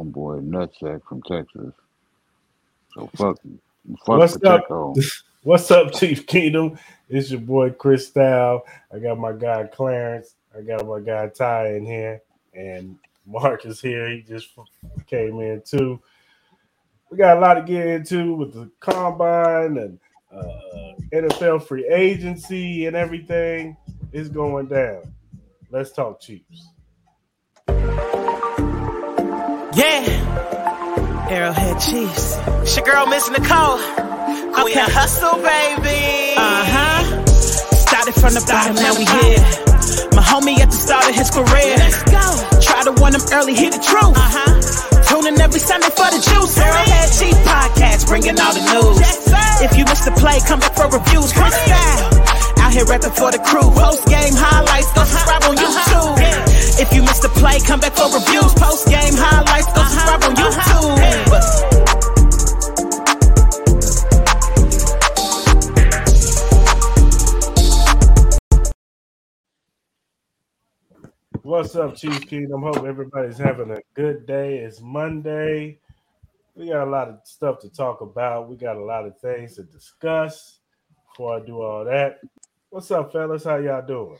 homeboy Nutsack from Texas. So fuck, fuck What's up? What's up, Chief Kingdom? It's your boy Cris Style. I got my guy Clarence. I got my guy Ty in here, and Mark is here. He just came in too. We got a lot to get into with the combine and uh, NFL free agency and everything. It's going down. Let's talk Chiefs. Yeah. Arrowhead Chiefs. It's your girl, Miss Nicole. Queen okay. Hustle, baby. Uh huh. Started from the bottom, now we here. My homie at the start of his career. Let's go. Try to win him early, hear the truth. Uh huh. Tuning every Sunday for the juice. Arrowhead Chief podcast, bringing all the news. Yes, if you missed the play, come back for reviews. Cris Style. Out here rapping for the crew. Post game highlights, go subscribe on YouTube. If you missed the play, come back for reviews. Post game highlights, go subscribe on YouTube. What's up, Chief Kingdom? Hope everybody's having a good day. It's Monday. We got a lot of stuff to talk about. We got a lot of things to discuss. Before I do all that, what's up, fellas? How y'all doing?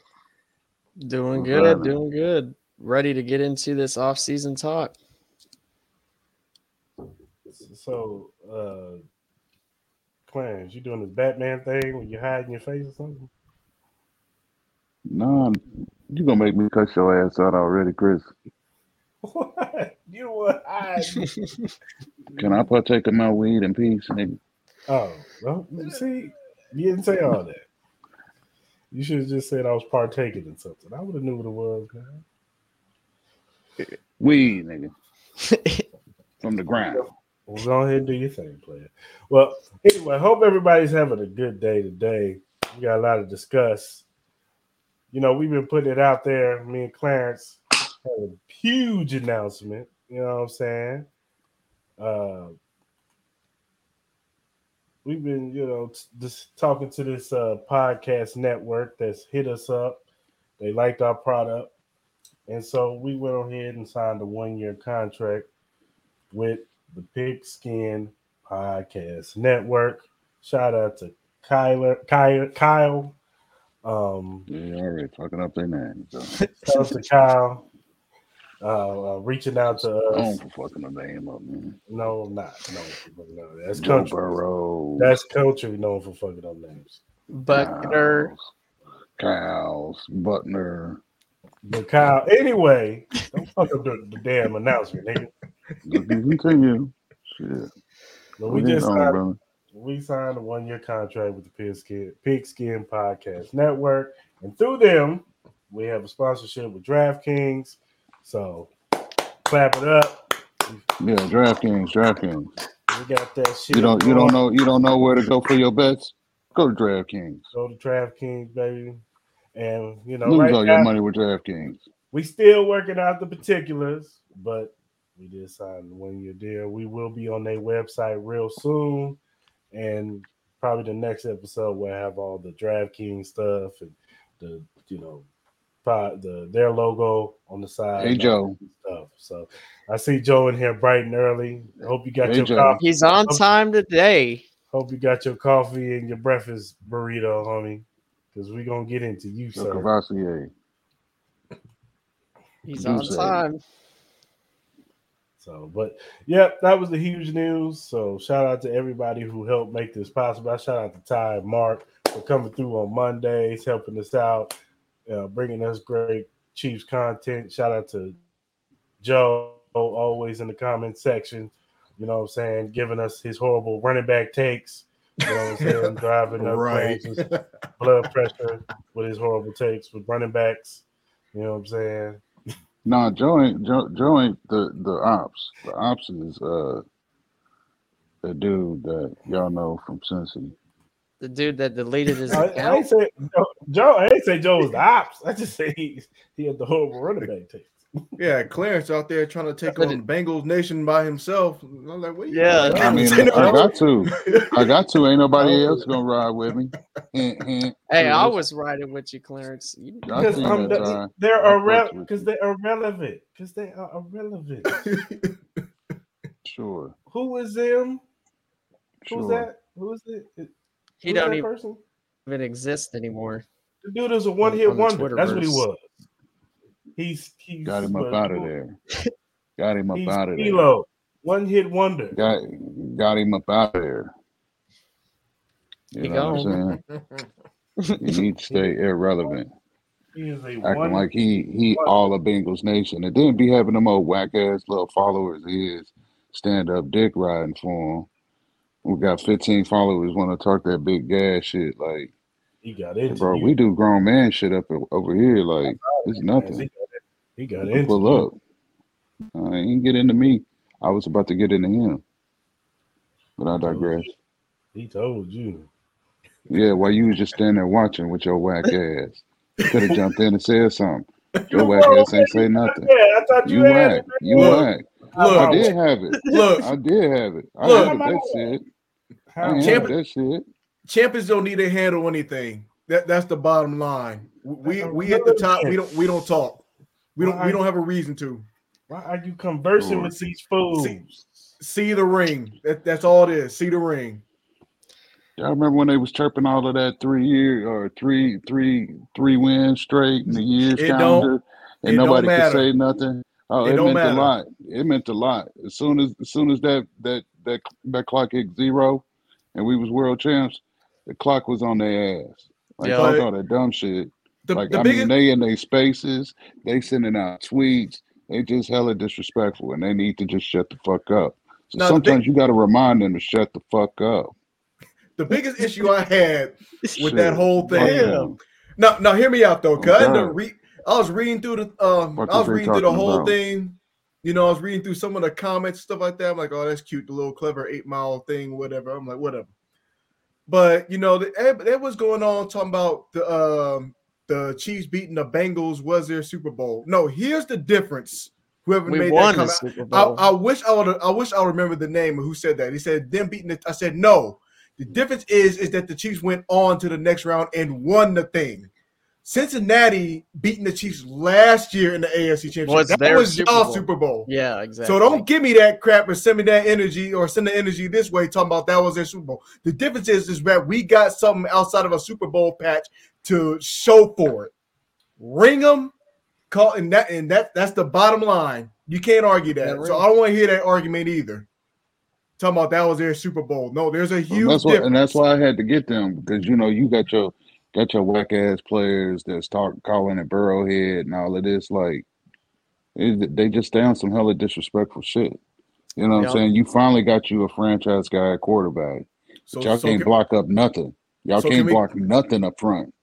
Doing good, doing good. Ready to get into this off-season talk. So, uh Clarence, you doing this Batman thing when you hiding your face or something? No, you gonna make me cut your ass out already, Chris. What? You know what? I Can I partake of my weed in peace, nigga? oh well, see, you didn't say all that. You should have just said I was partaking in something. I would have knew what it was, man. Weed, nigga. From the ground. Well, go ahead and do your thing, player. Well, anyway, hope everybody's having a good day today. We got a lot to discuss. You know, we've been putting it out there. Me and Clarence had a huge announcement. You know what I'm saying? Uh, we've been, you know, t- just talking to this uh, podcast network that's hit us up. They liked our product. And so we went ahead and signed a one year contract with the Pigskin Podcast Network. Shout out to Kyler, Kyle, Kyle. Um, Yeah, already fucking up their name. So. shout out to Kyle. Uh, uh, reaching out to I'm us. fucking the name up, man. No, I'm not. No, no, that's Joe country. Burrow. That's country known for fucking up names. Buckner. Cows, Butner. But Kyle, anyway, don't fuck up the, the damn announcement, nigga. You can continue. Shit. But we What is just on, signed, brother? we signed a one year contract with the Pigskin, Pigskin Podcast Network, and through them, we have a sponsorship with DraftKings. So clap it up. Yeah, DraftKings, DraftKings. We got that shit. You don't you don't know you don't know where to go for your bets? Go to DraftKings. Go to DraftKings, baby. And you know, Lose right all now, your money with DraftKings. we still working out the particulars, but we did sign the one year deal. We will be on their website real soon, and probably the next episode we'll have all the DraftKings stuff and the you know the their logo on the side. Hey, Joe. Stuff. So I see Joe in here bright and early. Hope you got Hey, your Joe. coffee. He's on time today. Hope you got your coffee and your breakfast burrito, homie. Because we're gonna get into you, So sir. Cavassier. He's Do on say. time. So, but yeah, that was the huge news. So, shout out to everybody who helped make this possible. I shout out to Ty and Mark for coming through on Mondays, helping us out, uh, bringing us great Chiefs content. Shout out to Joe, always in the comment section. You know what I'm saying? Giving us his horrible running back takes. You know what I'm saying? Driving up Right. Francis' blood pressure with his horrible takes with running backs. You know what I'm saying? No, Joe ain't Joe, Joe ain't the the ops. The ops is uh the dude that y'all know from Cincy. The dude that deleted his I, I ain't say Joe, Joe. I ain't say Joe was the ops. I just say he he had the horrible running back takes. Yeah, Clarence out there trying to take on Bengals Nation by himself. I'm like, what you Yeah, doing? I mean, I got to. I got to. Ain't nobody else gonna ride with me. Hint, hint. Hey, I was riding with you, Clarence. Because um, the- they're irrelevant. Because they're irrelevant. Because they are irrelevant. Sure. Who is them? Sure. Who's that? Who is it? He Who's don't even, person? even exist anymore. The dude is a one hit on the wonder. That's what he was. He's he's Got him up out of there. Got him up He's out of there. Kilo. One hit wonder. Got got him up out of there. You He know what I'm saying? You need to stay irrelevant. He is a Acting like he he all of Bengals Nation. And then be having them old whack ass little followers is stand up dick riding for him. We got 15 followers want to talk that big gas shit. Like, he got into bro, you. we do grown man shit up over here. Like, it's nothing. he got it. Pull up. Uh, he didn't get into me. I was about to get into him. But I digress. He told you. Yeah, while you was just standing there watching with your whack ass. Could have jumped in and said something. Your whack ass ain't say nothing. Yeah, I thought you, You had whack. it. You Look. I Look, did have it. look, I did have it. I Look. had that shit. I How- Champ- have that shit. champions don't need to handle anything. That that's the bottom line. We we at the top. We don't we don't talk. We don't we don't have a reason to Why are you conversing Lord. with these fools? see the ring. That, that's all it is. See the ring. Y'all remember when they was chirping all of that three year or three three three wins straight in the years It calendar, and it nobody could say nothing. Oh, It it, meant matter. a lot. It meant a lot. As soon as as soon as that that that that clock hit zero, and we was world champs, the clock was on their ass. Like Yeah. all that dumb shit. The, Like the I biggest mean, they in their spaces, they sending out tweets. They just hella disrespectful, and they need to just shut the fuck up. So Now, the big- sometimes you got to remind them to shut the fuck up. the biggest issue I had with that whole thing. Now, now hear me out though, cause I, ended up re- I was reading through the um, I was reading through the whole about? thing. You know, I was reading through some of the comments, stuff like that. I'm like, oh, that's cute, the little clever eight mile thing, whatever. I'm like, whatever. But you know, the, eh, that was going on talking about the um the Chiefs beating the Bengals was their Super Bowl. No, here's the difference. Whoever We made that comment, I, I wish I would. I wish I remember the name of who said that. He said them beating it. I said no. The difference is is that the Chiefs went on to the next round and won the thing. Cincinnati beating the Chiefs last year in the AFC Championship. Was that was Super y'all Bowl. Super Bowl. yeah, exactly. So don't give me that crap or send me that energy or send the energy this way talking about that was their Super Bowl. The difference is is that we got something outside of a Super Bowl patch to show for it. Ring them, call and that and that that's the bottom line. You can't argue that. Yeah, so. I don't want to hear that argument either. Talking about that was their Super Bowl. No, there's a And huge that's why, difference. and that's why I had to get them because you know you got your got your whack ass players that's talk calling it Burrowhead and all of this. Like it, they just down some hella disrespectful shit. You know what Yeah. I'm saying? You finally got you a franchise guy at quarterback. So, But y'all so, can't can, block up nothing. Y'all So can can't we- block nothing up front.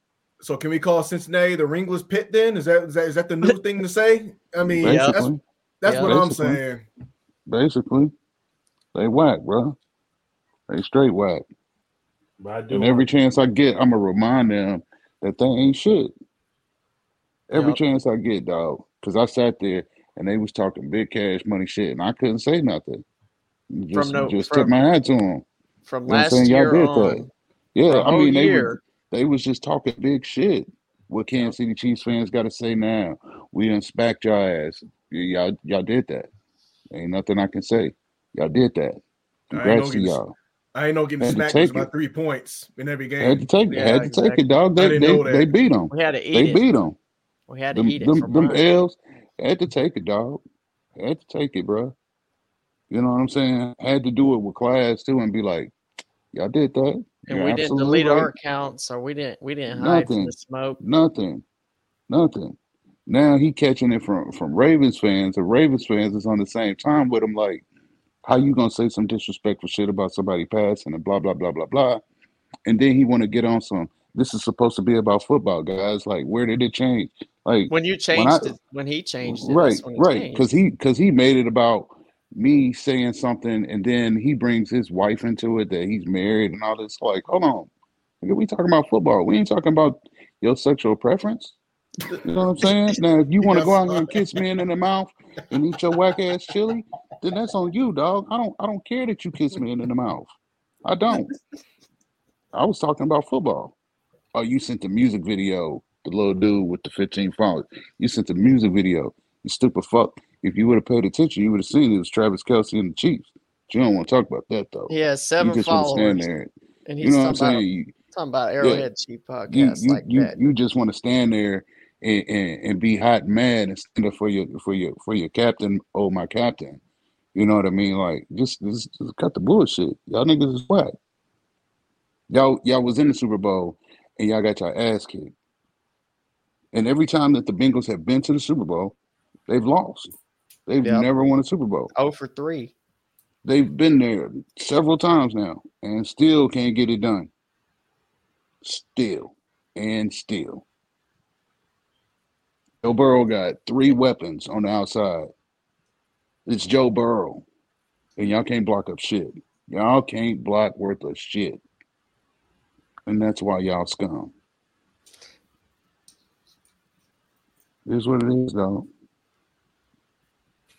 so can we call Cincinnati the ringless pit then? Is that is that, is that the new thing to say? I mean, Yeah. that's that's Yeah. what I'm saying. basically, they whack, bro. They straight whack. But I do And every chance I get, I'm gonna remind them that they ain't shit. Every Yep. chance I get, dog. Because I sat there and they was talking big cash money shit, and I couldn't say nothing. Just, no- just from tip my hat to them. From You know last? Y'all year did that. Yeah, I mean they was they was just talking big shit. What Kansas City Chiefs fans got to say now? We done spacked your ass. Y'all, y'all did that. Ain't nothing I can say. Y'all did that. Congrats gonna y'all. I ain't know getting Had to smacked by it. three points in every game. Had to take it. Yeah, Had to take it, dog. They they, they beat them. we had to eat They it. beat them. We had to Them, eat it them, from them us. L's had to take it, dog. Had to take it, bro. You know what I'm saying? Had to do it with class too, and be like, "Y'all did that. and You're we didn't delete right. our account, so we didn't we didn't hide from the smoke. Nothing, nothing." Now he catching it from from Ravens fans, and Ravens fans is on the same time with him. Like, how you gonna say some disrespectful shit about somebody passing and blah blah blah blah blah, and then he want to get on some. This is supposed to be about football, guys. Like, where did it change? Like, When you I- changed it, when he changed it, right when it right because he because he made it about me saying something and then he brings his wife into it that he's married and all this. Like hold on. Nigga, we talking about football. We ain't talking about your sexual preference. You know what i'm saying? Now if you want to go out here and kiss men in the mouth and eat your whack ass chili then that's on you dog i don't i don't care that you kiss me in the mouth i don't i was talking about football oh you sent the music video the little dude with the 15 followers you sent the music video you stupid fuck. If you would have paid attention, you would have seen it was Travis Kelce and the Chiefs. you don't want to talk about that though. He has you seven just want to stand followers, there. and he's You know what I'm talking, about, saying? You, talking about Arrowhead Cheap you, podcast you, like you, that. you just want to stand there and, and, and be hot and mad and stand up for your for your for your captain. Oh, my captain. You know what I mean? Like just just, just cut the bullshit. Y'all niggas is whack. Y'all y'all was in the Super Bowl and y'all got your ass kicked. And every time that the Bengals have been to the Super Bowl, they've lost. They've Yep. never won a Super Bowl. Oh for three. They've been there several times now and still can't get it done. Still and still. Joe Burrow got three weapons on the outside. It's Joe Burrow. And y'all can't block up shit. Y'all can't block worth of shit. And that's why y'all scum. It is what it is, though.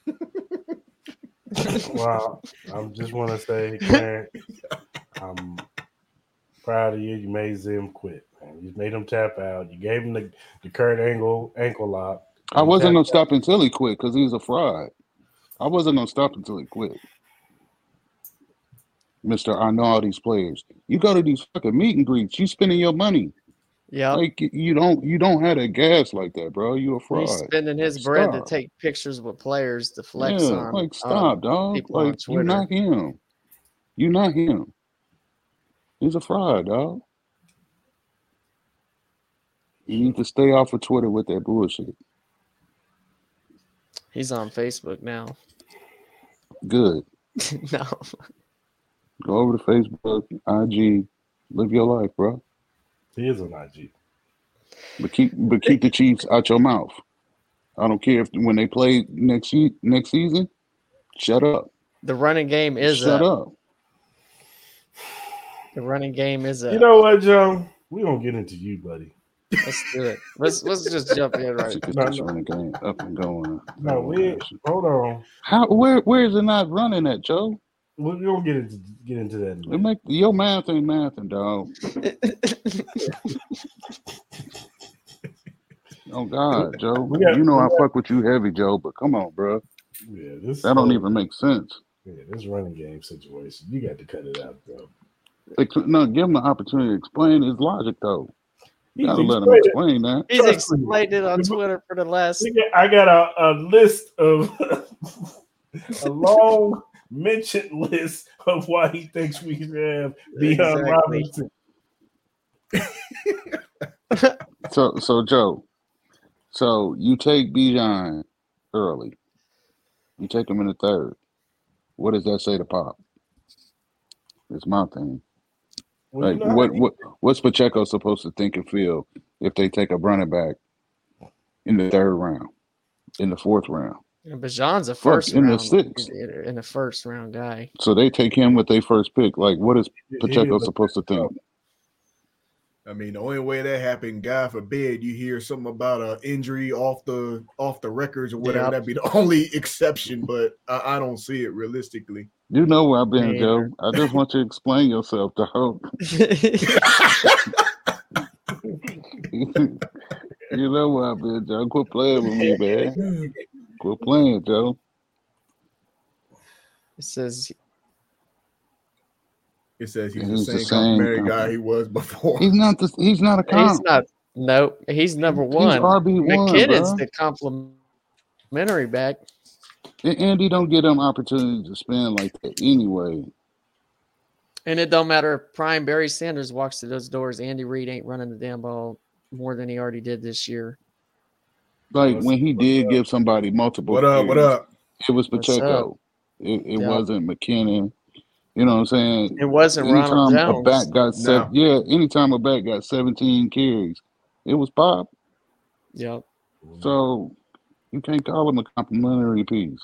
Well, I just want to say, I'm proud of you. You made Zim quit, man. You made him tap out. You gave him the, the Kurt Angle ankle lock. I wasn't gonna tapped stop until he quit because he was a fraud. I wasn't gonna stop until he quit. Mister, I know all these players. You go to these fucking meet and greets, you spending your money. Yeah, Like you don't you don't have that gas like that, bro. You a fraud. He's spending his bread to take pictures with players to flex yeah, on. like on stop, dog. people on Like you Twitter. not him. You're not him. He's a fraud, dog. You need to stay off of Twitter with that bullshit. He's on Facebook now. Good. no. Go over to Facebook, IG, live your life, bro. He is on IG. But keep but keep the Chiefs out your mouth. I don't care if when they play next ye- next season. Shut up. The running game is Shut up. up. The running game is up. You know what, Joe? We don't get into you, buddy. Let's do it. Let's let's just jump in right. To get No, this no. running game up and going. No, we hold on. How where where is it not running at, Joe? We're gonna get into get into that. in a It minute. make your math ain't mathing, dog. Oh God, Joe. We got- you know we I fuck with you heavy, Joe, but come on, bro. Yeah, this That don't whole- even make sense. Yeah, this running game situation. You got to cut it out, bro. No, give him the opportunity to explain his logic, though. You He's gotta let him explain that. He's Trust me. explained it on Twitter for the last. I got a, a list of a long mentioned list of why he thinks we should have Deion Exactly. Robinson. So, so Joe, so you take Bijan early. You take him in the third. What does that say to Pop? It's my thing. Well, you Like, know what, what, what's Pacheco supposed to think and feel if they take a running back in the third round, in the fourth round? And Bijan's a Fuck, first in the sixth. in, in the first round guy. So they take him with their first pick. Like, what is Pacheco is supposed to think? I mean, the only way that happened, God forbid, you hear something about an injury off the off the records or whatever. Yep. That'd be the only exception, but I, I don't see it realistically. You know where I've been, Joe. I just want you to explain yourself, to dog. you know where I've been, Joe. Quit playing with me, man. Quit playing, Joe. It says It says he's, He's the the same same guy he was before. He's not the. He's not a he's comp. not. Nope, he's number He's one. RB one, McKinnon's bro. the complimentary back. And Andy don't get them opportunities to spend like that anyway. And it don't matter if Prime Barry Sanders walks through those doors. Andy Reid ain't running the damn ball more than he already did this year. Like What's- when he did up? give somebody multiple. What up? What up? It was Pacheco. It, it Yeah. wasn't McKinnon. You know what I'm saying? It wasn't Ronald Anytime a Jones. back got set, yeah. Anytime a back got 17 carries, it was Pop. Yep. So you can't call him a complimentary piece.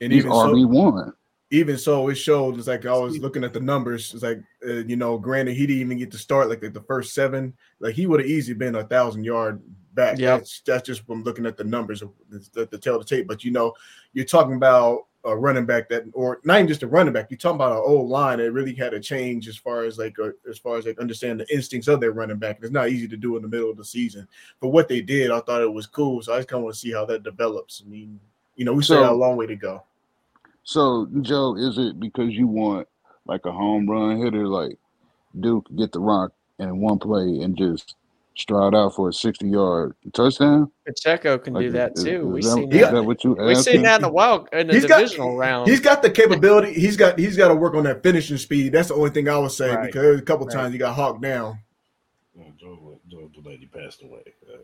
And He's even so, RB one. even so, it showed. It's like I was looking at the numbers. It's like uh, you know, granted, he didn't even get to start like, like the first seven. Like he would have easily been a thousand yard back. Yeah, That's that's just from looking at the numbers of the, the tell the tape. But you know, you're talking about a running back that, or not even just a running back. You're talking about an old line that really had to change as far as like uh, as far as like understand the instincts of their running back. It's not easy to do in the middle of the season. But what they did, I thought it was cool. So I just kind of want to see how that develops. I mean, you know, we still So- got a long way to go. So Joe, is it because you want like a home run hitter like Duke get the rock in one play and just stride out for a sixty yard touchdown? Pacheco can Like, do that is- too. is We that- seen is that. that what you We seen that in the wild in the He's got- divisional round. He's got the capability. He's got he's got to work on that finishing speed. That's the only thing I would say Right. because a couple Right. times he got hawked down. Oh, Joe, Joe, the lady passed away. Uh,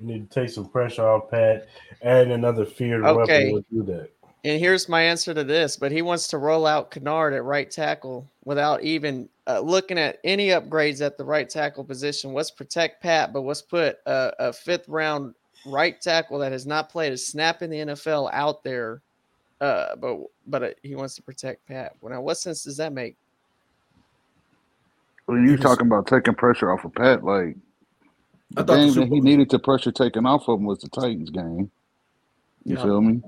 need to take some pressure off Pat. Add another feared Okay. weapon will do that. And here's my answer to this, but he wants to roll out Kinnard at right tackle without even uh, looking at any upgrades at the right tackle position. Let's protect Pat, but let's put a, a fifth round right tackle that has not played a snap in the NFL out there. Uh, but but uh, he wants to protect Pat. Well, now, what sense does that make? When you talking about taking pressure off of Pat, like the thought game that he needed to pressure taken off of him was the Titans game. You Yeah. feel me?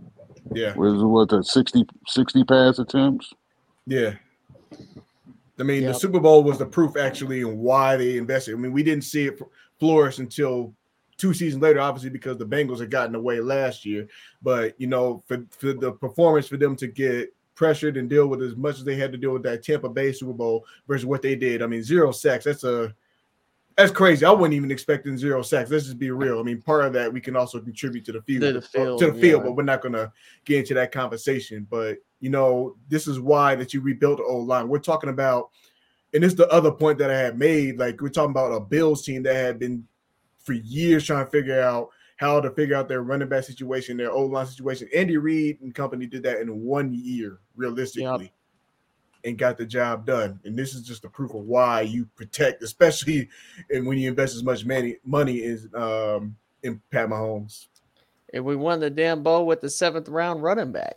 Yeah, Was it what the 60, 60 pass attempts? yeah. I mean, the Super Bowl was the proof actually and why they invested. I mean, we didn't see it flourish until two seasons later, obviously because the Bengals had gotten away last year. But you know, for, for the performance for them to get pressured and deal with as much as they had to deal with that Tampa Bay Super Bowl versus what they did. I mean, zero sacks. That's a that's crazy. I wasn't even expecting zero sacks. Let's just be real. I mean, part of that we can also contribute to the field, To the field, to the field, yeah. but we're not going to get into that conversation. But you know, this is why that you rebuilt the old line. We're talking about, and this is the other point that I had made. Like we're talking about a Bills team that had been for years trying to figure out how to figure out their running back situation, their old line situation. Andy Reid and company did that in one year, realistically, and got the job done. And this is just the proof of why you protect, especially and when you invest as much money money in um in Pat Mahomes. And we won the damn bowl with the seventh round running back.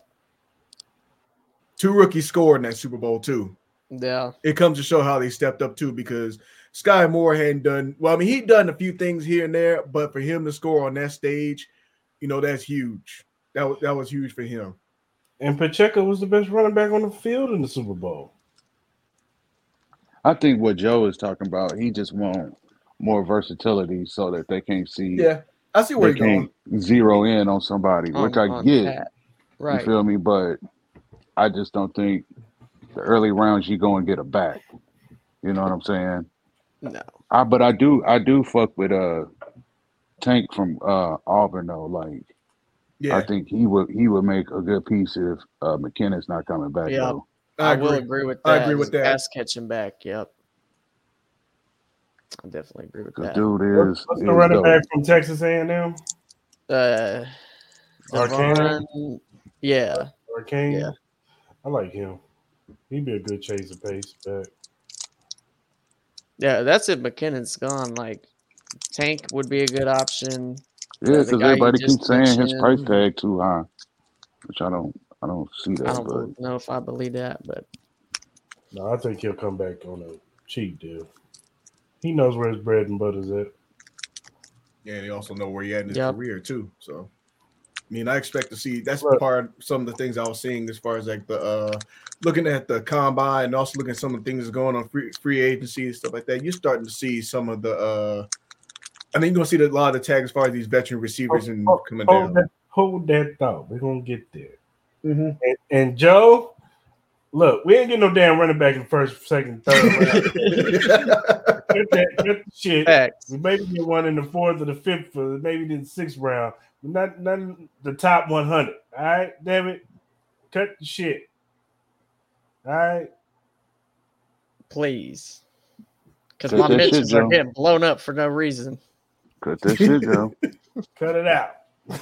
Two rookies scored in that Super Bowl too. Yeah, it comes to show how they stepped up too because Skyy Moore hadn't done well. I mean, he'd done a few things here and there, but for him to score on that stage, you know, that's huge. That was that was huge for him. And Pacheco was the best running back on the field in the Super Bowl. I think what Joe is talking about, he just want more versatility so that they can't see Yeah, I see where they you're going. can't zero in on somebody, on- which I on get. Pat. You feel me? But I just don't think the early rounds you go and get a back. You know what I'm saying? No. I but I do I do fuck with uh Tank from uh Auburn though. Like Yeah, I think he would he would make a good piece if uh McKinnon's not coming back Yeah. though. I, I will agree. agree with that. I agree with that. Pass catching back. Yep. I definitely agree with Cause that. dude is, what's the running dope. back from Texas A&M? Uh, Achane? Devon, yeah, Achane? Yeah. I like him. He'd be a good chase of pace back. yeah. That's if McKinnon's gone. Like Tank would be a good option. Yeah, because everybody keeps saying his price tag too high, which I don't I don't see that. I don't But know if I believe that, but No, I think he'll come back on a cheap deal. He knows where his bread and butter's at. yeah. They also know where he at in his Yep. career too. So, I mean, I expect to see. That's Look. part some of the things I was seeing as far as like the uh looking at the combine and also looking at some of the things that's going on free free agency and stuff like that. You're starting to see some of the. uh I think you're gonna see a lot of the tags as far as these veteran receivers and Oh, coming Hold down. that, hold that thought. We're gonna get there. Mhm. And, and Joe, look, we ain't getting no damn running back in first, second, third round. Get that, get the shit. facts. We maybe get one in the fourth or the fifth, or maybe in the sixth round, but not not the top one hundred. All right, damn it, cut the shit. All right, Please, because my that mentions are getting blown up for no reason. Cut that shit, Joe. cut it out.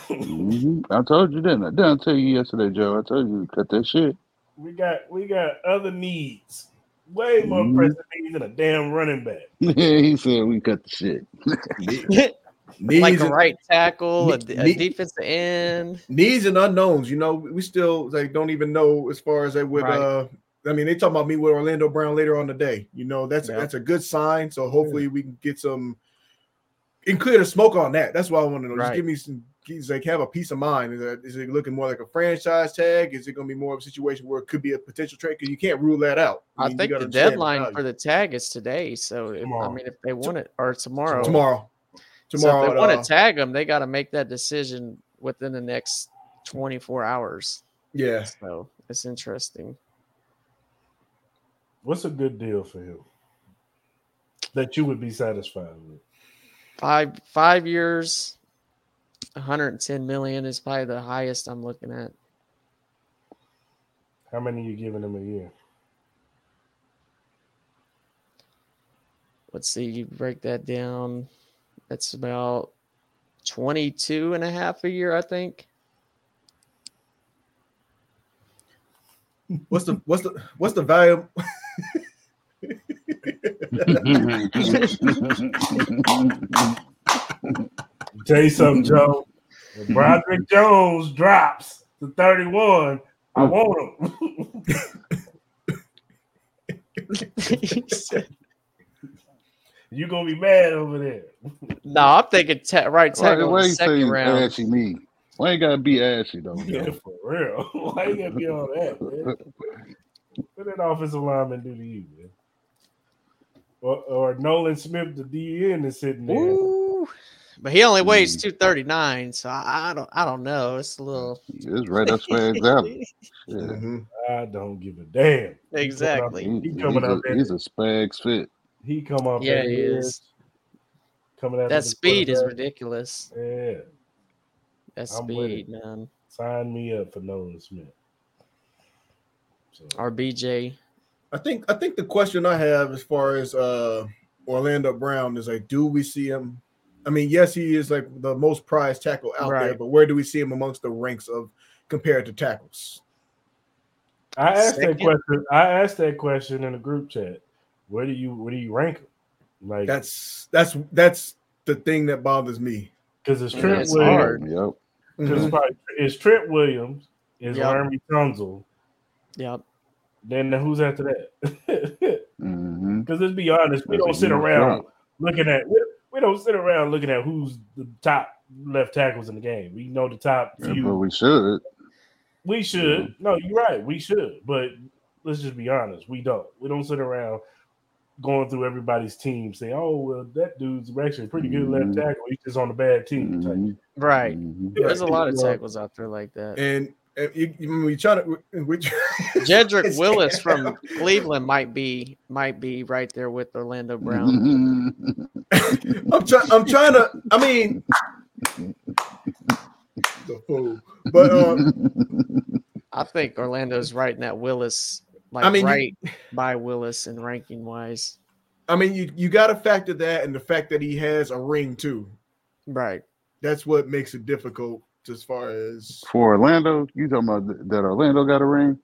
hmm I told you, didn't I? Didn't I tell you yesterday, Joe? I told you to cut that shit. we got we got other needs, way more Mhm. pressing needs than a damn running back. he said we cut the shit. Needs like a right tackle, a, a defensive end. needs and unknowns. You know, we still like don't even know as far as they would. Right. uh I mean, they talk about me with Orlando Brown later on today. You know, that's Yeah. that's a good sign. So hopefully we can get some and clear the smoke on that. That's what I want to know. Just give me some. He's like have a peace of mind. Is, that, is it looking more like a franchise tag? Is it going to be more of a situation where it could be a potential trade? Because you can't rule that out. I, mean, you think the deadline for the tag is today. So if, I mean, if they want it or tomorrow, tomorrow. tomorrow. so if they at, want uh, to tag them, they got to make that decision within the next 24 hours. yeah, So it's interesting. What's a good deal for him that you would be satisfied with? Five five years, 110 million is probably the highest I'm looking at. How many you giving him a year? Let's see, you break that down. That's about 22 and a half a year, I think. what's the what's the what's the value? Tell you something, Joe. If Broderick Jones drops to 31, I want him. you gonna be mad over there. no, I'm thinking ta- right Why, tackle why in the you say second round. ashy me? Why you gotta be ashy though? Yeah, Joe? for real. Why you gotta be all that, man? What that offensive lineman do to you, man? Or, or Nolan Smith, the DN, is sitting there. Ooh. But he only weighs Mm. 239, so I, I don't I don't know. It's a little It's right up Spags Alley. Yeah. Mhm. I don't give a damn. exactly. He, He he's, coming a, out there. he's a Spags fit. He come up. Yeah, that he edge, is. Coming out That speed is ridiculous. Yeah, That I'm speed, man. sign me up for Nolan Smith. So, Or BJ. I think I think the question I have as far as uh Orlando Brown is like, do we see him? I mean, yes, he is like the most prized tackle out there, but where do we see him amongst the ranks of compared to tackles? I asked that question. I asked that question in a group chat. Where do you where do you rank him? Like That's that's that's the thing that bothers me. because it's Yeah, Trent it's Williams. hard. Yep. Because Mhm. it's, probably- it's Trent Williams. Is Yep. Laremy Tunsil. Yep. Then who's after that? hmm Because let's be honest, we don't sit around looking at we, we don't sit around looking at who's the top left tackles in the game. We know the top But few. we should. We should. No, you're right. We should. But let's just be honest. We don't. We don't sit around going through everybody's team saying, "Oh, well, that dude's actually a pretty good left Mhm. tackle. He's just on a bad team." type. Mhm. Right. Mhm. There's a lot of tackles out there like that. And, and you, you, we try to we, Jedrick Willis from Cleveland might be might be right there with Orlando. Brown. I'm trying. I'm trying to. I mean, the fool. But uh, I think Orlando's right in that Willis, like I mean, you- right by Willis in ranking wise. I mean, you you got to factor that and the fact that he has a ring too. Right. That's what makes it difficult as far as For Orlando, you talking about th- that Orlando got a ring?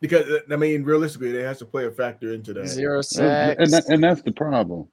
because uh, I mean, realistically, there has to play a factor into that. Zero And, sacks. and, that, and that's the problem.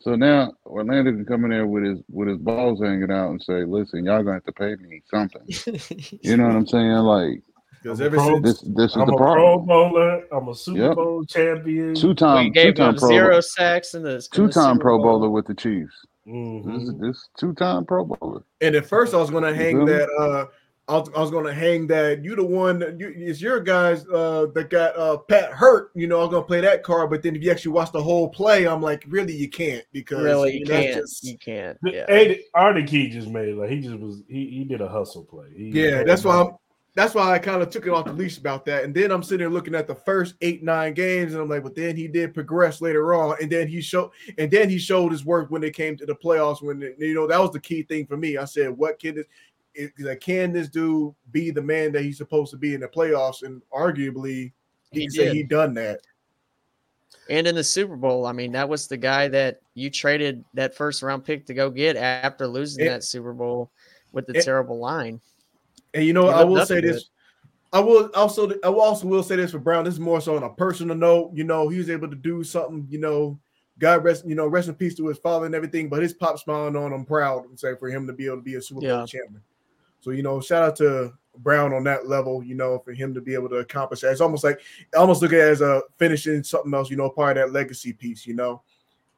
So now Orlando can come in there with his with his balls hanging out and say, "Listen, y'all gonna have to pay me something." You know what I'm saying? Like Because I'm ever pro- since this this is I'm the a Pro problem. Bowler. I'm a Super Yep. Bowl champion. two time two time zero sacks in the two time Pro Bowl. Bowler with the Chiefs. Mhm. This this two time Pro Bowler. and at first I was gonna hang feel me? that uh I was, I was gonna hang that you the one that you it's your guys uh that got uh Pat hurt, you know, I was gonna play that card, but then if you actually watch the whole play, I'm like, really you can't because Really, I you mean, can't. just- You can't. The- Yeah. Hey, Arden Key just made like he just was he, he did a hustle play. He Yeah, that's why I'm that's why I kind of took it off the leash about that. And then I'm sitting there looking at the first eight, nine games, and I'm like, but then he did progress later on, and then he showed and then he showed his work when it came to the playoffs. When it- you know that was the key thing for me. I said, what can this is can this dude be the man that he's supposed to be in the playoffs? And arguably, he, He say he done that. And in the Super Bowl, I mean, that was the guy that you traded that first round pick to go get after losing It- that Super Bowl with the it- terrible line. And you know, I will say this. I will also I will also will say this for Brown. This is more so on a personal note. You know, he was able to do something, you know, God rest, you know, rest in peace to his father and everything. But his pop smiling on him proud and say for him to be able to be a Super Bowl Yeah. champion. So, you know, shout out to Brown on that level, you know, for him to be able to accomplish that. It's almost like I almost look at it as a finishing something else, you know, part of that legacy piece, you know.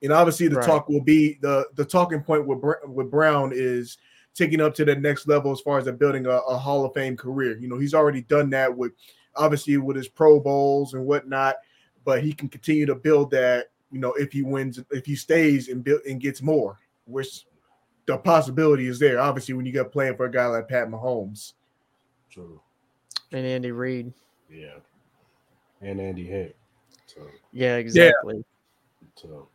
And obviously the Right. talk will be the the talking point with with Brown is taking up to the next level as far as a building a, a Hall of Fame career. You know, he's already done that with obviously with his Pro Bowls and whatnot, but he can continue to build that. You know, if he wins, if he stays and build and gets more, which the possibility is there. Obviously, when you got playing for a guy like Pat Mahomes. True. And Andy Reid. Yeah. And Andy Heck. So Yeah, exactly. so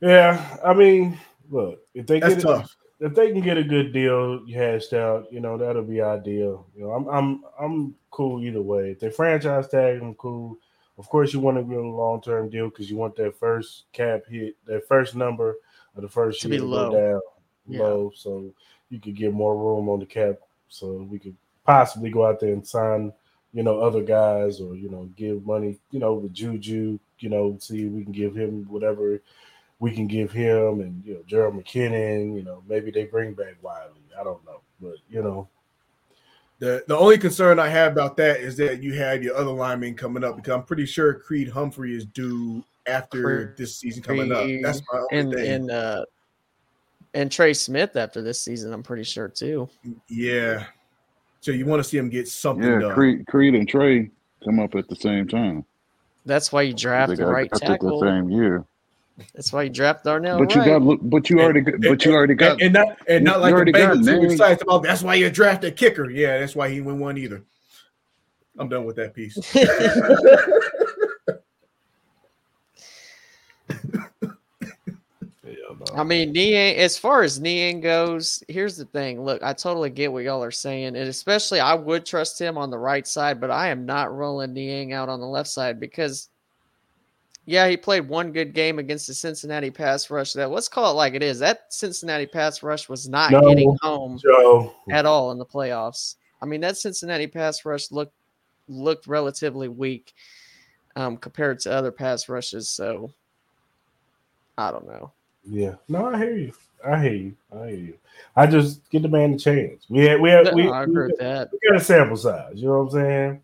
yeah, I mean, look, if they That's get tough. If they can get a good deal hashed out, you know, that'll be ideal. You know, I'm I'm I'm cool either way. If they franchise tag them, cool. Of course, you want to get a long term deal because you want that first cap hit, that first number of the first To year to low. go down Yeah. low, so you could get more room on the cap, so we could possibly go out there and sign, you know, other guys or you know, give money, you know, with Juju, you know, see if we can give him whatever we can give him and you know Jerick McKinnon, you know, maybe they bring back Wylie. I don't know. But you know, The the only concern I have about that is that you have your other lineman coming up because I'm pretty sure Creed Humphrey is due after Creed- this season coming up. That's my only And thing. and uh and Trey Smith after this season, I'm pretty sure too. yeah. So you want to see him get something Yeah, done. Creed, Creed and Trey come up at the same time. That's why you draft the right drafted the tackle. same year. That's why you draft Darnell but you Wright. got. But you already. got- But you already got. and, and not and not like the already got Bengals who names. excited about that's why you drafted kicker. Yeah, that's why he didn't one either. I'm done with that piece. I mean, Niang, as far as Niang goes, here's the thing. Look, I totally get what y'all are saying. And especially, I would trust him on the right side, but I am not rolling Niang out on the left side because, yeah, he played one good game against the Cincinnati pass rush. That let's call it like it is. That Cincinnati pass rush was not No. getting home Joe, at all in the playoffs. I mean, that Cincinnati pass rush looked looked relatively weak um, compared to other pass rushes. So, I don't know. yeah, no, I hear you. I hear you. I hear you. I just get the man a chance. We had, we had, we, I agree we, with that. we got a sample size. You know what I'm saying?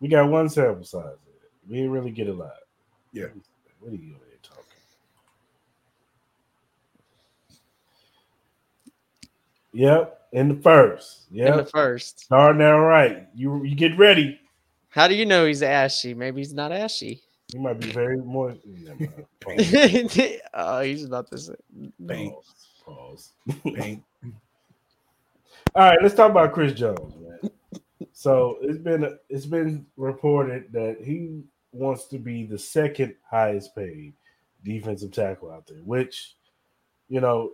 We got one sample size. We didn't really get a lot. Yeah. What are you over there talking? Yep, in the first. In the Yep, first. starting out right. You you get ready. How do you know he's ashy? Maybe he's not ashy. He might be very more. Never mind. Pause. oh, he's about to say. Paint. Pause. Paint. All right, let's talk about Chris Jones, man. So it's been it's been reported that he wants to be the second highest paid defensive tackle out there, which you know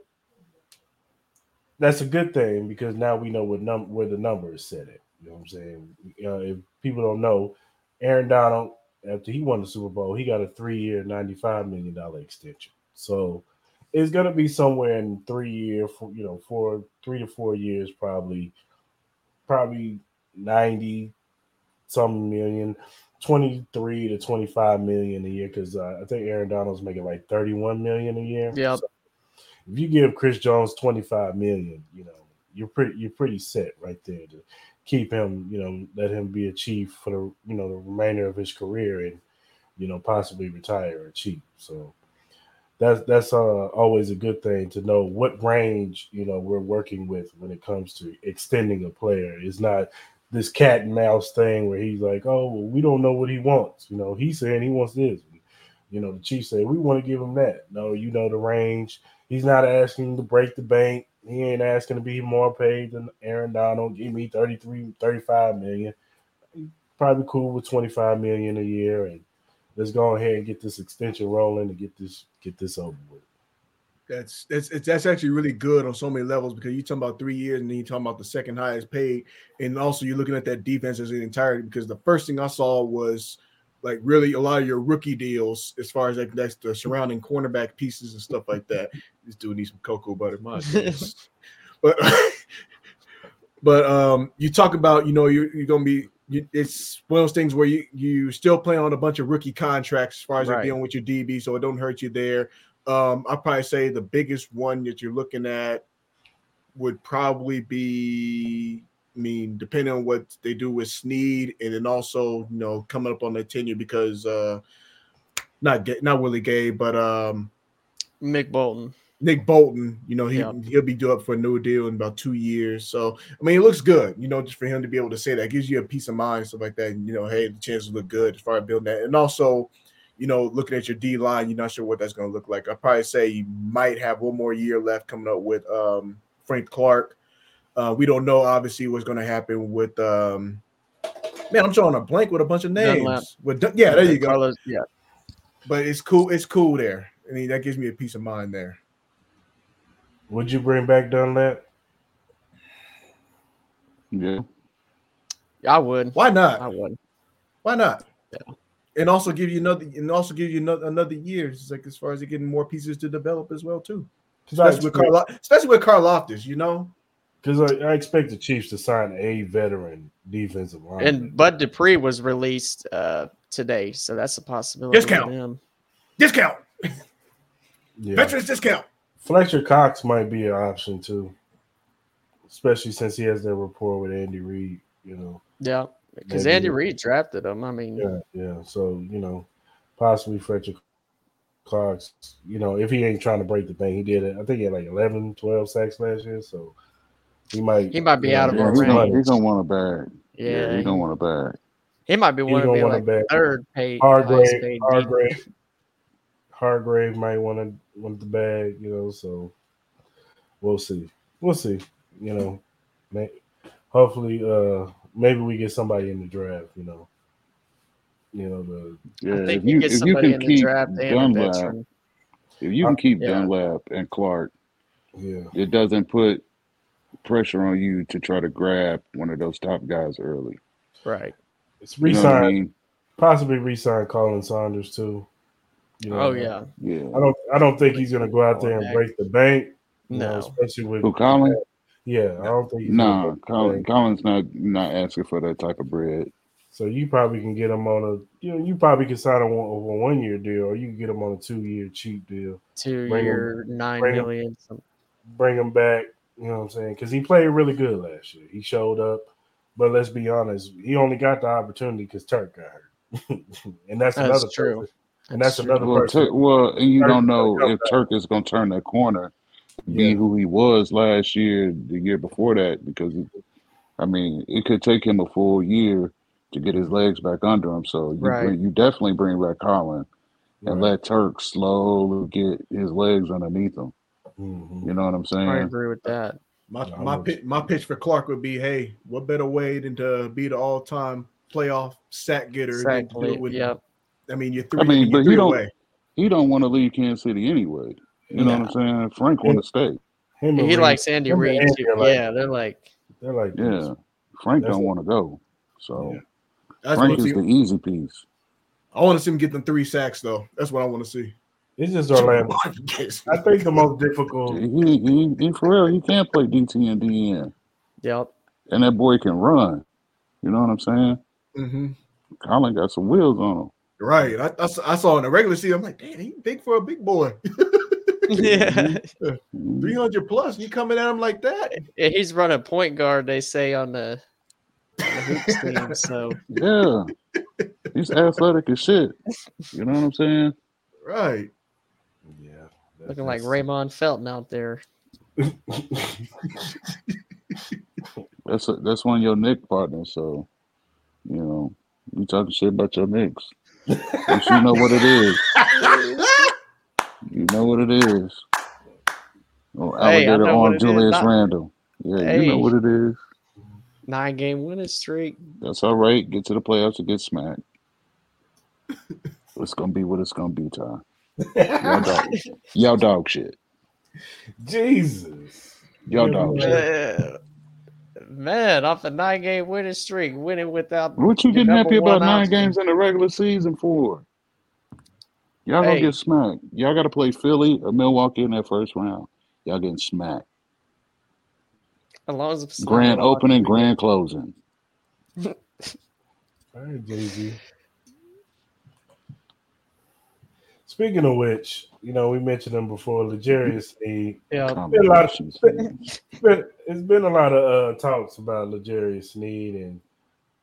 that's a good thing because now we know what num where the number is set at. You know what I'm saying? Uh, if people don't know, Aaron Donald after he won the Super Bowl, he got a three-year, ninety-five million dollar extension. So it's going to be somewhere in three year, you know, four, three to four years, probably, probably ninety some million, twenty three to twenty five million a year. Because uh, I think Aaron Donald's making like thirty one million a year. Yep. So if you give Chris Jones twenty five million, you know, you're pretty, you're pretty set right there to keep him, you know, let him be a chief for the, you know, the remainder of his career and, you know, possibly retire a chief. So that's that's uh, always a good thing to know what range you know we're working with when it comes to extending a player. It's not this cat and mouse thing where he's like, oh, well, we don't know what he wants. You know, he's saying he wants this. You know, the Chiefs say we want to give him that. No, you know the range. He's not asking to break the bank. He ain't asking to be more paid than Aaron Donald. Give me 33, 35 million. Probably cool with 25 million a year and let's go ahead and get this extension rolling and get this get this over with. That's that's it's, that's actually really good on so many levels because you're talking about three years and then you're talking about the second highest paid, and also you're looking at that defense as an entirety. Because the first thing I saw was like really a lot of your rookie deals as far as like that's the surrounding cornerback pieces and stuff like that. This dude needs some cocoa butter, my but but um, you talk about you know you're, you're gonna be. You, it's one of those things where you you still play on a bunch of rookie contracts as far as like Right. dealing with your DB, so it don't hurt you there. Um, I'd probably say the biggest one that you're looking at would probably be, I mean, depending on what they do with Sneed, and then also, you know, coming up on their tenure because uh not not Willie Gay, but um Nick Bolton. Nick Bolton, you know, he Yeah. he'll be due up for a new deal in about two years. So I mean, it looks good, you know, just for him to be able to say that gives you a peace of mind, stuff like that. And, you know, hey, the chances look good as far as building that, and also, you know, looking at your D line, you're not sure what that's going to look like. I'd probably say you might have one more year left coming up with um, Frank Clark. Uh, we don't know, obviously, what's going to happen with. Um, man, I'm drawing a blank with a bunch of names. Dunlap. With yeah, there you go. Carlos, yeah. But it's cool. It's cool there. I mean, that gives me a peace of mind there. Would you bring back Dunlap? Yeah. I would. Why not? I would. Why not? Yeah. And also give you another, and also give you another, another year. Like as far as getting more pieces to develop as well too. Especially with Carl, especially with Karlaftis, you know. Because I, I expect the Chiefs to sign a veteran defensive line. And Bud Dupree was released uh, today, so that's a possibility. Discount. Discount, yeah. veterans discount. Fletcher Cox might be an option too, especially since he has that rapport with Andy Reid. You know, Yeah, because Andy Reid drafted him. I mean, yeah, yeah. So you know, possibly Fletcher Cox. You know, if he ain't trying to break the bank, he did it. I think he had like 11, 12 sacks last year. So he might He might be you know, out of our range. gonna, he's gonna want a bag. yeah, he's gonna want a bag. he might be He one of gonna the want a like bag. third paid, Hargrave, paid Hargrave, Hargrave might want to want the bag, you know. So we'll see, we'll see. You know, may, hopefully, uh, maybe we get somebody in the draft. You know, you know the Yeah, I think if you you get if you somebody can in the keep draft and a Dunlap, veteran. if you can keep Yeah. Dunlap and Clark, yeah, it doesn't put pressure on you to try to grab one of those top guys early. Right. it's You know resign I mean? possibly resign Khalen Saunders too. You know, Oh yeah. Yeah. I don't I don't think he's gonna go out there and break the bank. You know, No. especially with Who Khalen? Yeah, I don't think he's Nah, Khalen. Khalen's not not asking for that type of bread. So you probably can get him on a you know you probably can sign him on a one year deal or you can get him on a two year cheap deal. Two Bring him- year nine bring him- million. some- Bring him back. You know what I'm saying? Because he played really good last year. He showed up, but let's be honest, he only got the opportunity because Turk got hurt, and that's, That's another true. person. And that's true. another Well, person. Tur- well, and you Turk- don't know Turk if Turk is going to turn that corner, be Yeah. who he was last year, the year before that, because I mean, it could take him a full year to get his legs back under him. So you Right. bring, you definitely bring back Khalen and Right. let Turk slowly get his legs underneath him. Mhm. You know what I'm saying? I agree with that. My my pitch, my pitch for Clark would be, hey, what better way than to be the all time playoff sack getter? than to do it Exactly. with- Yep. I mean, you're three. I mean, you're but three he don't- away. He don't want to leave Kansas City anyway. You know what I'm saying? Frank want to stay. Him He Reed, likes Andy him and Reid Andy too. like- yeah, they're like they're like Yeah. this. Frank That's don't want to go. So Yeah. Frank is the easy piece. I want to see him get the three sacks though. That's what I want to see. It's just Orlando. I think the most difficult. He, he, he for real, he can't play DT and DN. yep. And that boy can run. You know what I'm saying? Mm-hmm. Khalen got some wheels on him. Right. I, I, saw- I saw in the regular season. I'm like, damn, he big for a big boy. yeah. Mhm. 300 plus. You coming at him like that? Yeah, He's running point guard, they say on the, on the hoops team. So Yeah. He's athletic as shit. You know what I'm saying? Right. Yeah, looking like Raymond Felton out there. That's a, that's one of your Knick partners. So, you know, you talking shit about your Knicks. You know what it is. You know what it is. Oh, alligator know what on. Julius Not- Randle. Yeah, you know what it is. Nine game winning streak. That's all right. Get to the playoffs and get smacked. It's gonna be what it's gonna be, Ty. Y'all dog, y'all dog shit. Jesus. Y'all dog shit. Man, off a nine game winning streak, winning without What you getting happy about nine option. games in the regular season for? Y'all gonna get smacked. Y'all got to play Philly or Milwaukee in that first round. Y'all getting smacked. as long as it's Grand opening, grand closing. All right, Jay Z. Speaking of which, you know, we mentioned him before, L'Jarius Sneed. Yeah, been a lot of- It's been, it's been a lot of uh, talks about L'Jarius Sneed, and,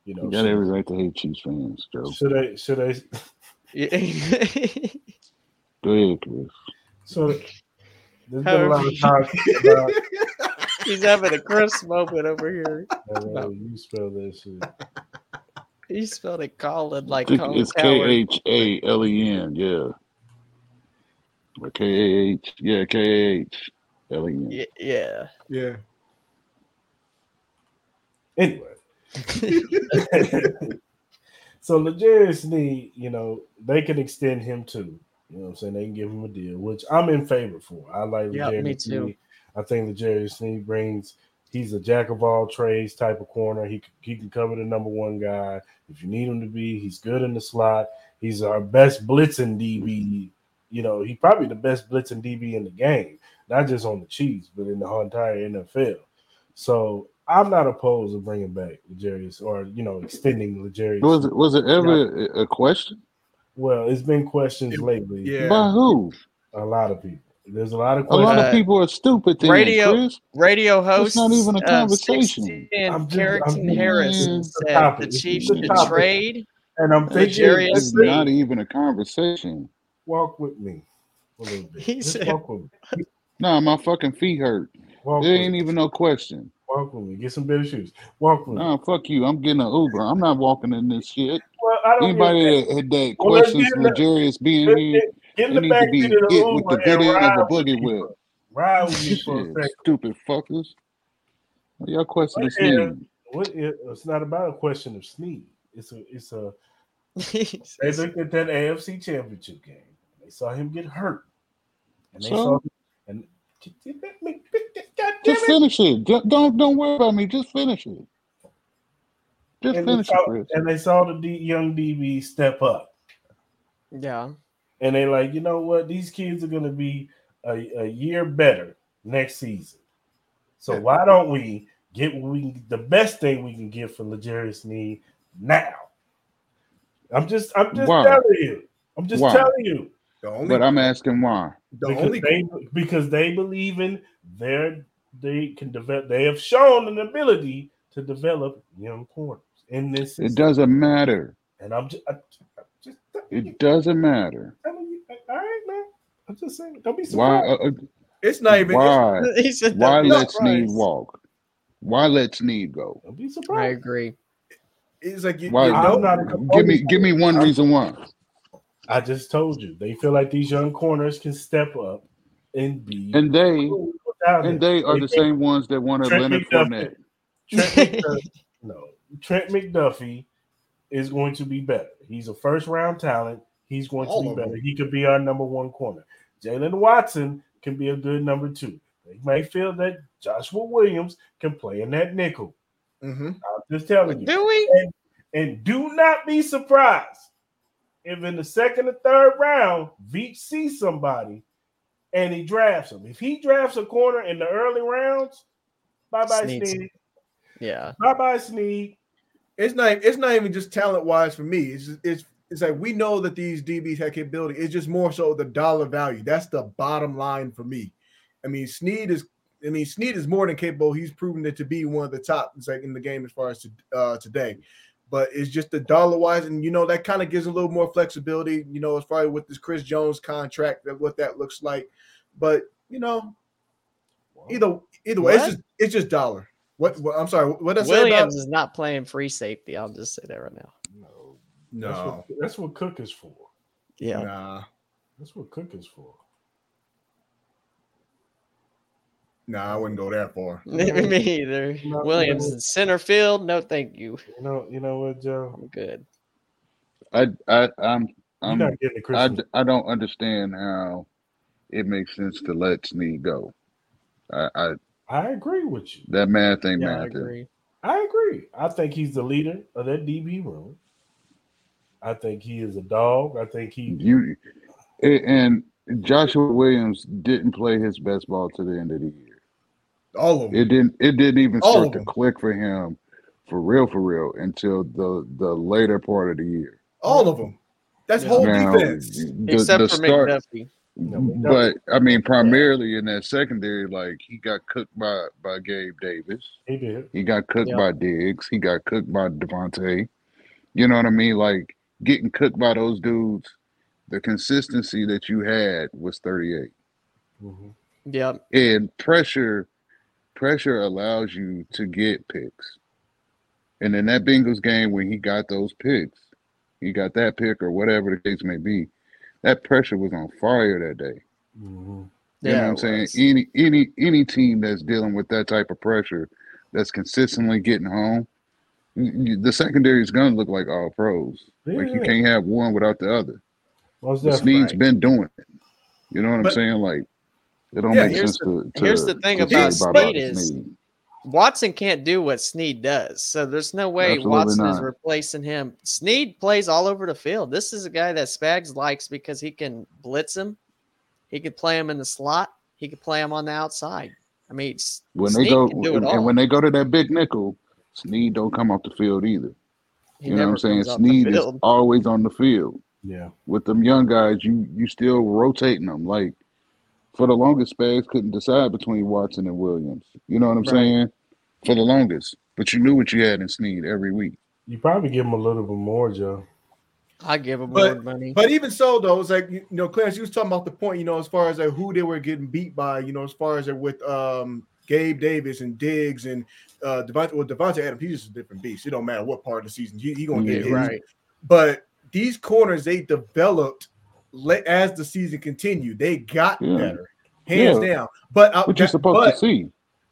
you know, You got every right to hate Chiefs fans, Joe. should I, should I, yeah. Go ahead, Chris. so there's been a lot of talk about, he's having a Chris moment over here. uh, you spell that shit. He spelled it Colin like think Colin it's K Coward. H A L E N. Yeah. Or K A H. Yeah, K A H L E N. Y- Yeah. Yeah. Anyway. so L'Jarius Sneed, you know, they can extend him too. You know what I'm saying? They can give him a deal, which I'm in favor for. I like Yeah, me too. Need. I think L'Jarius Sneed brings he's a jack of all trades type of corner. He he can cover the number one guy if you need him to be. He's good in the slot. He's our best blitzing DB. You know, he's probably the best blitzing DB in the game, not just on the Chiefs, but in the whole entire NFL. So I'm not opposed to bringing back L'Jarius or you know extending L'Jarius. Was it was it ever a a question? Well, it's been questions It- lately. Yeah. By who? A lot of people. There's a lot of A lot of Uh, people are stupid. Then, radio- Chris. Radio host. not even a conversation. 16, I'm just- Carrington I'm- Harris Man, it's the said the It's Chiefs the should trade. and I'm thinking, L'Jarius It's not even a conversation. walk with me a little bit. He Just said- walk with me. Nah, my fucking feet hurt. Walk There with ain't me. even no question. Walk with me. Get some better shoes. Walk with me. Nah, fuck you. I'm getting an Uber. I'm not walking in this shit. Well, I don't Anybody get that, that Well, let's questions get in the- L'Jarius being Get, here, get, get they the need to be seat of the hit with the Uber good and end of a boogie me. whip. Ride with me for a second. stupid fuckers. What y'all questioning What is- Sneed? What, it, it's not about a question of Sneed. It's a it's a They looked at that AFC Championship game. They saw him get hurt, and they So? saw and God damn Just finish it. Don't don't, don't worry about me. Just finish it. Just And they, finish it, saw, Chris. and they saw the D, young DB step up, yeah. and they like, you know what? These kids are going to be a, a year better next season. So why don't we get what we the best thing we can get for L'Jarius Sneed now? I'm just I'm just Why? telling you. I'm just Why? telling you. The only, But I'm asking why. the because only they because they believe in their they can develop they have shown an ability to develop young corners in this It doesn't matter. and I'm just, I, I'm just telling you, It doesn't matter. telling you, all right man I'm just saying don't be surprised Uh, uh, it's not even. why? He said, Why let Sneed surprised." walk? Why let Sneed go? don't be surprised. I agree. It's like you, Why? you I'm know, not a Give me give me one reason why. I just told you they feel like these young corners can step up and be And they without him. and they are the same ones that want to Leonard McDuffie- Fournette. Trent McDuffie, no, Trent McDuffie is going to be better. He's a first round talent. He's going to be better. them. He could be our number one corner. Jaylen Watson can be a good number two. They may feel that Joshua Williams can play in that nickel. Mhm. I'm just telling you. Do we? And do not be surprised if in the second or third round, Veach sees somebody and he drafts him. If he drafts a corner in the early rounds, bye bye Sneed's- Sneed. Yeah. Bye bye Sneed. it's not. It's not even just talent wise for me. It's just, it's it's like we know that these DBs have capability. It's just more so the dollar value. That's the bottom line for me. I mean, Sneed is. I mean, Sneed is more than capable. He's proven it to be one of the top like in the game as far as to, uh, today. But it's just the dollar wise, and you know that kind of gives a little more flexibility. You know, as far as with this Chris Jones contract, that what that looks like. But you know, either either way, it's just it's just dollar. What, what I'm sorry, what did I say about Williams is not playing free safety. I'll just say that right now. No, that's no, what, that's what Cook is for. Yeah. nah, That's what Cook is for. Nah, I wouldn't go that far. Me either. No, Williams no. in center field. No, thank you. You know, you know what, Joe? I'm good. I I I'm You're I'm not getting the I, Christmas. I don't understand how it makes sense to let Sneed go. I, I I agree with you. that math ain't Yeah, I agree. I agree. I think he's the leader of that DB room. I think he is a dog. I think he You and Joshua Williams didn't play his best ball to the end of the year. All of them. It didn't it didn't even All start to click for him for real for real until the the later part of the year. All of them. That's Yeah. whole Now, defense. the, Except the for start, McDuffie. But I mean, primarily in that secondary, like he got cooked by by Gabe Davis. he did. He got cooked Yeah. by Diggs. He got cooked by Davante. You know what I mean? Like getting cooked by those dudes. The consistency that you had was 38. Mhm. Yep. And pressure, pressure allows you to get picks. And in that Bengals game when he got those picks, he got that pick or whatever the case may be, that pressure was on fire that day. Mhm. You know what I'm saying? was. Any any any team that's dealing with that type of pressure, that's consistently getting home, y- y- the secondary is gonna look like all pros. Like you can't have one without the other. Most But definitely. Sneed's been doing it. You know what I'm saying? Like it don't Yeah, make here's sense to, to here's the thing about say bye-bye Sneed is- Sneed. Watson can't do what Sneed does, so there's no way Absolutely Watson is replacing him. Sneed plays all over the field. This is a guy that Spags likes because he can blitz him. He could play him in the slot. He could play him on the outside. I mean, when Sneed they go can do it and, all. and when they go to that big nickel, Sneed don't come off the field either. he you know what I'm saying? comes off the Sneed is always on the field. Yeah. With them young guys, you you still rotating them. Like for the longest, Spags couldn't decide between Watson and Williams. You know what I'm Right. saying? For the longest, but you knew what you had in Sneed every week. You probably give him a little bit more, Joe. I give him But- more money. But even so, though, it's like you know, Clarence, you was talking about the point, you know, as far as like who they were getting beat by, you know, as far as like with um Gabe Davis and Diggs and uh Davante, well, Davante Adams, he's just a different beast. It don't matter what part of the season he, he gonna get Yeah, his. right. But these corners they developed le- as the season continued. They got Yeah. better, hands Yeah. down. But uh, What you're supposed but, to see.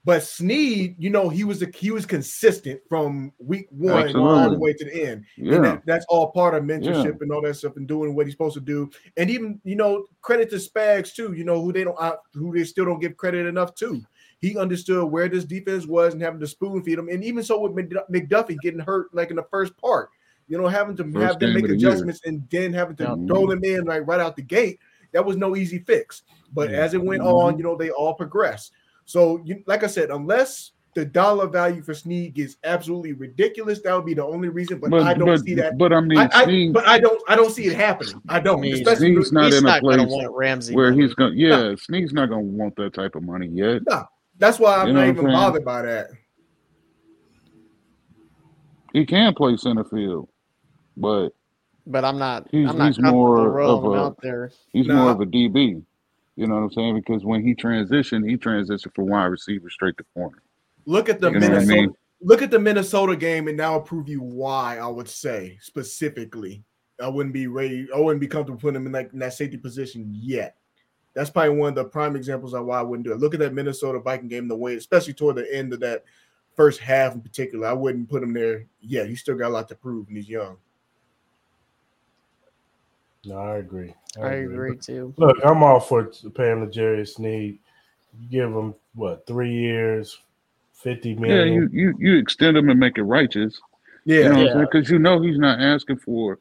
But Sneed, you know, he was a, he was consistent from week one all the way to the end. And Yeah. that, that's all part of Yeah. mentorship and all that stuff and doing what he's supposed to do. And even, you know, credit to Spags too, you know, who they don't uh, who they still don't give credit enough to. He understood where this defense was and having to spoon feed them. And even so with McDuffie getting hurt like in the first part, you know, having to First have them make of the year. adjustments and then having to Yeah. throw them in like right out the gate, that was no easy fix. But Yeah. as it went Mhm. on, you know, they all progressed. So, you, like I said, unless the dollar value for Sneed gets absolutely ridiculous, that would be the only reason. But, I don't but, see that. But I mean, I, I, Sneed, but I don't. I don't see it happening. I don't. I mean, especially Sneed's not He's in a not going to place want Ramsey where money. he's gonna. Yeah, Sneed's not gonna want that type of money yet. that's why I'm You know not what I'm even saying? bothered by that. He can play center field, but but I'm not. He's- I'm not he's more rolling of a- out there. he's Nah. more of a DB. You know what I'm saying? Because when he transitioned, he transitioned from wide receiver straight to corner. Look at the You know what I Minnesota. mean? Look at the Minnesota game, and that'll prove you why. I would say specifically, I wouldn't be ready. I wouldn't be comfortable putting him in like in that safety position yet. That's probably one of the prime examples of why I wouldn't do it. Look at that Minnesota Viking game, the way, especially toward the end of that first half in particular. I wouldn't put him there. Yeah, he still got a lot to prove, and he's young. No, I agree. I agree too. Look, I'm all for paying the Jerry Sneed. You give him what three years, fifty Yeah, you you you extend him and make it righteous. You know what Yeah. Because you know he's not asking for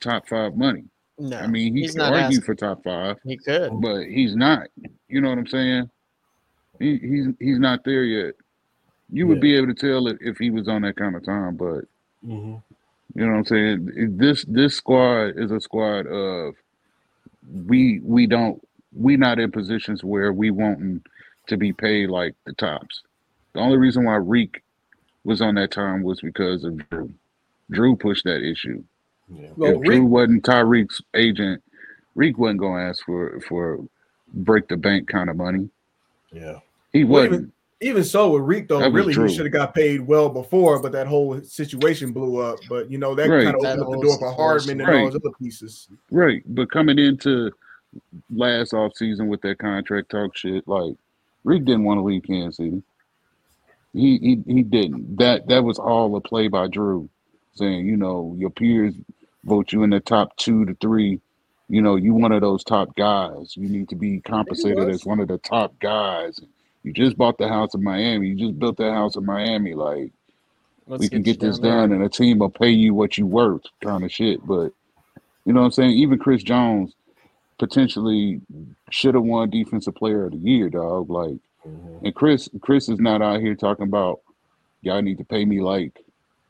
top five money. No, I mean, he he's can not argue asking. for top five, He could. but he's not. You know what I'm saying? He, he's he's not there yet. You would Yeah. be able to tell it if he was on that kind of time, but Mhm. You know what I'm saying? This this squad is a squad of we we don't we not in positions where we wanting to be paid like the tops. The only reason why Reek was on that time was because of Drew. Drew pushed that issue. Yeah. Well, if Drew wasn't Tyreek's agent, Reek wasn't gonna ask for for break the bank kind of money. Yeah. He Well, wasn't. even- Even so, with Reek though, That was really he should have got paid well before, but that whole situation blew up. But you know that Right. kind of opened up the door for Hardman and all those other pieces. Right, but coming into last off season with that contract talk shit, like Reek didn't want to leave Kansas City. He he he didn't. That that was all a play by Drew, saying you know your peers vote you in the top two to three. You know you one of those top guys. You need to be compensated as one of the top guys. You just bought the house in Miami. You just built that house in Miami. Like Let's we can you get this down done and a team will pay you what you worth kind of shit. But you know what I'm saying? Even Chris Jones potentially should have won defensive player of the year, dog. Like Mhm. and Chris Chris is not out here talking about y'all need to pay me like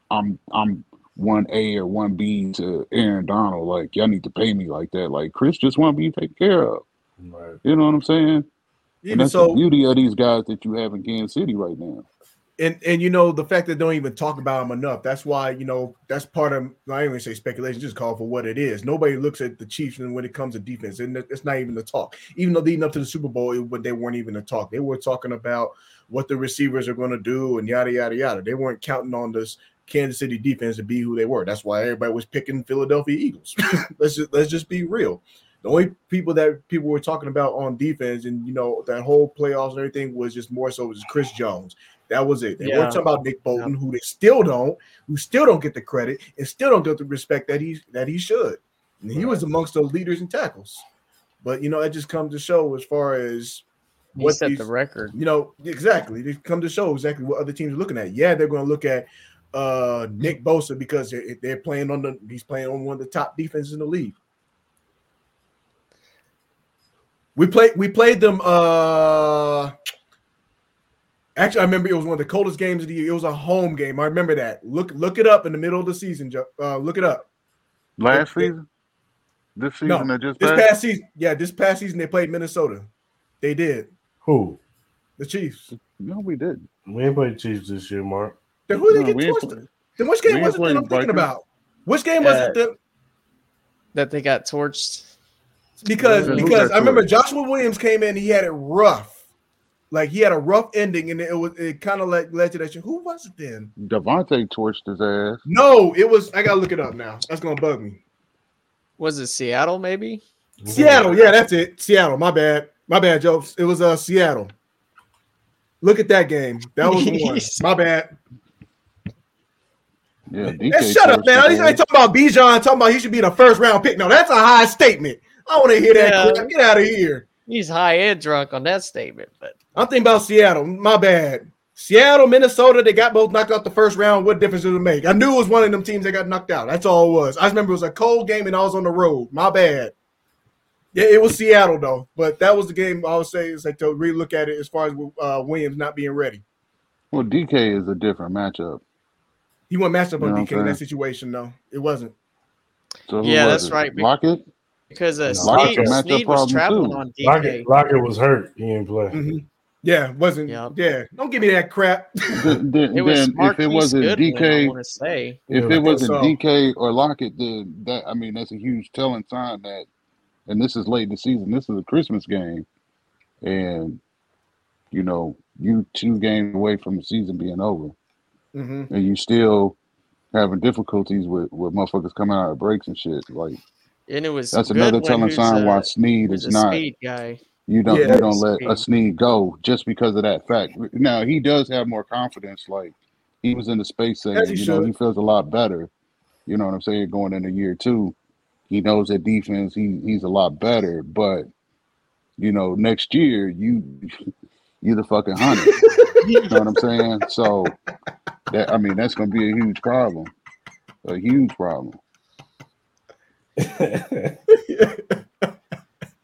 I'm I'm one A or one B to Aaron Donald. Like y'all need to pay me like that. Like Chris just want to be taken care of. Right. You know what I'm saying? And Even that's so, the beauty of these guys that you have in Kansas City right now. and and you know the fact that they don't even talk about them enough. That's why you know that's part of I don't even say speculation, just call for what it is. Nobody looks at the Chiefs when it comes to defense, and it's not even the talk. Even though leading up to the Super Bowl, it, but they weren't even the talk. They were talking about what the receivers are going to do and yada yada yada. They weren't counting on this Kansas City defense to be who they were. That's why everybody was picking Philadelphia Eagles. let's just let's just be real. The only people that people were talking about on defense and you know that whole playoffs and everything was just more so was Chris Jones. That was it. They Yeah. weren't talking about Nick Bolton, who they still don't, who still don't get the credit and still don't get the respect that he that he should. And he was amongst the leaders in tackles. But you know, it just comes to show as far as He what set these- the record. you know, exactly. They come to show exactly what other teams are looking at. Yeah, they're going to look at uh Nick Bosa because they're, they're playing on the he's playing on one of the top defenses in the league. We played we played them uh actually I remember it was one of the coldest games of the year. It was a home game. I remember that. Look look it up in the middle of the season, Uh look it up. Last Okay. season, this season No, that just This passed. past season, yeah, this past season they played Minnesota. They did. Who? The Chiefs. No, we didn't. We ain't played Chiefs this year, Mark. Then who did No, they get ain't torched? play- Then which game was it that I'm playing thinking about? Which game was Uh, it that That they got torched. Because because I remember? Joshua Williams came in, he had it rough. Like he had a rough ending, and it was it kind of like led to that. shit. Who was it then? Davante torched his ass. No, it was. I gotta look it up now. That's gonna bug me. Was it Seattle? Maybe. Seattle, yeah, that's it. Seattle. My bad. My bad, Joe. It was uh Seattle. Look at that game. That was the one. My bad. Yeah, And shut up, man. I ain't talking about Bijan. Talking about he should be the first round pick. No, that's a high statement. I want to hear that. Yeah. crap. Get out of here. He's high end drunk on that statement, but I'm thinking about Seattle. My bad. Seattle, Minnesota, they got both knocked out the first round. What difference did it make? I knew it was one of them teams that got knocked out. That's all it was. I just remember it was a cold game and I was on the road. My bad. Yeah, it was Seattle though, but that was the game I would say is like to really look at it as far as uh, Williams not being ready. Well, DK is a different matchup. He went matched up You on know DK in that situation though. It wasn't. So Yeah, was that's it? right. Lockett. Because uh, No, Sneed, Lockett's a matchup was traveling too. on DK. Lockett, Lockett was hurt. He didn't play. Mhm. Yeah, wasn't. Yep. Yeah, don't give me that crap. Then, then, It was then if it wasn't Goodwin, I DK, want to say. if Yeah, it wasn't so. DK or Lockett, then that I mean that's a huge telling sign that. And this is late in the season. This is a Christmas game, and you know you two games away from the season being over, hmm and you still having difficulties with with motherfuckers coming out of breaks and shit. Like And it was that's another telling sign a- why Sneed is a not. speed guy. You don't Yeah, you don't let a Sneed. Sneed go just because of that fact. Now he does have more confidence. Like he was in the space saying, As he you know, he feels a lot better. You know what I'm saying? Going into year two, he knows that defense. He he's a lot better. But you know, next year you you the fucking hunter. you know what I'm saying? So that I mean that's gonna be a huge problem. A huge problem.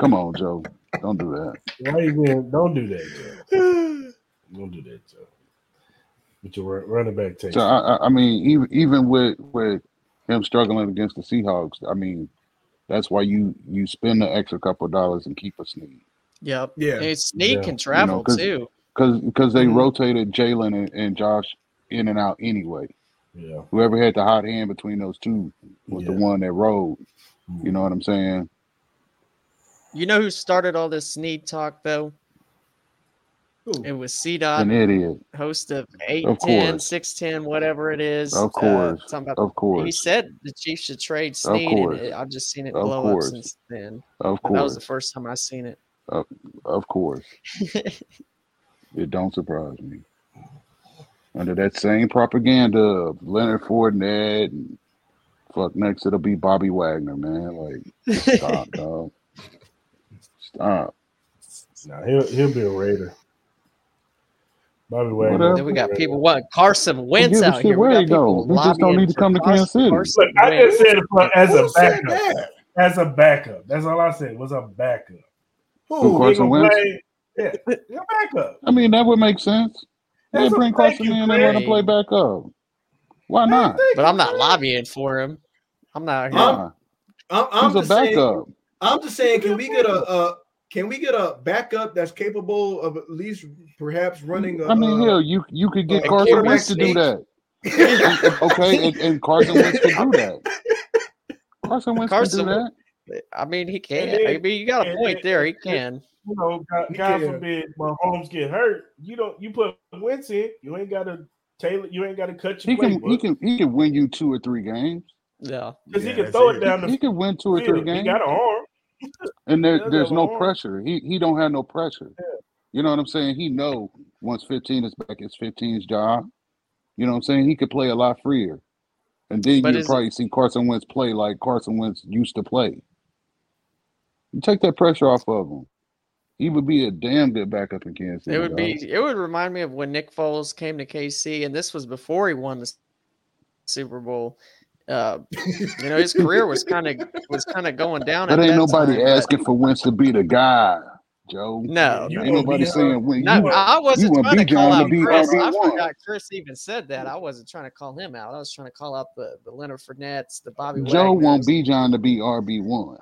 Come on, Joe. Don't do that. Why you being? Don't do that, Joe. Don't do that, Joe. But your run- running back takes. So I, I- I mean, even even with with him struggling against the Seahawks, I mean, that's why you you spend the extra couple of dollars and keep a sneak Yep. Yeah. And Sneed Yeah. can travel 'cause- too. because because they Mhm. rotated Jaylen and, and Josh in and out anyway. yeah. Whoever had the hot hand between those two was the one that rode. You know what I'm saying? You know who started all this Sneed talk though? Who? It was C Dot, An idiot, host of Of 810, course. 610, whatever it is. Of uh, course. talking about, of course. he said the Chiefs should trade Sneed, and it, I've just seen it Of blow course. up since then. of But that was the first time I seen it. of course. It don't surprise me. Under that same propaganda of Leonard Fournette and fuck next, it'll be Bobby Wagner, man. Like, stop, dog. Stop. Nah, he'll he'll be a Raider. Bobby Wagner. Whatever. then we got people wanting Carson Wentz give out here. where We got he go. people He just don't need to come to Carson- Kansas City. Carson Look, I just said it as a backup. As a backup. That's all I said. Was a backup. Who, Who? Carson Wentz? Yeah, yeah, backup. I mean, that would make sense. They bring Carson in and let him play back up. Why not? But I'm not lobbying for him. I'm not here. I'm- I'm, I'm he's a just saying. I'm just saying. Can we get a, a can we get a backup that's capable of at least perhaps running? A, I mean, uh, hell, you you could get Carson quarterback Wentz to do that. Okay, and, and Carson Wentz can do that. Carson Wentz Carson can do that. I mean, he can. And then- I mean, you got a point then- there. He can. You know, God, He God can. forbid Mahomes get hurt. You don't. You put Wentz in. You ain't got to Taylor, you ain't got to cut your. He your can he can he can win you two or three games. Yeah. because Yeah, he can throw it. it down the He can win two or three field. He games. got an arm. And there, does there's no arm. pressure. He he don't have no pressure. You know what I'm saying? He know once 15 is back, it's 15's job. You know what I'm saying? He could play a lot freer. And then But you is- probably see Carson Wentz play like Carson Wentz used to play. You take that pressure off of him. He would be a damn good backup in Kansas City. It would dog. be. It would remind me of when Nick Foles came to KC, and this was before he won the Super Bowl. Uh, you know, his career was kind of was kind of going down. But at ain't that nobody time, but- asking for Wentz to be the guy, Joe. No, You. Ain't nobody saying when No, you I wasn't want trying to Bijan call to out be Chris. I RB1. forgot Chris even said that. I wasn't trying to call him out. I was trying to call out the, the Leonard Fournettes, the Bobby Joe want Wagners. John to be RB one.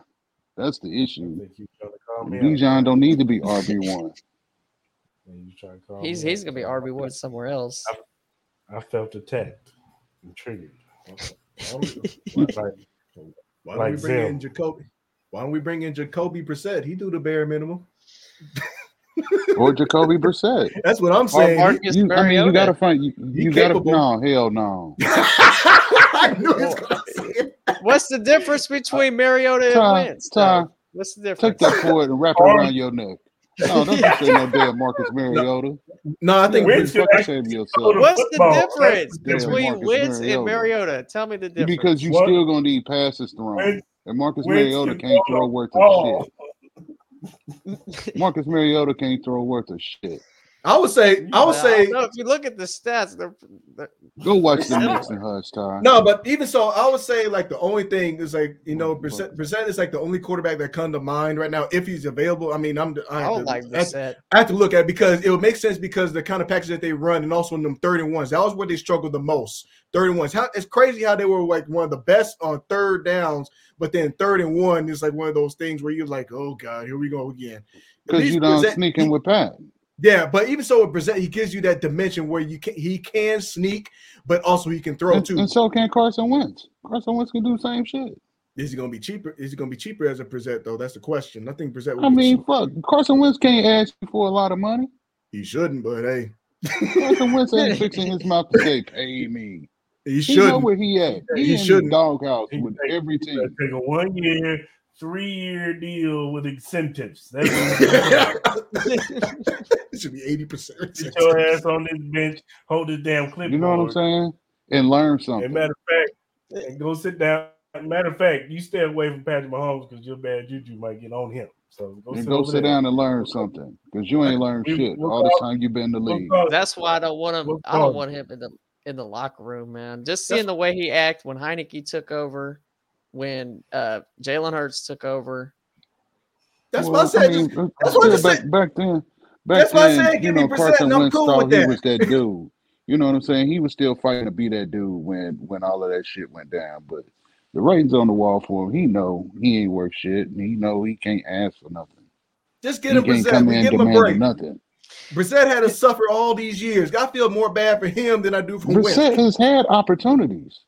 That's the issue. think you trying to call me out. Bijan don't need to be RB one. And you trying to call He's he's gonna be RB one somewhere else. I felt attacked and triggered. Like, Why don't Like we bring in Jacoby? Why don't we bring in Jacoby Brissett? He do the bare minimum. Or Jacoby Brissett. That's what I'm Or saying. Marcus You, I mean, you gotta find you, you gotta capable. no hell no. I knew he was gonna say it. What's the difference between Mariota and Ty, Wentz? Ty. What's the difference? take that forward and wrap it around your neck. Oh, no, don't you say no damn Marcus Mariota. No, I think Wentz Fucking could save yourself. What's What's the difference between Marcus Wentz and Mariota. Mariota? Tell me the difference. Because you What? still gonna need passes thrown. Wentz- And Marcus Wentz Mariota can can't throw throw worth ball. of shit. Marcus Mariota can't throw worth of shit. I would say I would Well, say no, if you look at the stats, they're, they're Go watch the Knicks and Hush, Ty. no, but even so, I would say like the only thing is like you know Brissett, Brissett is like the only quarterback that come to mind right now if he's available. I mean, I'm I I have, don't to, like I have, Brissett. I have to look at it because it would make sense because the kind of package that they run and also in them third and ones that was where they struggled the most. Third and ones. How it's crazy how they were like one of the best on third downs, but then third and one is like one of those things where you're like, oh god, here we go again. At Because you don't Brissett- sneak in with Pat. Yeah, but even so, with Brissett, he gives you that dimension where you can he can sneak, but also he can throw And, too. and so can Carson Wentz. Carson Wentz can do the same shit. Is he gonna be cheaper? Is he gonna be cheaper as a Brissett though? That's the question. I think Brissett. I mean, cheap. fuck. Carson Wentz can't ask for a lot of money. he shouldn't, but hey, Carson Wentz ain't fixing his mouth to say, pay me. he He know shouldn't. where he at. He, He in shouldn't. the doghouse He with take- every team. take a one year, three year deal with incentives. That's it should be eighty percent. Sit your ass on this bench, hold this damn clipboard. You know what I'm saying? And learn And something. matter of fact, and go sit down. Matter of fact, you stay away from Patrick Mahomes because your bad juju might get on him. So go And sit, go sit there. down and learn something. Because you ain't learned We- shit we'll all the time you've been in the We'll league. That's why I don't want him. What I don't want him in the in the locker room, man. Just seeing the way he act when Heinicke took over, when uh Jalen Hurts took over. That's Well, what I said. mean, just- uh, that's what I still said. back, back then, back That's what I then, said, you give me know, Brissett Carson and I'm Wentz cool thought with he that. was that dude. You know what I'm saying? He was still fighting to be that dude when when all of that shit went down. But the ratings on the wall for him, he know he ain't worth shit. And he know he can't ask for nothing. just get He him can't Brissett. come We in give him a break. nothing. Brissett had to suffer all these years. I feel more bad for him than I do for Brissett Wentz. has had opportunities.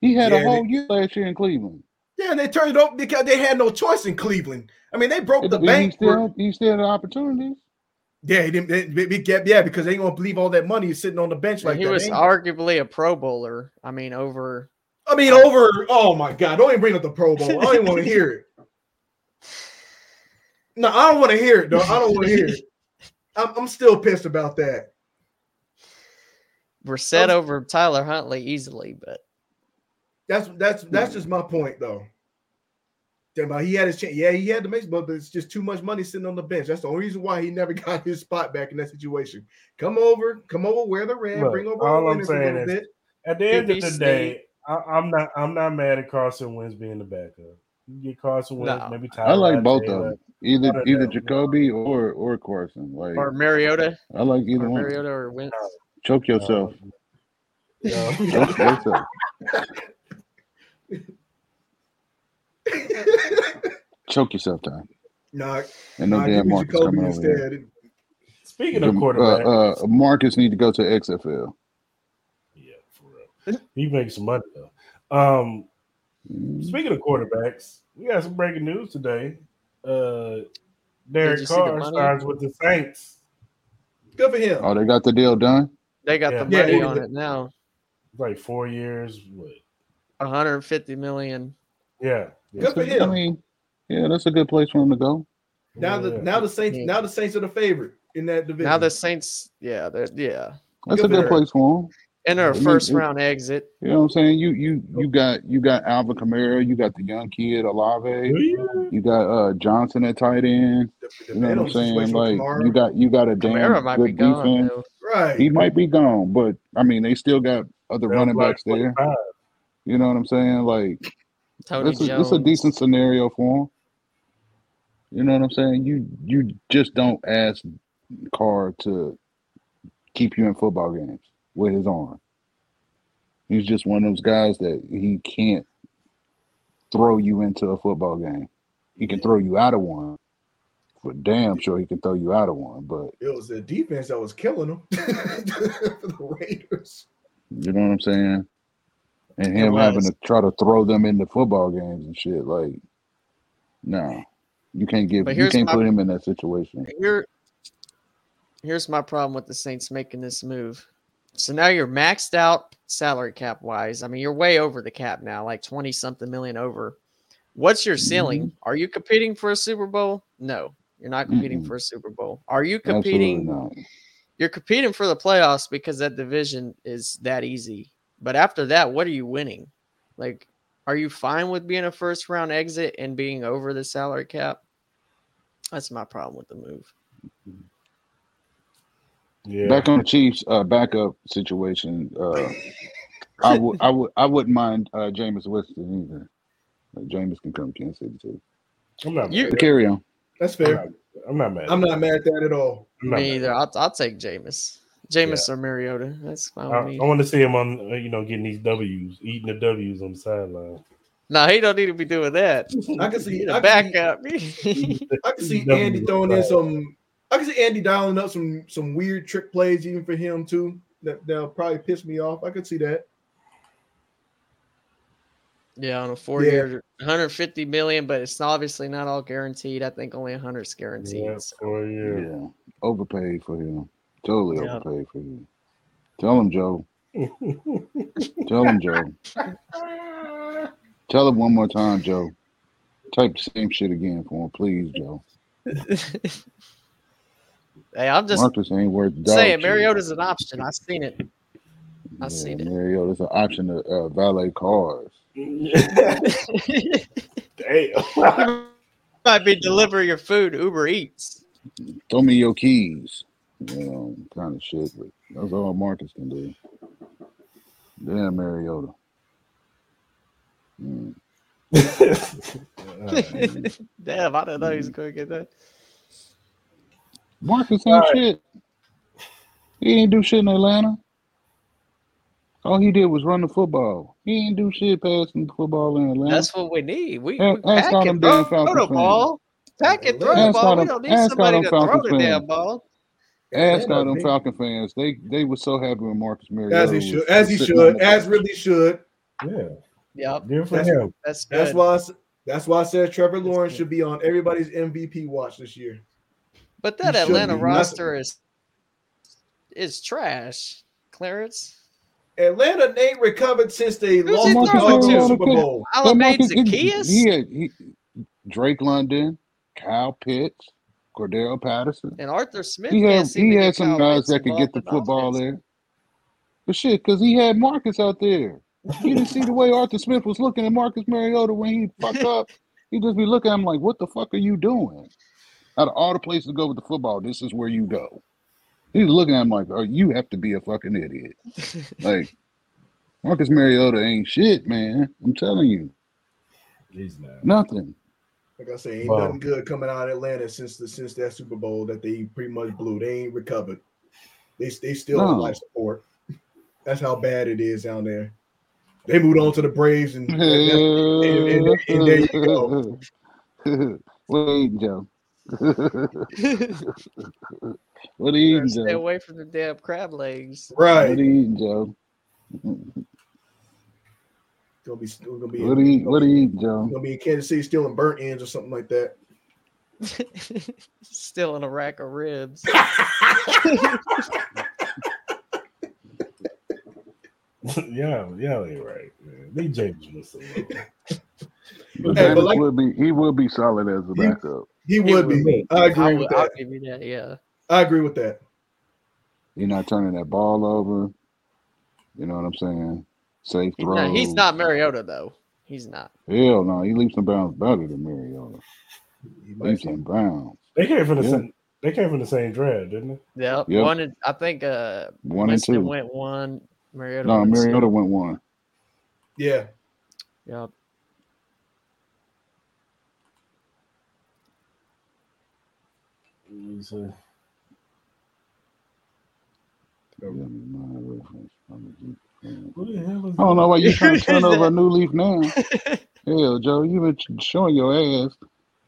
He had Yeah, a they- whole year last year in Cleveland. Yeah, and they turned it over because they had no choice in Cleveland. I mean, they broke And the he bank. still For, had, he still had opportunities. yeah, he didn't. They, they, they get- yeah, because they ain't gonna believe all that money is sitting on the bench like he that. was ain't- arguably a Pro Bowler. I mean, over I mean, over. Oh my God! Don't even bring up the Pro Bowl. I don't even want to hear it. No, I don't want to hear it, though. I don't want to hear it. I'm, I'm still pissed about that. Brissett I'm- um, over Tyler Huntley easily, but That's that's that's just my point, though. Damn, but he had his chance. Yeah, he had the make, but it's just too much money sitting on the bench. That's the only reason why he never got his spot back in that situation. Come over, come over, wear the red, Look, bring over all a I'm winner for a saying is- bit. At the end of QB the day, I, I'm not I'm not mad at Carson Wentz being the backup. You get Carson Wentz, No. maybe Tyler I like both of them. Either either them. Jacoby or or Carson. Like or Mariota, I like either or one. Mariota or Wentz. Choke yourself. Uh, no. Choke yourself. Choke yourself, Tom. Nah, And no nah, damn me Marcus coming over here. Speaking The- of quarterback, uh, uh, Marcus need to go to XFL. yeah, for real. He makes some money though. Um, Mm. speaking of quarterbacks, we got some breaking news today. Uh, Derek you see Carr money? signs with the Saints. Good for him. Oh, they got the deal done. They got Yeah. the Yeah, money it- on it now. like four years. What? 150 million. Yeah. Yeah. Good for him. I mean, yeah, that's a good place for him to go. Now the now the Saints now the Saints are the favorite in that division. Now the Saints, yeah, they're yeah. That's Good a good her. place for him. And they're a I mean, first round exit. You know what I'm saying? You you you got you got Alvin Kamara, you got the young kid Olave, Yeah. you got uh Johnson at tight end. The- the You know what I'm saying? Like you got you got a damn Kamara good gone. defense. though. right. He might be gone, but I mean they still got other They're running like backs there. 25. You know what I'm saying? Like Tony it's a, Jones. it's a decent scenario for him. You know what I'm saying? You you just don't ask Carr to keep you in football games with his arm. He's just one of those guys that he can't throw you into a football game. He can throw you out of one. For damn sure he can throw you out of one, but It was the defense that was killing him for the Raiders. you know what I'm saying? And him having to try to throw them into football games and shit, like, no, you can't give, you can't my- put him in that situation. Here, here's my problem with the Saints making this move. So now you're maxed out salary cap wise. I mean, you're way over the cap now, like 20 something million over. What's your ceiling? Mm-hmm. Are you competing for a Super Bowl? No, you're not competing Mm-mm. for a Super Bowl. Are you competing? You're competing for the playoffs because that division is that easy. But after that, what are you winning? Like, are you fine with being a first round exit and being over the salary cap? That's my problem with the move. Yeah. Back on the Chiefs uh, backup situation, uh, I would, I would, I wouldn't mind uh, Jameis Winston either. Like, Jameis can come to Kansas City too. I'm not. You- mad. Carry on. That's I'm fair. not, I'm not mad. I'm not mad at that at all. Me either. I'll, I'll take Jameis. Jameis or Mariota. That's fine I. I want to see him on, uh, you know, getting these W's, eating the W's on the sideline. No, he don't need to be doing that. I can see. He I the can backup. I can see Andy throwing in some. I can see Andy dialing up some some weird trick plays even for him too. That that'll probably piss me off. I could see that. yeah, on a four year, 150 million, but it's obviously not all guaranteed. I think only 100's guaranteed. Yeah, so- for a year. Yeah, overpaid for him. Totally Yeah. overpaid for you. Tell him, Joe. Tell him, Joe. Tell him one more time, Joe. Type the same shit again for him, please, Joe. hey, I'm just Marcus ain't worth saying shit. Mariota's an option. I've seen it. I Yeah, seen it. Mariota's an option to uh, valet cars. Damn. Might be deliver your food Uber Eats. Throw me your keys. You know, kind of shit. But that's all Marcus can do. Damn, Mariota. Mm. Damn, I didn't know he was going to get that. Marcus ain't Alright. shit. He ain't do shit in Atlanta. All he did was run the football. He ain't do shit passing the football in Atlanta. That's what we need. We, Yeah, we that's pack all and throw, throw the ball. Pack and throw the ball. all We them- don't need somebody them to throw Falcons the damn ball. Ask all them man. Falcon fans. They they were so happy when Marcus Mariota As he should. As he was sitting on should. As really should. yeah. Yep, That's- him. that's. That's why. I s- That's why I said Trevor Lawrence should be on everybody's MVP watch this year. But that He Atlanta be. roster is is trash, Clarence. Atlanta ain't recovered since they Who's lost he the throwing dog in the to? Super Bowl. Olamide Marcus, he, Zaccheaus? he he, Drake London, Kyle Pitts, Cordarrelle Patterson. And Arthur Smith He had he had some Kyle guys that could get the football offense. there. But shit, because he had Marcus out there. You didn't see the way Arthur Smith was looking at Marcus Mariota when he fucked up. He'd just be looking at him like, what the fuck are you doing? Out of all the places to go with the football, this is where you go. He's looking at him like, oh, you have to be a fucking idiot. Like, Marcus Mariota ain't shit, man. I'm telling you. He's not. Nothing. Like I say, ain't Wow. nothing good coming out of Atlanta since the since that Super Bowl that they pretty much blew. They ain't recovered. They they still on No. life support. That's how bad it is down there. They moved on to the Braves and, and, and- and there you go. what are you eating, Joe? what are you Better eating, Stay away from the damn crab legs. Right. What are you eating, Joe? Gonna be gonna be What are you What are you eating, Joe? gonna be in Kansas City stealing burnt ends or something like that. Still in a rack of ribs. yeah, yeah, ain't right. Man. They Jameis Winston. But Hey, but like- would be he would be solid as a He- backup. He would be. I I agree will, with I'll give you that. Yeah. I agree with that. You're not turning that ball over. You know what I'm saying? Safe He's throws. not, he's not Mariota though. He's not. Hell no, he leaps and bounds better than Mariota. He might Leaps and bounds. They came from the Yeah. same. They came from the same draft, didn't they? Yep. Yep. One. and- I think. Uh, One and two. went one. Mariota. No, went two. Mariota went one. Yeah. Yep. Let me see. Yeah, my reference. Who the hell is I don't know why you're trying to turn over a new leaf now. Hell, Joe, you've been showing your ass.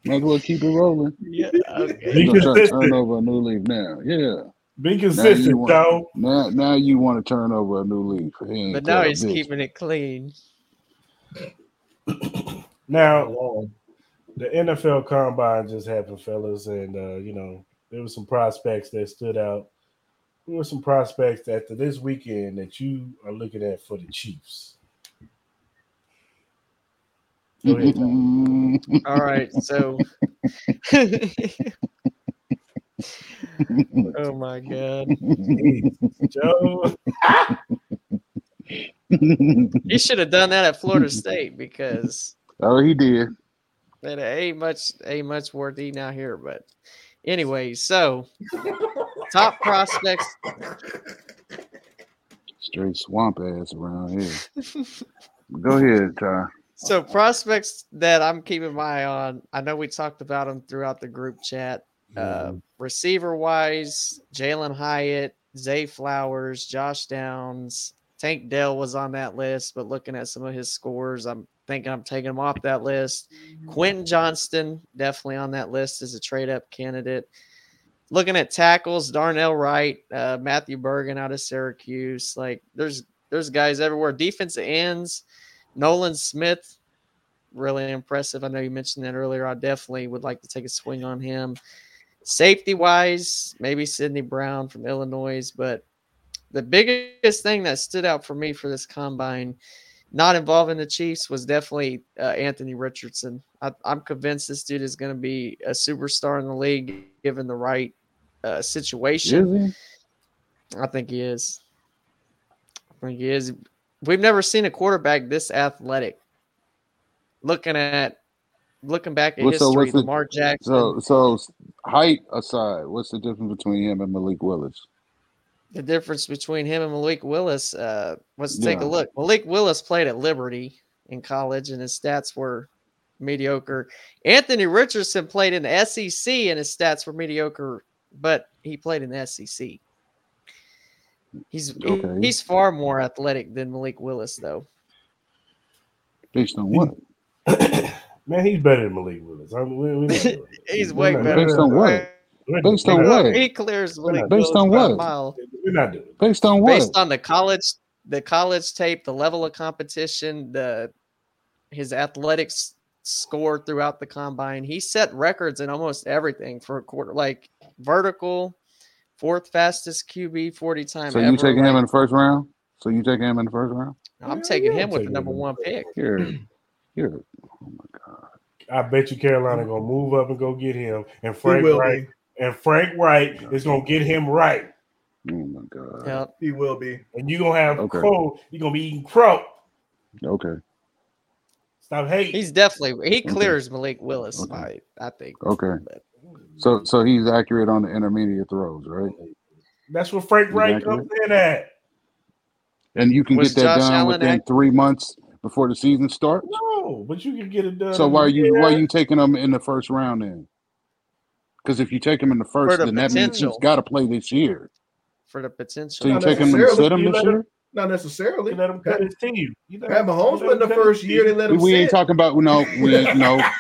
Might as well keep it rolling. Yeah. Okay. Be You gonna try to turn over a new leaf now. Yeah. Be consistent, want- Joe. Now now you want to turn over a new leaf. He ain't But now he's bitch. keeping it clean. Now, the NFL Combine just happened, fellas, and uh, you know there were some prospects that stood out. Who were some prospects after this weekend that you are looking at for the Chiefs? Ahead, mm-hmm. All right. So. oh my god. Joe, He should have done that at Florida State because oh, he did. that ain't much ain't much worth eating out here. But anyway, so top prospects. Straight swamp ass around here. Go ahead, Ty. So prospects that I'm keeping my eye on. I know we talked about them throughout the group chat. Uh, receiver wise, Jalin Hyatt, Zay Flowers, Josh Downs, Tank Dell was on that list, but looking at some of his scores, I'm thinking I'm taking him off that list. Quentin Johnston definitely on that list as a trade up candidate. Looking at tackles, Darnell Wright, uh, Matthew Bergen out of Syracuse. Like there's there's guys everywhere. Defensive ends, Nolan Smith, really impressive. I know you mentioned that earlier. I definitely would like to take a swing on him. Safety wise, maybe Sidney Brown from Illinois, but the biggest thing that stood out for me for this combine, not involving the Chiefs, was definitely uh, Anthony Richardson. I, I'm convinced this dude is going to be a superstar in the league given the right uh, situation. I think he is. I think he is. We've never seen a quarterback this athletic. Looking at looking back at history, the- Lamar Jackson. So so height aside, what's the difference between him and Malik Willis? the difference between him and Malik Willis. Uh, let's take a look. Malik Willis played at Liberty in college, and his stats were mediocre. Anthony Richardson played in the SEC, and his stats were mediocre, but he played in the SEC. He's he- he's far more athletic than Malik Willis, though. Based on what? man, he's better than Malik Willis. I mean, we, we not. He's We're way not- better. Based on what? Based on what? He clears Malik Based Willis on what? mile. We're not doing it. Based on what? based on the college the college tape the level of competition the his athletics score throughout the combine he set records in almost everything for a quarter like vertical fourth fastest qb 40 time so ever. you taking him in the first round? So you taking him in the first round? i'm Yeah, taking him with the number him. one pick You're you're oh my god. I bet you Carolina gonna move up and go get him, and Frank Reich be. and Frank Reich is gonna get him right, Oh my god. yep. He will be. and you gonna have Okay. crow. You gonna be eating crow. Okay. Stop hating. he's definitely he clears malik willis Okay. I, I think Okay. But- So so he's accurate on the intermediate throws, right? That's what Frank Reich Exactly. comes in at. And you can Was get that Josh done Allen within ac- three months before the season starts. No, but you can get it done. So why are you why are you taking them in the first round then? Because if you take him in the first, the then that means he's potential. got to play this year. for the potential So you Not take him and necessarily. sit him You this let him- year? Not necessarily. You let him cut his teeth? You let Pat him- Mahomes you let went the him cut his first year. They let him We ain't talking about no. We ain't no.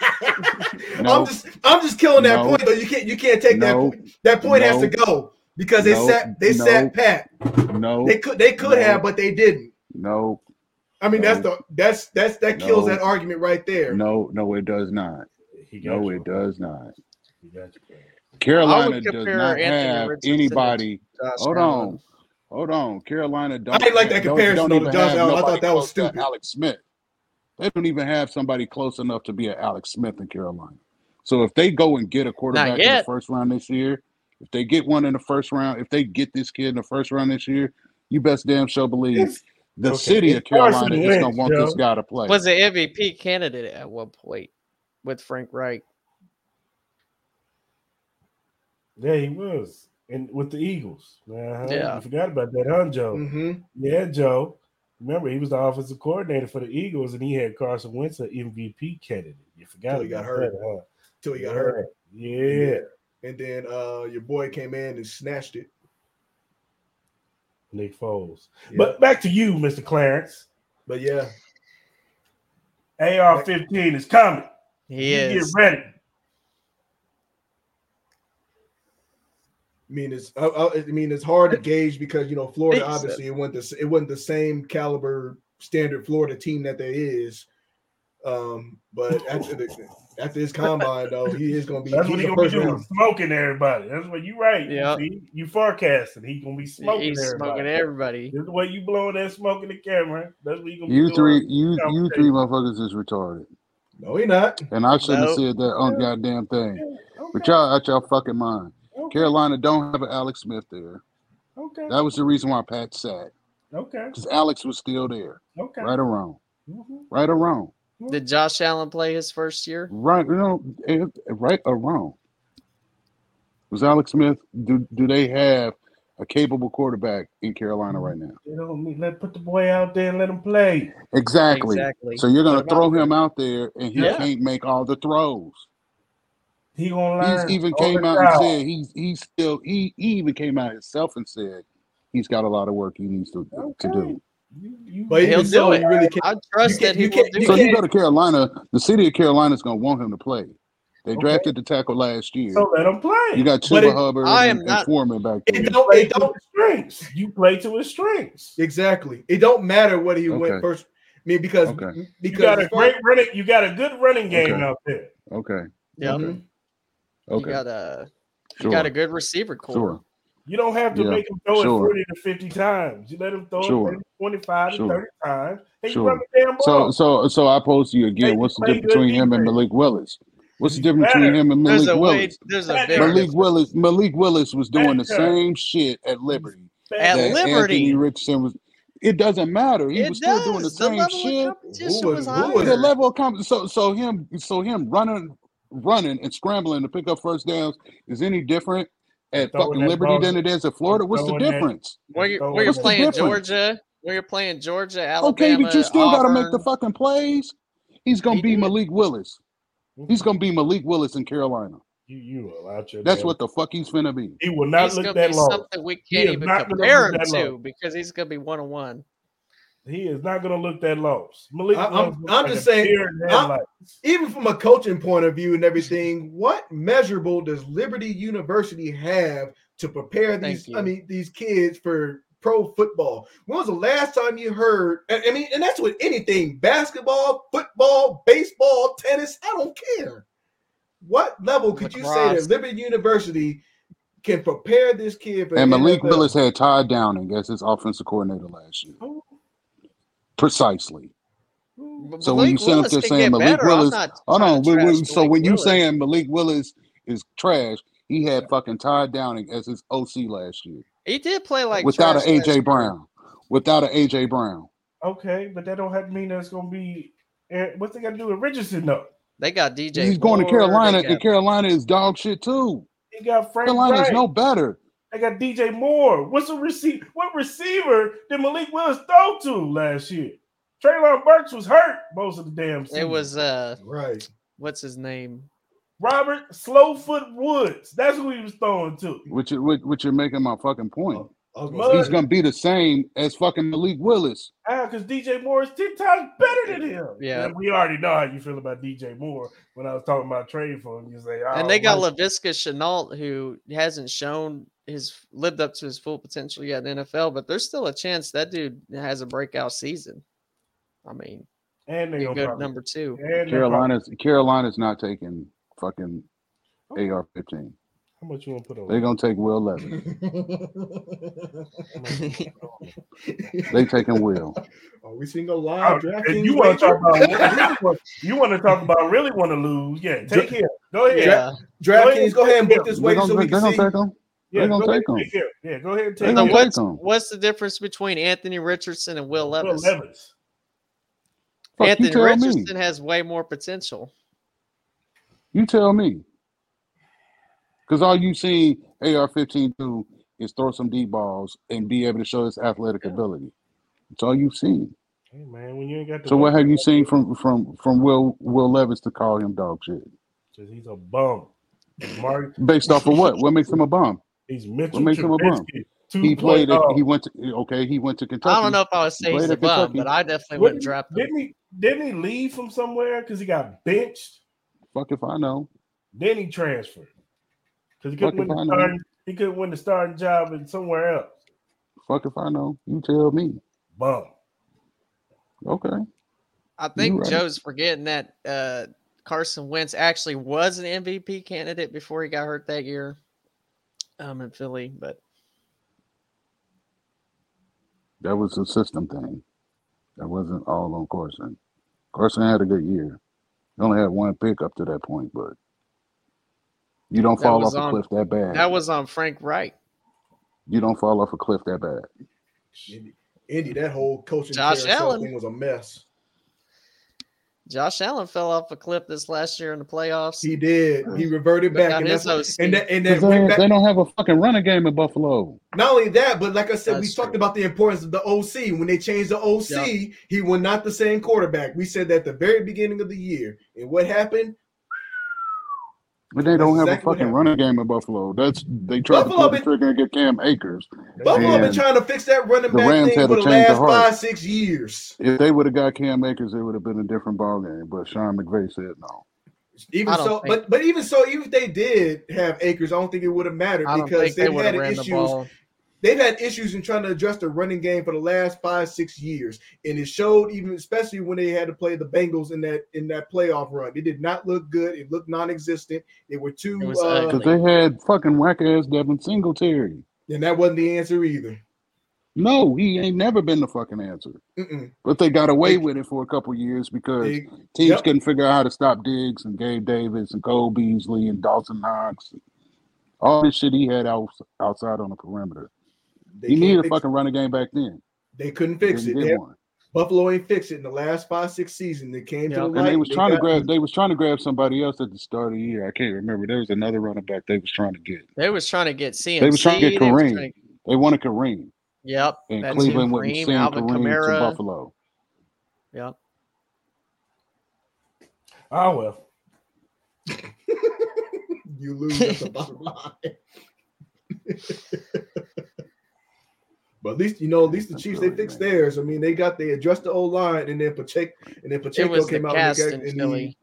No. I'm just I'm just killing that No. point though. You can't you can't take that point. That point has to go because they No. sat they No. sat pat. No. They could they could No. have, but they didn't. No. I mean that's the that's that's that kills No. that argument right there. No. No. It does not. No, you. it does not. He got you. Carolina does not Anthony have Richardson anybody. Hold Allen. on. Hold on, Carolina don't. I ain't like that don't- comparison, don't though, to even Josh Allen. I thought that was stupid. Alex Smith. They don't even have somebody close enough to be an Alex Smith in Carolina. So if they go and get a quarterback in the first round this year, if they get one in the first round, if they get this kid in the first round this year, you best damn sure believe It's- the okay, city of Carolina is going Wentz, to want this guy to play. Was the MVP candidate at one point with Frank Reich. Yeah, he was. And with the Eagles. Uh-huh. Yeah. You forgot about that, huh, Joe? hmm Yeah, Joe. Remember, he was the offensive coordinator for the Eagles, and he had Carson Wentz an MVP candidate. You forgot Till he got hurt. that, huh? Till he got yeah. hurt. Yeah. And then uh your boy came in and snatched it. Nick Foles. Yeah. But back to you, Mr. Clarence. but yeah, AR 15 is coming. He You is. Get ready. I mean it's I, I I mean it's hard to gauge because you know Florida obviously it wasn't the, it wasn't the same caliber standard Florida team that there is. Um, but after the, after his combine though, he is going to be That's what he a gonna be doing, round. smoking everybody. That's what you right. Yeah. See, you forecasting. He gonna be smoking He's everybody. smoking everybody. This is the way you blowing that smoke in the camera. That's what you gonna be You doing. three, you you conversation. three motherfuckers is retarded, No, he not. and I shouldn't have said that on goddamn thing. Okay. But y'all out y'all fucking mind. Okay. Carolina don't have an Alex Smith there. Okay. That was the reason why Pat sat Okay. because Alex was still there, Okay. right or wrong, Mm-hmm. right or wrong, Did Josh Allen play his first year? right, you know, eh, right or wrong. Was Alex Smith? Do do they have a capable quarterback in Carolina right now? You know, me- let put the boy out there and let him play. Exactly. Exactly. So you're gonna throw him out there, and he Yeah. can't make all the throws. He gonna learn. He's even came out and said he's he's still he, he even came out himself and said he's got a lot of work he needs to to do. You, you, But He'll even do it. you really can't. I trust You that can't- he will can't- do So it. you go to Carolina, the city of Carolina is gonna want him to play. They Okay. drafted the tackle last year. so let him play. You got But Chuba it- Hubbard I and, am and not- Foreman back there. It don't. It don't his strengths. You play to his strengths. exactly. It don't matter what he Okay. went first. I mean, because Okay. You got a great running. You got a good running game Okay. out there. Okay. Yeah. Mhm. You got a you Sure. got a good receiver core. Sure. You don't have to Yeah, make him throw sure. it 40 to 50 times. You let him throw Sure. it 25 Sure. to 30 times. And Sure. you run the damn So ball. so so I pose to you again. you What's the difference good between him and. Malik Willis? What's the He's difference between him and There's Malik a way. Willis? There's a Malik. Willis Malik Willis was doing the same shit at Liberty At that Liberty. Anthony Richardson was. It doesn't matter. He It was still doing the the same level shit. of Who was, was- who was The level of comp- so so him so him running running and scrambling to pick up first downs is any different at Throwing fucking Liberty ball- than it is at Florida. What's the throwing that- difference? When you're, when you're playing? Georgia, when you're playing Georgia, Alabama, Okay, but you still got to make the fucking plays. He's gonna He be did. Malik Willis. He's gonna be Malik Willis in Carolina. You, you are your That's damn- what the fuck he's finna be. he will not he's look gonna that be low. something we He can't is even compare look him that to low. because he's gonna be one on one. He is not going to look that low. Malik I- I'm- I'm like just saying, I'm- even from a coaching point of view and everything, what measurable does Liberty University have to prepare these? I mean, these kids for pro football. When was the last time you heard? I I mean, and that's with anything: basketball, football, baseball, tennis. I don't care. What level could you say that Liberty University can prepare this kid for And Malik NFL? Willis had Todd Downing as his offensive coordinator last year. Precisely. But So when you Malik sit up there saying Malik better. Willis- not Hold on. to we- we- so when you Willis. saying Malik Willis is trash, he had fucking Ty Downing as his OC last year he did play like without an trash last AJ year. Brown. Without an AJ Brown. Okay, but that don't have to mean that's going to be. eh, What's they got to do with Richardson though? They got DJ. He's going to Carolina, they and Carolina is dog shit too. He got Frank Carolina's Reich. no better. They got DJ Moore. What's a receiver? What receiver did Malik Willis throw to last year? Treylon Burks was hurt most of the damn season. It was uh, right. what's his name? Robert Slowfoot Woods. That's who he was throwing to. Which, which, which you're making my fucking point. Oh, I was Mud- He's gonna be the same as fucking Malik Willis. Ah, how? Because DJ Moore is ten times better than him. Yeah. And we already know how you feel about DJ Moore. When I was talking about trade for him, you say, oh, and they got like- Laviska Shenault, who hasn't shown his lived up to his full potential yet in the NFL, but there's still a chance that dude has a breakout season. I mean, and they be good probably- number two. and they're Carolina's Carolina's not taking fucking probably- AR fifteen. How much you want to put on? They're gonna take Will Levis. They taking Will. Are we seeing a Oh, live and you want to talk about really want- you want to talk about really want to lose? Yeah, take him. Go ahead. Yeah. DraftKings, go ahead and book this They're so we can see. take him. Yeah, They're gonna go ahead take and 'em. take him. Yeah, go ahead and They're take gonna him. take what's the difference between Anthony Richardson and Will Will Levis? Levis. Fuck, Anthony Richardson me. has way more potential. You tell me. Because all you see AR-15 do is throw some deep balls and be able to show his athletic ability. That's all you've seen. Hey man, when you ain't got the So what have you seen from from from Will Will Levis to call him dog shit? Because he's a bum. Mark. Based off of what? What makes him a bum? He's Mitchell What makes him a bum? He played. At, oh, he went to okay. He went to Kentucky. I don't know if I would say he's a bum, Kentucky. but I definitely Wouldn't wouldn't he- draft him. Didn't he? Didn't he leave from somewhere because he got benched? Fuck if I know. Then he transferred because he couldn't win the starting. He couldn't win the starting job in somewhere else. Fuck if I know. You tell me. Bum. Okay. I think right. Joe's forgetting that uh, Carson Wentz actually was an MVP candidate before he got hurt that year um, in Philly. But That was a system thing. That wasn't all on Carson. Carson had a good year. He only had one pick up to that point, but you don't fall was off a cliff that bad. that was on Frank Reich. you don't fall off a cliff that bad. Indy, Indy, that whole coaching Josh Allen. thing was a mess. Josh Allen fell off a cliff this last year in the playoffs. He did. He reverted back, and that's and that and 'Cause that They, back. they don't have a fucking running game in Buffalo. Not only that, but like I said, we That's talked about the importance of the OC. When they changed the OC, he was not the same quarterback. We said that at the very beginning of the year. And what happened? But they don't That's have exactly a fucking running game in Buffalo. That's they tried Buffalo to pull the been- trigger and get Cam Akers. Buffalo been trying to fix that running the back Rams thing had for the change the last five, six years. If they would have got Cam Akers, it would have been a different ball game. But Sean McVay said no. Even so, think- but but even so, even if they did have Akers, I don't think it would have mattered because they they've had have ran the issues. ball. They've had issues in trying to adjust the running game for the last five, six years, and it showed even especially when they had to play the Bengals in that in that playoff run. It did not look good. It looked non-existent. They were too, It was uh. Because they had fucking whack ass Devin Singletary. and that wasn't the answer either. No, he ain't never been the fucking answer. Mm-mm. But they got away They- with it for a couple years because They- teams yep. couldn't figure out how to stop Diggs and Gabe Davis and Cole Beasley and Dawson Knox. All this shit he had out, outside on the perimeter. They He can't needed a fix- fucking running game back then. They couldn't fix Didn't it. They- Buffalo ain't fixed it in the last five, six seasons. They came to Yep. the And light. they was trying to got- grab. They was trying to grab somebody else at the start of the year. I can't remember. There was another running back they was trying to get. They was trying to get CMC. They was trying to get they Kareem. trying to- They wanted Kareem, Yep. and That's Cleveland him, wouldn't Kareem, send Alvin Kareem to Buffalo. Yep. Oh well. You lose. That's the bottom line. but at least you know, at least the That's Chiefs they fixed man. theirs. I mean, they got they addressed the old line, and then Pacheco and then It Pacheco was the came out cast and, they, got- and Philly. he-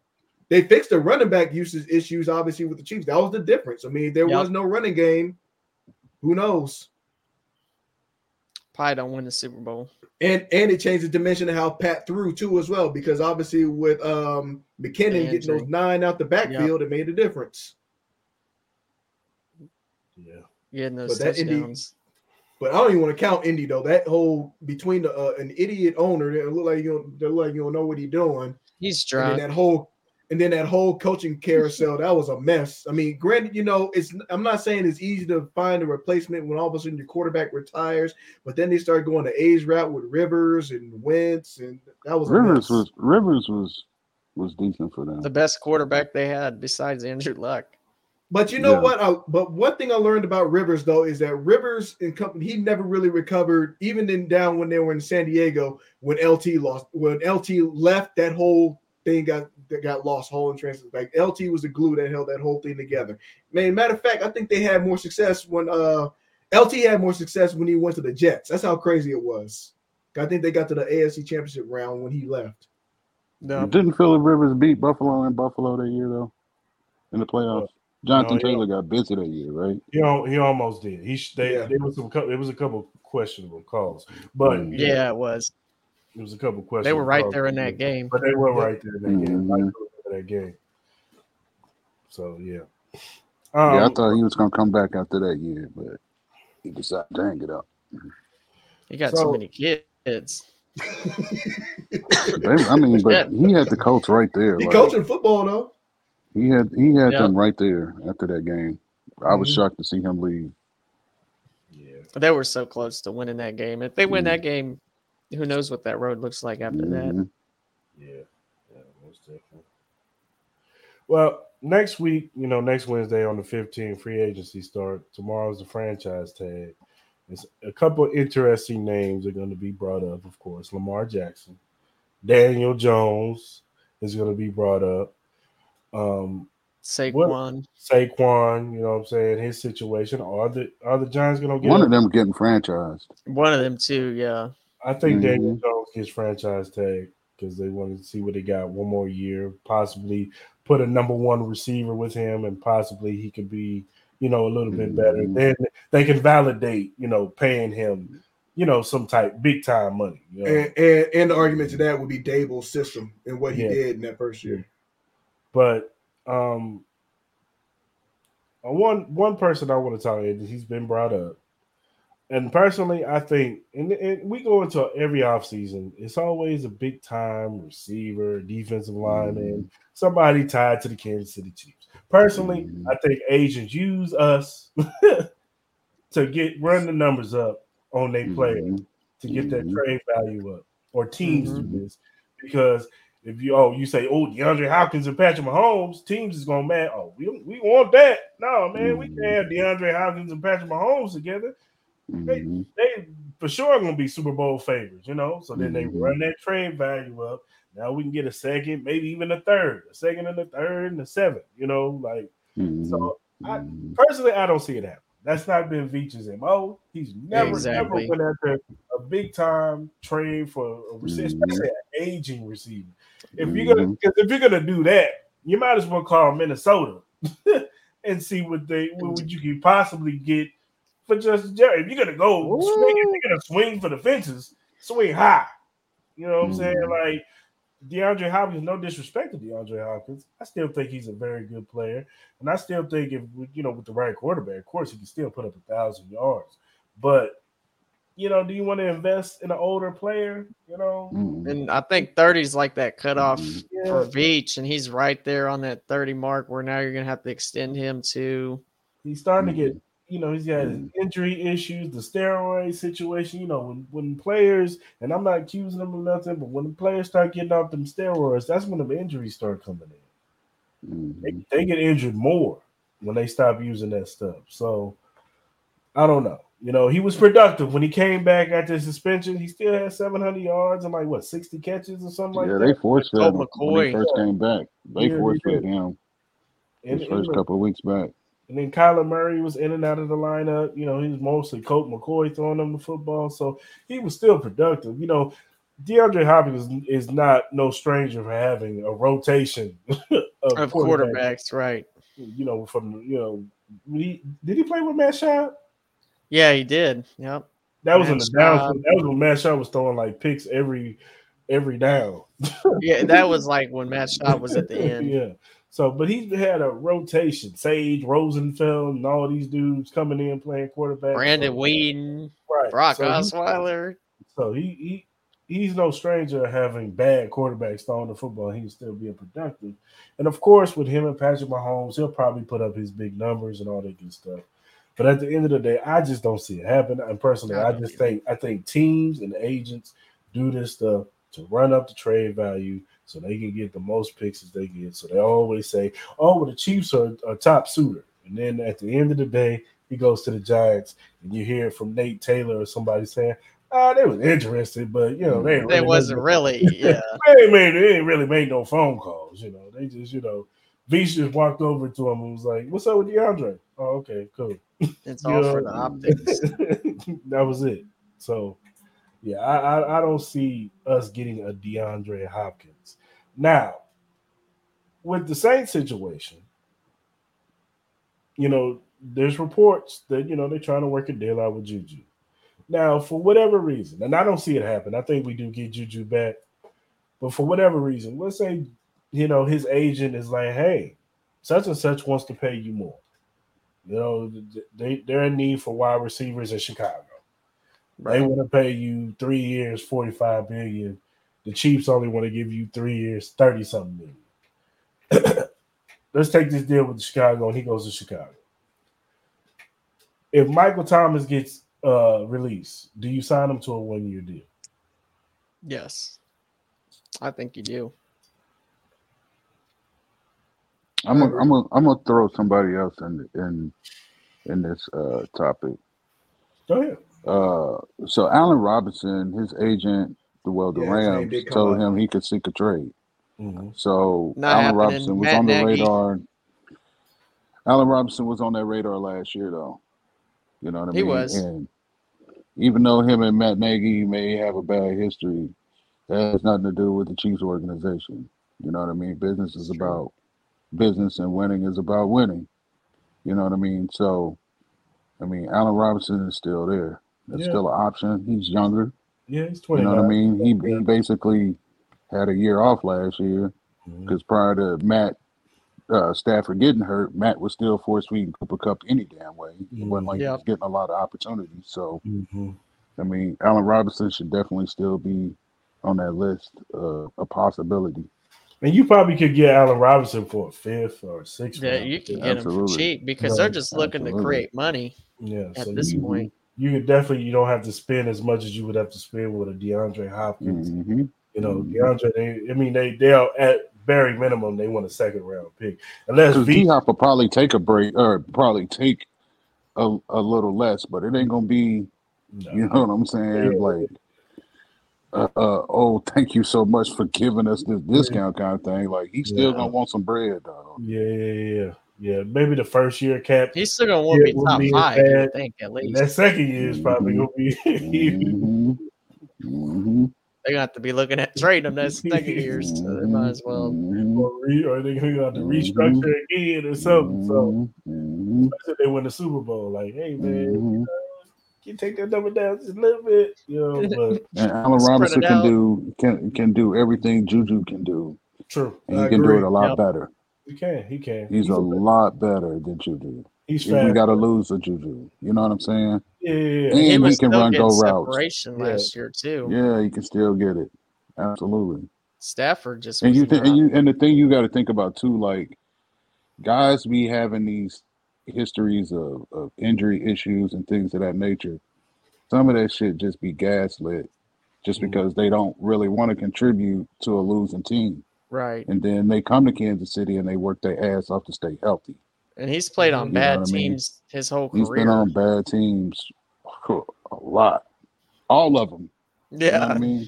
they fixed the running back usage issues, obviously with the Chiefs. That was the difference. I mean, there Yep. was no running game. Who knows? Probably don't win the Super Bowl. And and it changed the dimension of how Pat threw too as well, because obviously with um McKinnon getting those nine out the backfield, it made a difference. Yeah. Yeah, those But that Indy- touchdowns. But I don't even want to count Indy though. That whole between the uh, an idiot owner that look like you don't, look like you don't know what he's doing, He's and then that whole and then that whole coaching carousel that was a mess. I mean, granted, you know, it's I'm not saying it's easy to find a replacement when all of a sudden your quarterback retires, but then they started going the A's route with Rivers and Wentz, and that was a Rivers mess. was Rivers was was decent for them. The best quarterback they had besides Andrew Luck. But you know Yeah. what? I, but one thing I learned about Rivers though is that Rivers and company he never really recovered, even in down when they were in San Diego when LT lost. When LT left, that whole thing got that got lost. Whole and transit. Like LT was the glue that held that whole thing together. Man, matter of fact, I think they had more success when uh LT had more success when he went to the Jets. That's how crazy it was. I think they got to the AFC Championship round when he left. No. Didn't Philip Rivers beat Buffalo in Buffalo that year though? In the playoffs. Jonathan No, yeah. Taylor got busy that year, right? He al- he almost did. He sh- they Yeah. there was some cou- it was a couple questionable calls, but Mm. yeah, Yeah, it was. it was a couple questions. They were right there in that game. but they were right there in that game. I Mhm. do remember that game. So yeah. Um, yeah, I thought he was gonna come back after that year, but he decided to hang it up. He got So- so many kids. I mean, but he had the coach right there. He like, coaching football though. He had he had Yeah. them right there after that game. I was Mhm. shocked to see him leave. yeah. They were so close to winning that game. If they win that game, who knows what that road looks like after that. Mhm. Yeah, yeah, most definitely. Well, next week, you know, next Wednesday on the 15th, free agency start. Tomorrow's the franchise tag. It's a couple interesting names are going to be brought up, of course. Lamar Jackson, Daniel Jones is going to be brought up. Um, Saquon. Saquon, you know what I'm saying, his situation. Are the are the Giants going to get One of them getting franchised. One of them too, yeah. I think Daniel Mhm. Jones gets franchise tag because they want to see what they got one more year, possibly put a number one receiver with him, and possibly he could be, you know, a little bit better. Mhm. Then they can validate, you know, paying him, you know, some type big time money. You know? And, and and the argument to that would be Daboll's system and what he Yeah. did in that first year. But um, uh, one one person I want to talk about, he's been brought up, and personally, I think, and, and we go into every offseason, it's always a big time receiver, defensive lineman, somebody tied to the Kansas City Chiefs. Personally, Mhm. I think agents use us to get run the numbers up on their players Mhm. to get that Mhm. trade value up, or teams do this because if you oh you say oh DeAndre Hopkins and Patrick Mahomes, teams is gonna man oh we we want that no man we Mhm. can't have DeAndre Hopkins and Patrick Mahomes together Mhm. they for sure are gonna be Super Bowl favorites you know so then they Mhm. run that trade value up now we can get a second maybe even a third a second and a third and a seventh you know like so I- Mhm. personally I don't see it happen. That's not been Veach's MO. He's never, Exactly. never went after a big time trade for a receiver, Mhm. especially an aging receiver. If you're gonna, Mhm. 'cause if you're gonna do that, you might as well call Minnesota and see what they what you could possibly get for just Jerry. If you're gonna go swing, you're gonna swing for the fences, swing high. You know what I'm saying? Mhm. Like DeAndre Hopkins, no disrespect to DeAndre Hopkins, I still think he's a very good player, and I still think if you know with the right quarterback, of course he can still put up a thousand yards. But you know, do you want to invest in an older player? You know, Mhm. And I think 30 is like that cutoff Mhm. for yeah, Veach, and he's right there on that 30 mark where now you're gonna have to extend him to he's starting to get. You know, he's got injury issues, the steroid situation. You know, when when players, and I'm not accusing them of nothing, but when the players start getting off them steroids, that's when the injuries start coming in. they, they get injured more when they stop using that stuff. So I don't know. You know, he was productive when he came back after suspension. He still had 700 yards and like what 60 catches or something like yeah, they forced fed Colt him when he McCoy. first came back. They Yeah, they force fed him and, his and first look, couple of weeks back. and then Kyler Murray was in and out of the lineup. You know, he was mostly Colt McCoy throwing them the football, so he was still productive. You know, DeAndre Hopkins is, is not no stranger for having a rotation of, of quarterbacks. quarterbacks, right? You know, from you know, he, did he play with Matt Schaub? Yeah, he did. Yep. That was in the down. Schaub. Um, that was when Matt Schaub was throwing like picks every every down. Yeah, that was like when Matt Schaub was at the end. yeah. So, but he's had a rotation. Sage Rosenfels and all these dudes coming in playing quarterback. Brandon so, Weeden, right? Brock so he- Osweiler. So he, he he's no stranger to having bad quarterbacks throwing the football. He can still being productive. And of course, with him and Patrick Mahomes, he'll probably put up his big numbers and all that good stuff. But at the end of the day, I just don't see it happen. And personally, I I just think I think teams and agents do this stuff to run up the trade value so they can get the most picks as they get. So they always say, "Oh, well, the Chiefs are a top suitor," and then at the end of the day, he goes to the Giants, and you hear from Nate Taylor or somebody saying, "Ah, they was interested, but you know they They really wasn't really, yeah. they ain't made they ain't really made no phone calls. You know, they just you know." Veach just walked over to him and was like, "What's up with DeAndre?" Oh, okay, cool. It's all for the optics. that was it. So, yeah, I, I I don't see us getting a DeAndre Hopkins now. With the same situation, you know, there's reports that you know they're trying to work a deal out with Juju. Now, for whatever reason, and I don't see it happen. I think we do get Juju back, but for whatever reason, let's say you know his agent is like, "Hey, such and such wants to pay you more." You know, they they're in need for wide receivers in Chicago. They want to pay you three years, forty five billion. The Chiefs only want to give you three years, thirty something million. Let's take this deal with Chicago, and he goes to Chicago. If Michael Thomas gets uh released, do you sign him to a one year deal? Yes, I think you do. I'm gonna I'm gonna I'm gonna throw somebody else in in in this uh topic. Go ahead. Uh, so Allen Robinson, his agent, the well, the Yeah, Rams told him he could seek a trade. Mhm. So Not Allen happening. Robinson was Matt on the Nagy. radar. Allen Robinson was on that radar last year, though. You know what I He mean? was. And even though him and Matt Nagy may have a bad history, that has nothing to do with the Chiefs organization. You know what I mean? Business is That's true. about business, and winning is about winning. You know what I mean? So, I mean, Allen Robinson is still there. That's Yeah. still an option. He's younger. Yeah, he's 20. You know what I mean? He he basically had a year off last year because prior to Matt uh, Stafford getting hurt, Matt was still force feeding Cooper Kupp any damn way. It wasn't like he Yep. was getting a lot of opportunities. So, Mhm. I mean, Allen Robinson should definitely still be on that list, uh, a possibility. And you probably could get Allen Robinson for a fifth or a sixth. Yeah, round you pick. can get them for cheap because Right. they're just looking to create money Yeah, at so this you, point. you could definitely you don't have to spend as much as you would have to spend with a DeAndre Hopkins. hmm You know, Mhm. DeAndre. They, I mean, they they are at very minimum they want a second round pick, unless Because V. D Hop will probably take a break or probably take a, a little less, but it ain't gonna be No. You know what I'm saying? Yeah. Like, uh, uh, oh, thank you so much for giving us this discount kind of thing. Like, he's still Yeah. gonna want some bread, though. Yeah, yeah, yeah, yeah. Maybe the first year cap. He's still gonna want to be top be five, you bad. would think at And least. that second year is probably Mhm. gonna be. hmm hmm They're gonna have to be looking at trading him that second year, so they might as well. or, re, or they're gonna have to restructure again or something. So hmm they win the Super Bowl, like, hey man, hmm can you take that number down just a little bit, you know? But And Allen Robinson can do can can do everything Juju can do, true, and I he can do it a lot Yep. better. he can, he can. He's a lot better than Juju. he's If we got to lose a Juju, you know what I'm saying? Yeah, yeah, yeah. And He he can run go routes. separation Yeah. last year too. Yeah, he can still get it. Absolutely. Stafford just And you think, and you, and the thing you got to think about too, like guys be having these histories of, of injury issues and things of that nature. Some of that shit just be gaslit, just Mhm. because they don't really want to contribute to a losing team, right. and then they come to Kansas City and they work their ass off to stay healthy. And he's played on You bad what I mean? teams his whole career. He's been on bad teams a lot, all of them. You know yeah, what I mean?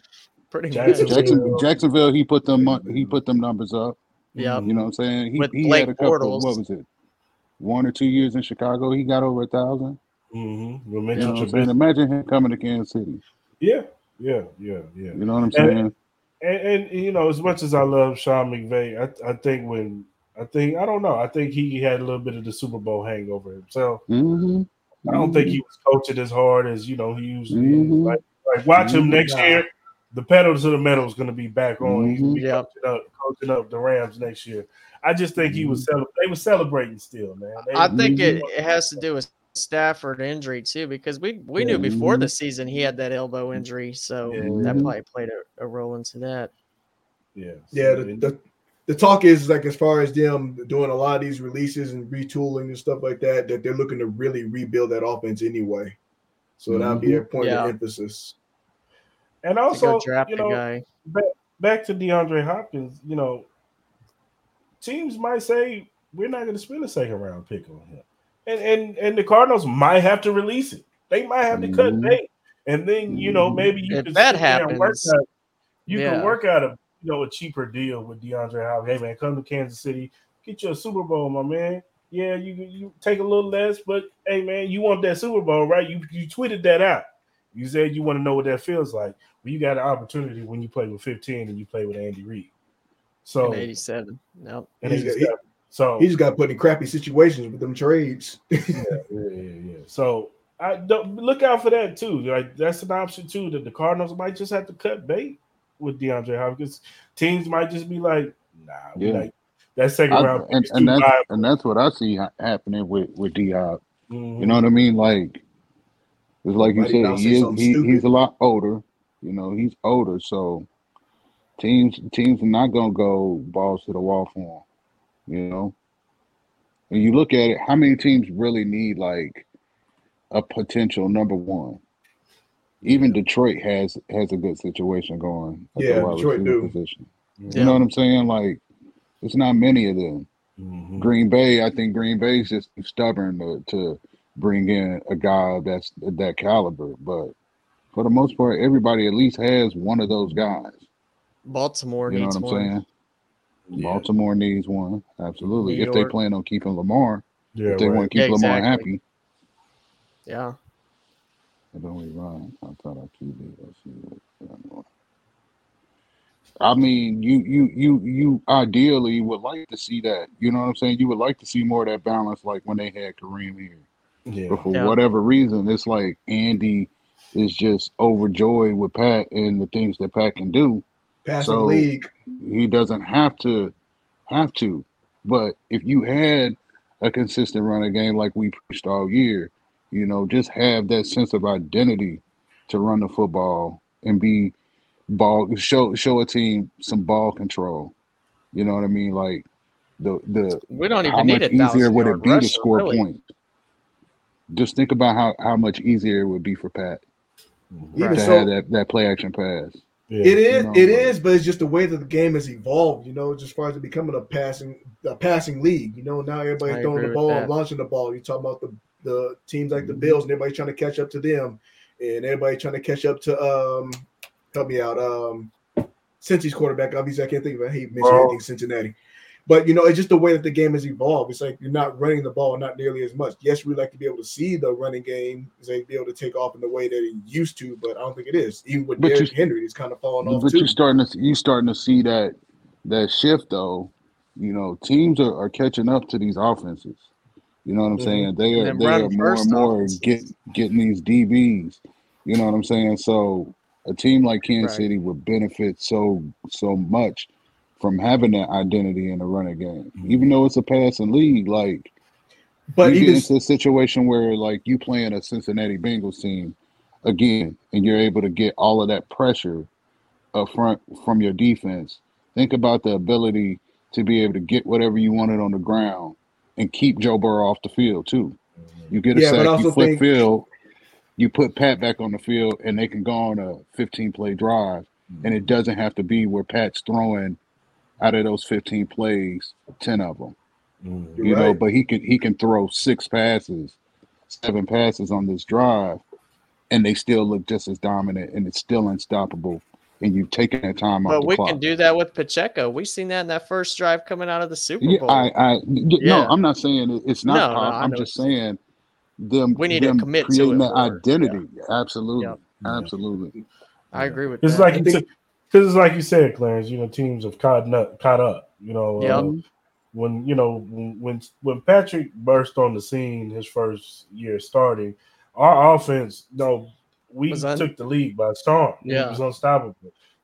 pretty Jackson- much. Jackson, Jacksonville, he put them he put them numbers up. Yeah. You know what I'm saying? He, With he Blake had a couple. Bortles. What was it? One or two years in Chicago, he got over a thousand. Mm-hmm. You know what I'm saying? Imagine him coming to Kansas City. Yeah, yeah, yeah, yeah. You know what I'm And- saying? And, and you know, as much as I love Sean McVay, I, I think when I think I don't know, I think he had a little bit of the Super Bowl hangover himself. Mm-hmm. I don't think he was coaching as hard as you know he usually Mhm. Like, like watch him next year. The pedal to the metal is going to be back on. He's gonna be Mhm. Yep. coaching up, coaching up the Rams next year. I just think he was cele- they were celebrating still, man. They, I think it, it has to do with Stafford injury too, because we we knew before Mhm. the season he had that elbow injury, so Yeah. that probably played a, a role into that. yeah, Yeah, the, the, the talk is like as far as them doing a lot of these releases and retooling and stuff like that, that they're looking to really rebuild that offense anyway. So that'll be their point Yeah. of emphasis. and also draft you know guy. back to DeAndre Hopkins, you know, teams might say we're not going to spend a second round pick on him, and and and the Cardinals might have to release it. They might have to cut Mhm. bait, and then you know Mhm. maybe you If can that sit there and work happens, out- you yeah. can work out a you know a cheaper deal with DeAndre Hopkins. Hey man, come to Kansas City, get you a Super Bowl, my man. Yeah, you you take a little less, but hey man, you want that Super Bowl, right? You you tweeted that out. You said you want to know what that feels like. Well, you got an opportunity when you play with 15 and you play with Andy Reid. So in '87. Nope. and He's got- 87. so He just got put in crappy situations with them trades. yeah, yeah, yeah. So I look out for that too. Like that's an option too. That the Cardinals might just have to cut bait with DeAndre Hopkins. Teams might just be like, nah, we Yeah. like that second I, round and, and that's viable. and that's what I see happening with with D Hop. Mhm. You know what I mean? Like it's like you Buddy said, to he is he, he's a lot older. You know, he's older, so teams teams are not gonna go balls to the wall for him. You know, and you look at it, how many teams really need like a potential number one? Even Detroit has has a good situation going at Yeah, the Detroit do. position. You know what I'm saying? Like, it's not many of them. Mhm. Green Bay, I think Green Bay's just stubborn to, to bring in a guy that's that caliber. But for the most part, everybody at least has one of those guys. Baltimore You know what I'm one. saying? Yeah. Baltimore needs one, absolutely. New if they plan on keeping Lamar, Yeah, if they right. want to keep Yeah, Lamar happy, Yeah. I don't we run outside our TV. Let's see what's going on. I mean, you you you you ideally would like to see that. You know what I'm saying? You would like to see more of that balance, like when they had Kareem here. Yeah. But for Yeah. whatever reason, it's like Andy is just overjoyed with Pat and the things that Pat can do. Passing So- league. He doesn't have to have to. But if you had a consistent running game like we preached all year, you know, just have that sense of identity to run the football and be ball show show a team some ball control. You know what I mean? Like the the We don't how even need much a easier would it yard be to score really. points? Just think about how, how much easier it would be for Pat Even to so, have that, that play action pass. Yeah. It is, know, it but- is, but it's just the way that the game has evolved. You know, just as far as it becoming a passing, a passing league. You know, now everybody's I throwing the ball, and launching the ball. You talk about the the teams like the Mhm. Bills, and everybody trying to catch up to them, and everybody trying to catch up to um, help me out, um, Cincy's quarterback. Obviously, I can't think of it. He mentioned Bro. anything Cincinnati. But you know, it's just the way that the game has evolved. It's like you're not running the ball not nearly as much. Yes, we like to be able to see the running game, like be able to take off in the way that it used to, but I don't think it is. Even with But you- Derrick Henry, it's kind of falling off But too. you're starting to you starting to see that that shift though. You know, teams are, are catching up to these offenses. You know what I'm Mhm. saying? They are they are more and more offenses. get getting these DBs. You know what I'm saying? So a team like Kansas Right. City would benefit so so much from having that identity in the running game. Mm-hmm. Even though it's a passing league, like But you even get into a situation where like you playing a Cincinnati Bengals team again, and you're able to get all of that pressure up front from your defense. Think about the ability to be able to get whatever you wanted on the ground and keep Joe Burrow off the field too. Mm-hmm. You get a Yeah, sack, you flip think- field, you put Pat back on the field, and they can go on a 15 play drive, mm-hmm. and it doesn't have to be where Pat's throwing out of those 15 plays, 10 of them Mhm. You're you know, but he can he can throw six passes, seven passes on this drive, and they still look just as dominant, and it's still unstoppable. And you've taken that time off But the we clock. can do that with Pacheco. We've seen that in that first drive coming out of the Super Yeah, Bowl. I, I, y- no, I'm not saying it's not. No, no. I I'm just saying them. We need to them commit to creating it that more. identity. Absolutely, Yep. Yeah. absolutely. I agree with It's that. like I you think- said, because it's like you said, Clarence. You know, teams have caught up. Caught up. You know, Yep. uh, when you know when when Patrick burst on the scene his first year starting, our offense, you know, we Was un- took the league by storm. Yeah. It was unstoppable.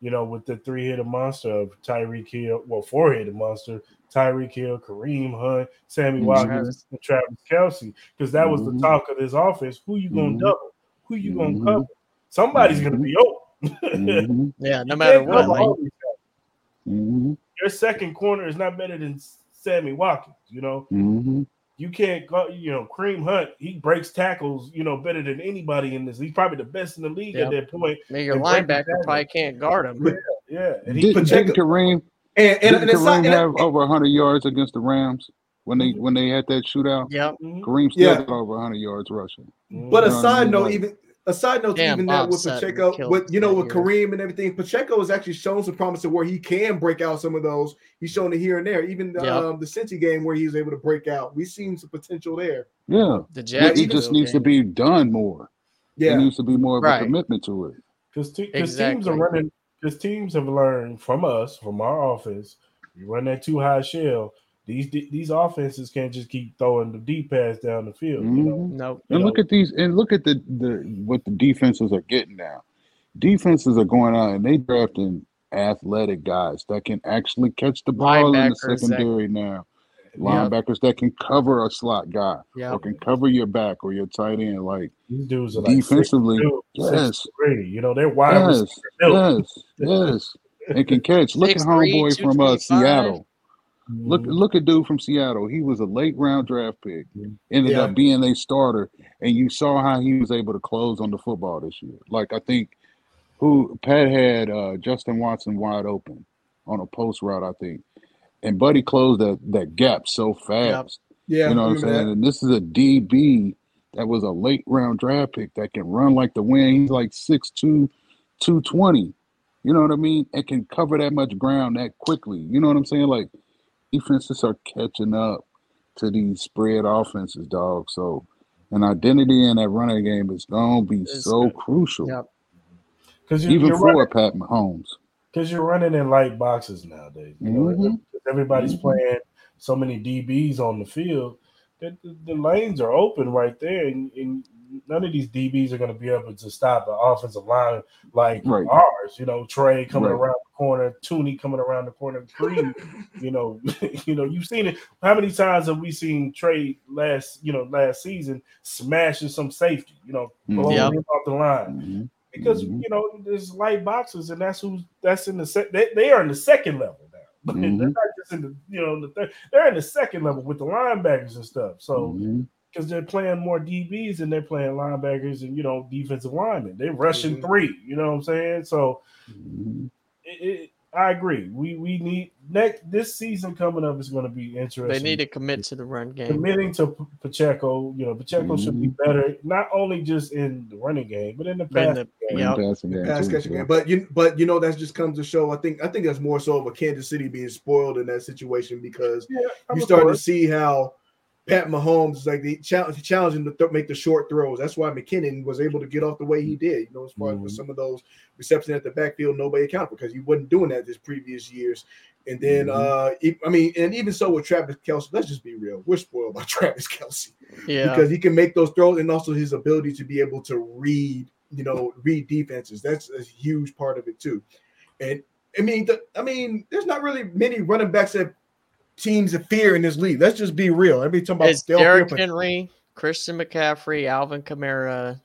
You know, with the three-headed monster of Tyreek Hill, well, four-headed monster, Tyreek Hill, Kareem Hunt, Sammy Mhm. Watkins, Travis. and Travis Kelce, because that was the Mhm. talk of this offense. Who you gonna Mhm. double? Who you gonna Mhm. cover? Somebody's gonna be open. Mhm, yeah, no matter can't what. Like, all these guys. mhm, Your second corner is not better than Sammy Watkins. You know, mhm. you can't go. You know, Kareem Hunt, he breaks tackles. You know, better than anybody in this. He's probably the best in the league Yeah. at that point. maybe your and break it linebacker down. probably can't guard him. But- Yeah, and he Did, didn't Kareem And and, didn't and, it's not, Kareem and have over 100 yards against the Rams when they Mhm. when they had that shootout? Yep. Mhm. Kareem still Yeah. got over 100 yards rushing. but a You know what I mean? note, Like- even a side note, to Damn, even that with Sutton Pacheco, with you know, with year. Kareem and everything, Pacheco has actually shown some promise of where he can break out some of those. He's shown it here and there. Even the, Yep. um, the Cincy game where he was able to break out, we've seen some potential there. Yeah, The it, Jacksonville it just needs to be done more. There Yeah, needs to be more of Right. a commitment to it. Because te- 'cause teams are running. Because teams have learned from us, from our office, You run that too high shell. These these offenses can't just keep throwing the deep pass down the field. You know, Mhm. Nope. You And look know. at these, and look at the the what the defenses are getting now. Defenses are going out and they drafting athletic guys that can actually catch the ball in the Linebackers that- secondary now. Linebackers that can cover a slot guy Yeah. or can cover your back or your tight end. Like These dudes are like defensively, 6'2", yes, 6'3", You know, they're wide yes, yes, yes. And can catch. Look at 6'3", homeboy from uh, 225. Seattle. Look, Mhm. look at dude from Seattle. He was a late round draft pick. Ended Yeah. up being a starter, and you saw how he was able to close on the football this year. Like I think, who Pat had uh, Justin Watson wide open on a post route, I think, and Buddy closed that that gap so fast. Yeah, You know what I'm remember that. saying? And this is a DB that was a late round draft pick that can run like the wind. He's like 6'2", 220. You know what I mean? And can cover that much ground that quickly. You know what I'm saying? Like defenses are catching up to these spread offenses, dog. So an identity in that running game is gonna be It's so good. crucial. Yep. Because you're, Even you're for running, Pat Mahomes. because you're running in light boxes nowadays. You know, Mhm. everybody's Mhm. playing so many DBs on the field that the, the lanes are open right there, and, and none of these DBs are going to be able to stop an offensive line like Right. ours. You know, Trey coming Right. around the corner, Thuney coming around the corner, Creed. you know, you know, you've seen it. How many times have we seen Trey last, you know, last season smashing some safety? You know, Mhm. blowing Yep. him off the line Mhm. because Mhm. you know there's light boxes, and that's who's that's in the se- they, they are in the second level now. they're Mhm. not just in the you know the third, they're in the second level with the linebackers and stuff. So Mhm. Because they're playing more DBs and they're playing linebackers and you know defensive linemen, they're rushing Mhm. three. You know what I'm saying? So Mhm. it, it, I agree. We we need next this season coming up is going to be interesting. They need to commit to the run game. committing to P- Pacheco. You know, Pacheco should be better not only just in the running game but in the But in pass the- game. Yep. Passing game pass catching game. But you but you know that just comes to show. I think I think that's more so of a Kansas City being spoiled in that situation because Yeah, you start to see how Pat Mahomes is like the challenge challenging to th- make the short throws. That's why McKinnon was able to get off the way he did. You know, as far as Mhm. with some of those receptions at the backfield, nobody accounted for because he wasn't doing that this previous years. And then, Mhm. uh, I mean, and even so with Travis Kelce, let's just be real, we're spoiled by Travis Kelce Yeah. because he can make those throws and also his ability to be able to read, you know, read defenses. That's a huge part of it too. And I mean, the, I mean, there's not really many running backs that teams of fear in this league. Let's just be real. Every time about It's they all fear Derrick Henry, Christian McCaffrey, Alvin Kamara,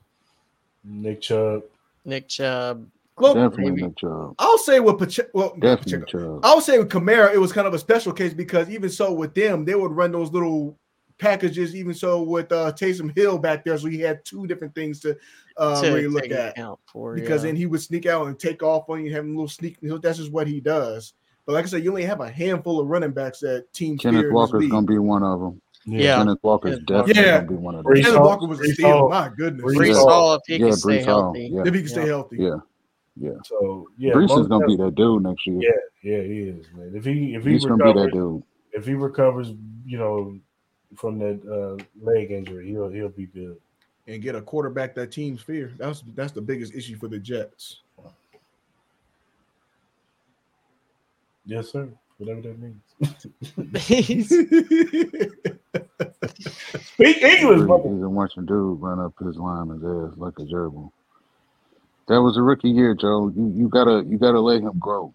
Nick Chubb. Nick Chubb. well, Definitely maybe- Nick Chubb. I'll say with Pacheco. Well, Definitely Pacheco. Chubb. I'll say with Kamara, it was kind of a special case because even so with them, they would run those little packages. Even so with uh, Taysom Hill back there, so he had two different things to uh, to really look at. account for because yeah. then he would sneak out and take off on you, have a little sneak. That's just what he does. But like I said, you only have a handful of running backs that team. fear Kenneth in this Walker's gonna be one of them. Yeah. Kenneth Walker's Kenneth Walker. definitely Yeah. gonna be one of them. Breece Kenneth Walker was a steal. Hall. My goodness. Breece Breece Yeah. Hall if he Yeah, can stay Hall. healthy. Yeah. If he can stay Yeah. healthy. Yeah, So yeah, Breece is gonna be that dude next year. Yeah, yeah, he is, man. If he if he He's gonna be that recovers, dude. if he recovers, you know, from that uh, leg injury, he'll he'll be good. And get a quarterback that teams fear. That's that's the biggest issue for the Jets. Yes, sir. Whatever that means. He's- Speak English, Brees mother. is watching dude run up his line lineman's ass like a gerbil. That was a rookie year, Joe. You you gotta you gotta let him grow.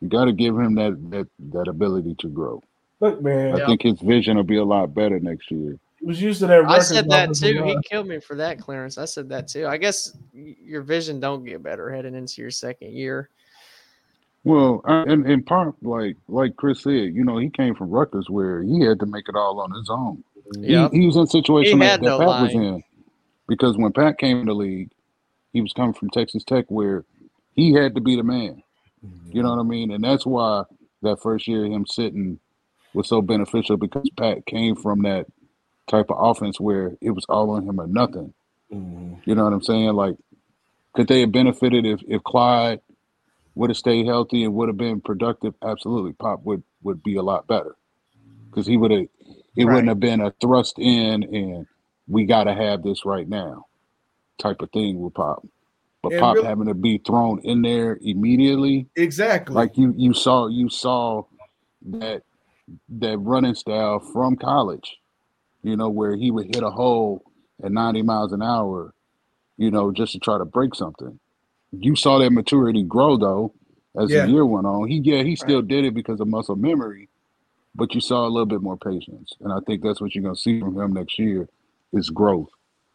You gotta give him that that that ability to grow. Look, man, I Yeah. think his vision will be a lot better next year. he was used to that. I said that too. He killed me for that, Clarence. I said that too. I guess your vision don't get better heading into your second year. Well, I, and in part, like like Cris said, you know, he came from Rutgers where he had to make it all on his own. He, he was in a situation that, had that no Pat was in because when Pat came in the league, he was coming from Texas Tech where he had to be the man. You know what I mean? And that's why that first year him sitting was so beneficial because Pat came from that type of offense where it was all on him or nothing. Mhm. You know what I'm saying? Like, could they have benefited if if Clyde would have stayed healthy and would have been productive? Absolutely, Pop would would be a lot better because he would have. It Right. wouldn't have been a thrust in and we got to have this right now type of thing with Pop. But And Pop really- having to be thrown in there immediately, Exactly. like you you saw you saw that that running style from college, you know, where he would hit a hole at 90 miles an hour, you know, just to try to break something. You saw that maturity grow though, as Yeah. the year went on. He yeah, he still did it because of muscle memory, but you saw a little bit more patience. And I think that's what you're gonna see from him next year is growth.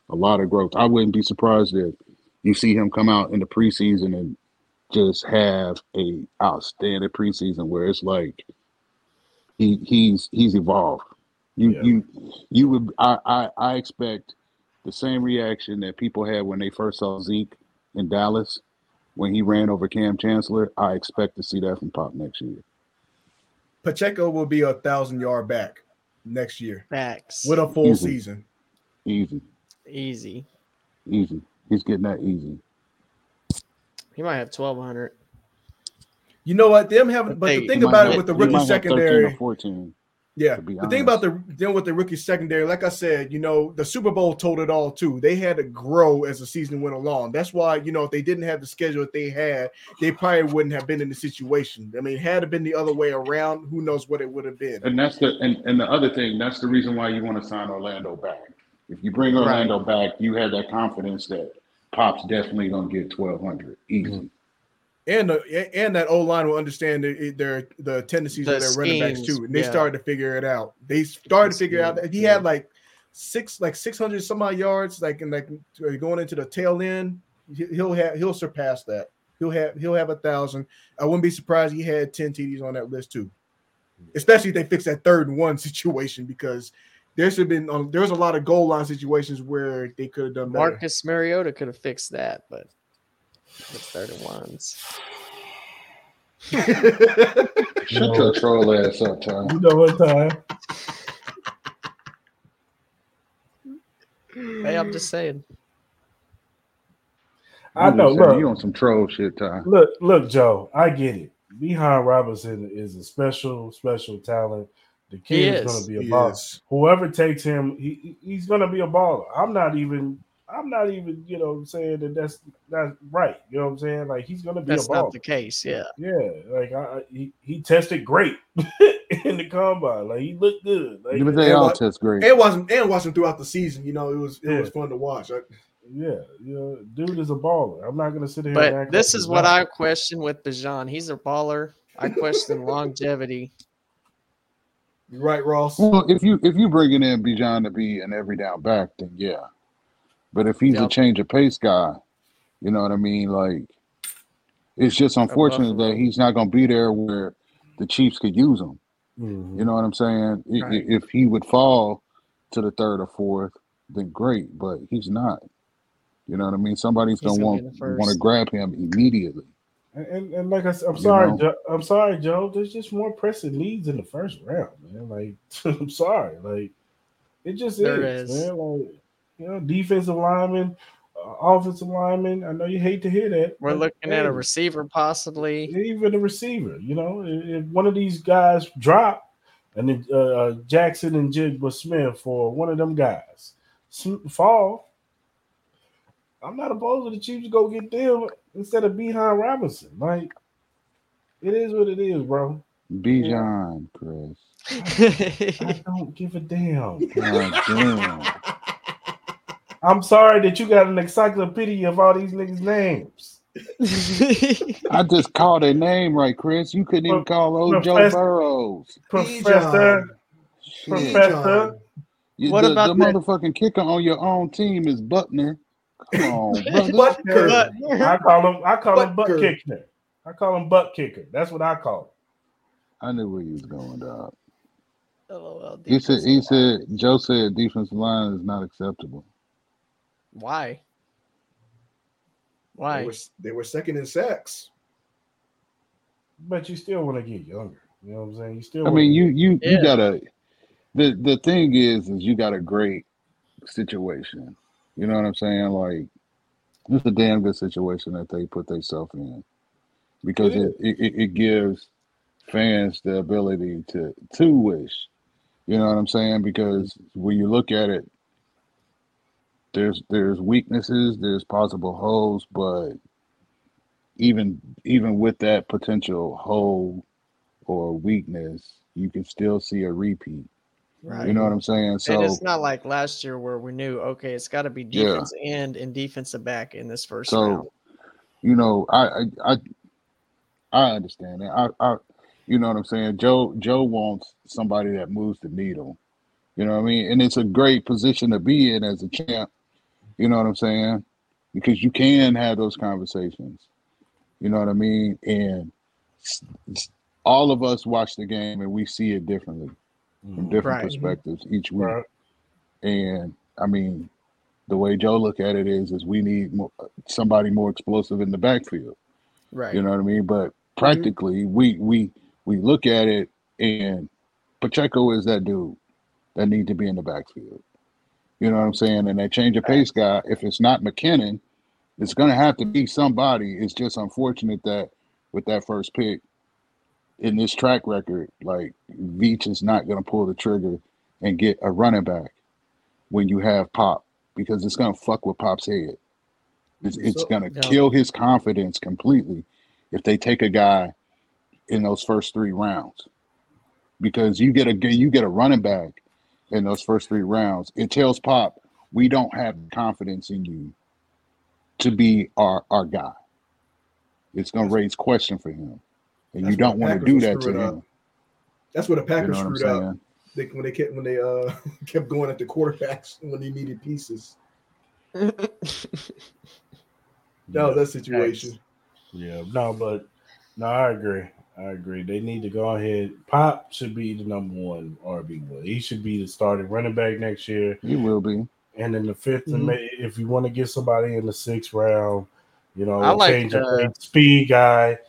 A lot of growth. I wouldn't be surprised if you see him come out in the preseason and just have a outstanding preseason where it's like he he's he's evolved. You Yeah. you you would I, I I expect the same reaction that people had when they first saw Zeke in Dallas when he ran over Kam Chancellor. I expect to see that from Pop next year. Pacheco will be a thousand yard back next year Facts. with a full Easy. season. Easy, Easy. easy. He's getting that easy. He might have twelve hundred. You know what? Them having, but Hey, the thing about have- it with the rookie might have 13 secondary, 14. Yeah. The thing about the then with the rookie secondary, like I said, you know, the Super Bowl told it all too. They had to grow as the season went along. That's why you know if they didn't have the schedule that they had, they probably wouldn't have been in the situation. I mean, had it been the other way around, who knows what it would have been. And that's the and, and the other thing, that's the reason why you want to sign Orlando back. If you bring Orlando back, you have that confidence that Pop's definitely gonna get twelve hundred easy. Mm-hmm. And the, and that O line will understand their, their the tendencies The of their running backs too. And they yeah. started to figure it out. They started to The figure out that he yeah. had like six like six hundred some odd yards, like and like going into the tail end. he- He'll have he'll surpass that. He'll have he'll have a thousand. I wouldn't be surprised he had ten TDs on that list too. Especially if they fix that third and one situation because there should have been um, there was a lot of goal line situations where they could have done better. Marcus Mariota could have fixed that, but the third and ones. Shut No. your troll ass up, Ty. You know what time? Hey, I'm just saying. I know. You Look, on some troll shit, Ty. look, look, Joe. I get it. Bijan Robinson is a special, special talent. The He kid is is. going to be a He baller. is. Whoever takes him, he he- he's going to be a baller. I'm not even. I'm not even. You know, saying that that's not right. You know what I'm saying? Like he's going to be That's a baller. not the case. Yeah. Yeah, like I, I- he, he tested great in the combine. Like he looked good. Like But they And all what- test great. and watching and watching throughout the season, you know, it was it Yeah. was fun to watch. I- yeah, you know, dude is a baller. I'm not gonna sit here. But like this is what not. I question with Bijan. He's a baller. I question longevity. You're right, Ross. Well, if you if you bringing in Bijan to be an every down back, then yeah. But if he's a change of pace guy, you know what I mean. Like, it's just unfortunate that he's not going to be there where the Chiefs could use him. Mhm. You know what I'm saying? I- i- Right. If he would fall to the third or fourth, then great. But he's not. You know what I mean? Somebody's gonna gonna want be the first. want to grab him immediately. And, and, and like I said, I'm You sorry, know? Joe, I'm sorry, Joe. There's just more pressing needs in the first round, man. Like I'm sorry, like it just There is, is. man. Like you know, defensive lineman, uh, offensive lineman. I know you hate to hear that. We're but, looking at a receiver possibly. even a receiver. You know, if, if one of these guys drop, and then uh, uh, Jaxon Njigba Smith for one of them guys fall. I'm not opposed to the Chiefs go get them instead of Bijan Robinson. Like, it is what it is, bro. Bijan, Cris. I don't give a damn. God damn. I'm sorry that you got an encyclopedia of all these niggas' names. I just called a name right, Cris. You couldn't even call old Joe Professor- Burrows. Professor, Shit. Professor. You- What the, about the that- motherfucking kicker on your own team is Butker. Come on, brother. Butker. I call him. I call him butt Butker. kicker. I call him butt kicker. That's what I call him. I knew where you was going, dog. LOL, He said. He line. said. Joe said defensive line is not acceptable. Why? They Why? were, they were second in sacks. him. But you still want to get younger. You know what I'm saying? You still. I mean, you you Yeah. you gotta. The the thing is, is you got a great situation. You know what I'm saying? Like, it's a damn good situation that they put themselves in because It it, it, it, it gives fans the ability to to wish. You know what I'm saying? Because when you look at it, there's there's weaknesses, there's possible holes, but even even with that potential hole or weakness, you can still see a repeat. Right. You know what I'm saying? So and it's not like last year where we knew, okay, it's got to be Yeah. defense end and defensive back in this first So, round. you know, I, I I I understand that. I, I, you know what I'm saying. Joe, Joe wants somebody that moves the needle. You know what I mean? And it's a great position to be in as a champ. You know what I'm saying? Because you can have those conversations. You know what I mean? And s- s- all of us watch the game and we see it differently from mm-hmm. different Right. perspectives each week. Right. And I mean, the way Joe look at it is, is we need more, somebody more explosive in the backfield. Right. You know what I mean? But mm-hmm. practically, we we we look at it, and Pacheco is that dude that need to be in the backfield. You know what I'm saying? And that change of pace guy, if it's not McKinnon, it's going to have to be mm-hmm. somebody. It's just unfortunate that with that first pick in this track record, like Veach is not going to pull the trigger and get a running back when you have Pop because it's going to fuck with Pop's head. It's, mm-hmm. it's So- going to Yeah. kill his confidence completely if they take a guy in those first three rounds because you get a you get a running back in those first three rounds. It tells Pop we don't have confidence in you to be our our guy. It's going to raise question for him, and That's you don't want to do that to screwed up. him. That's where the You Packers know what screwed up. They, when they kept when they uh kept going at the quarterbacks when they needed pieces. That was that situation. Yeah, no, but no, I agree. I agree. They need to go ahead. Pop should be the number one RB one. He should be the starting running back next year. He will be. And in the 5th Mhm. and if you want to get somebody in the sixth round, you know, I like change of the- speed guy.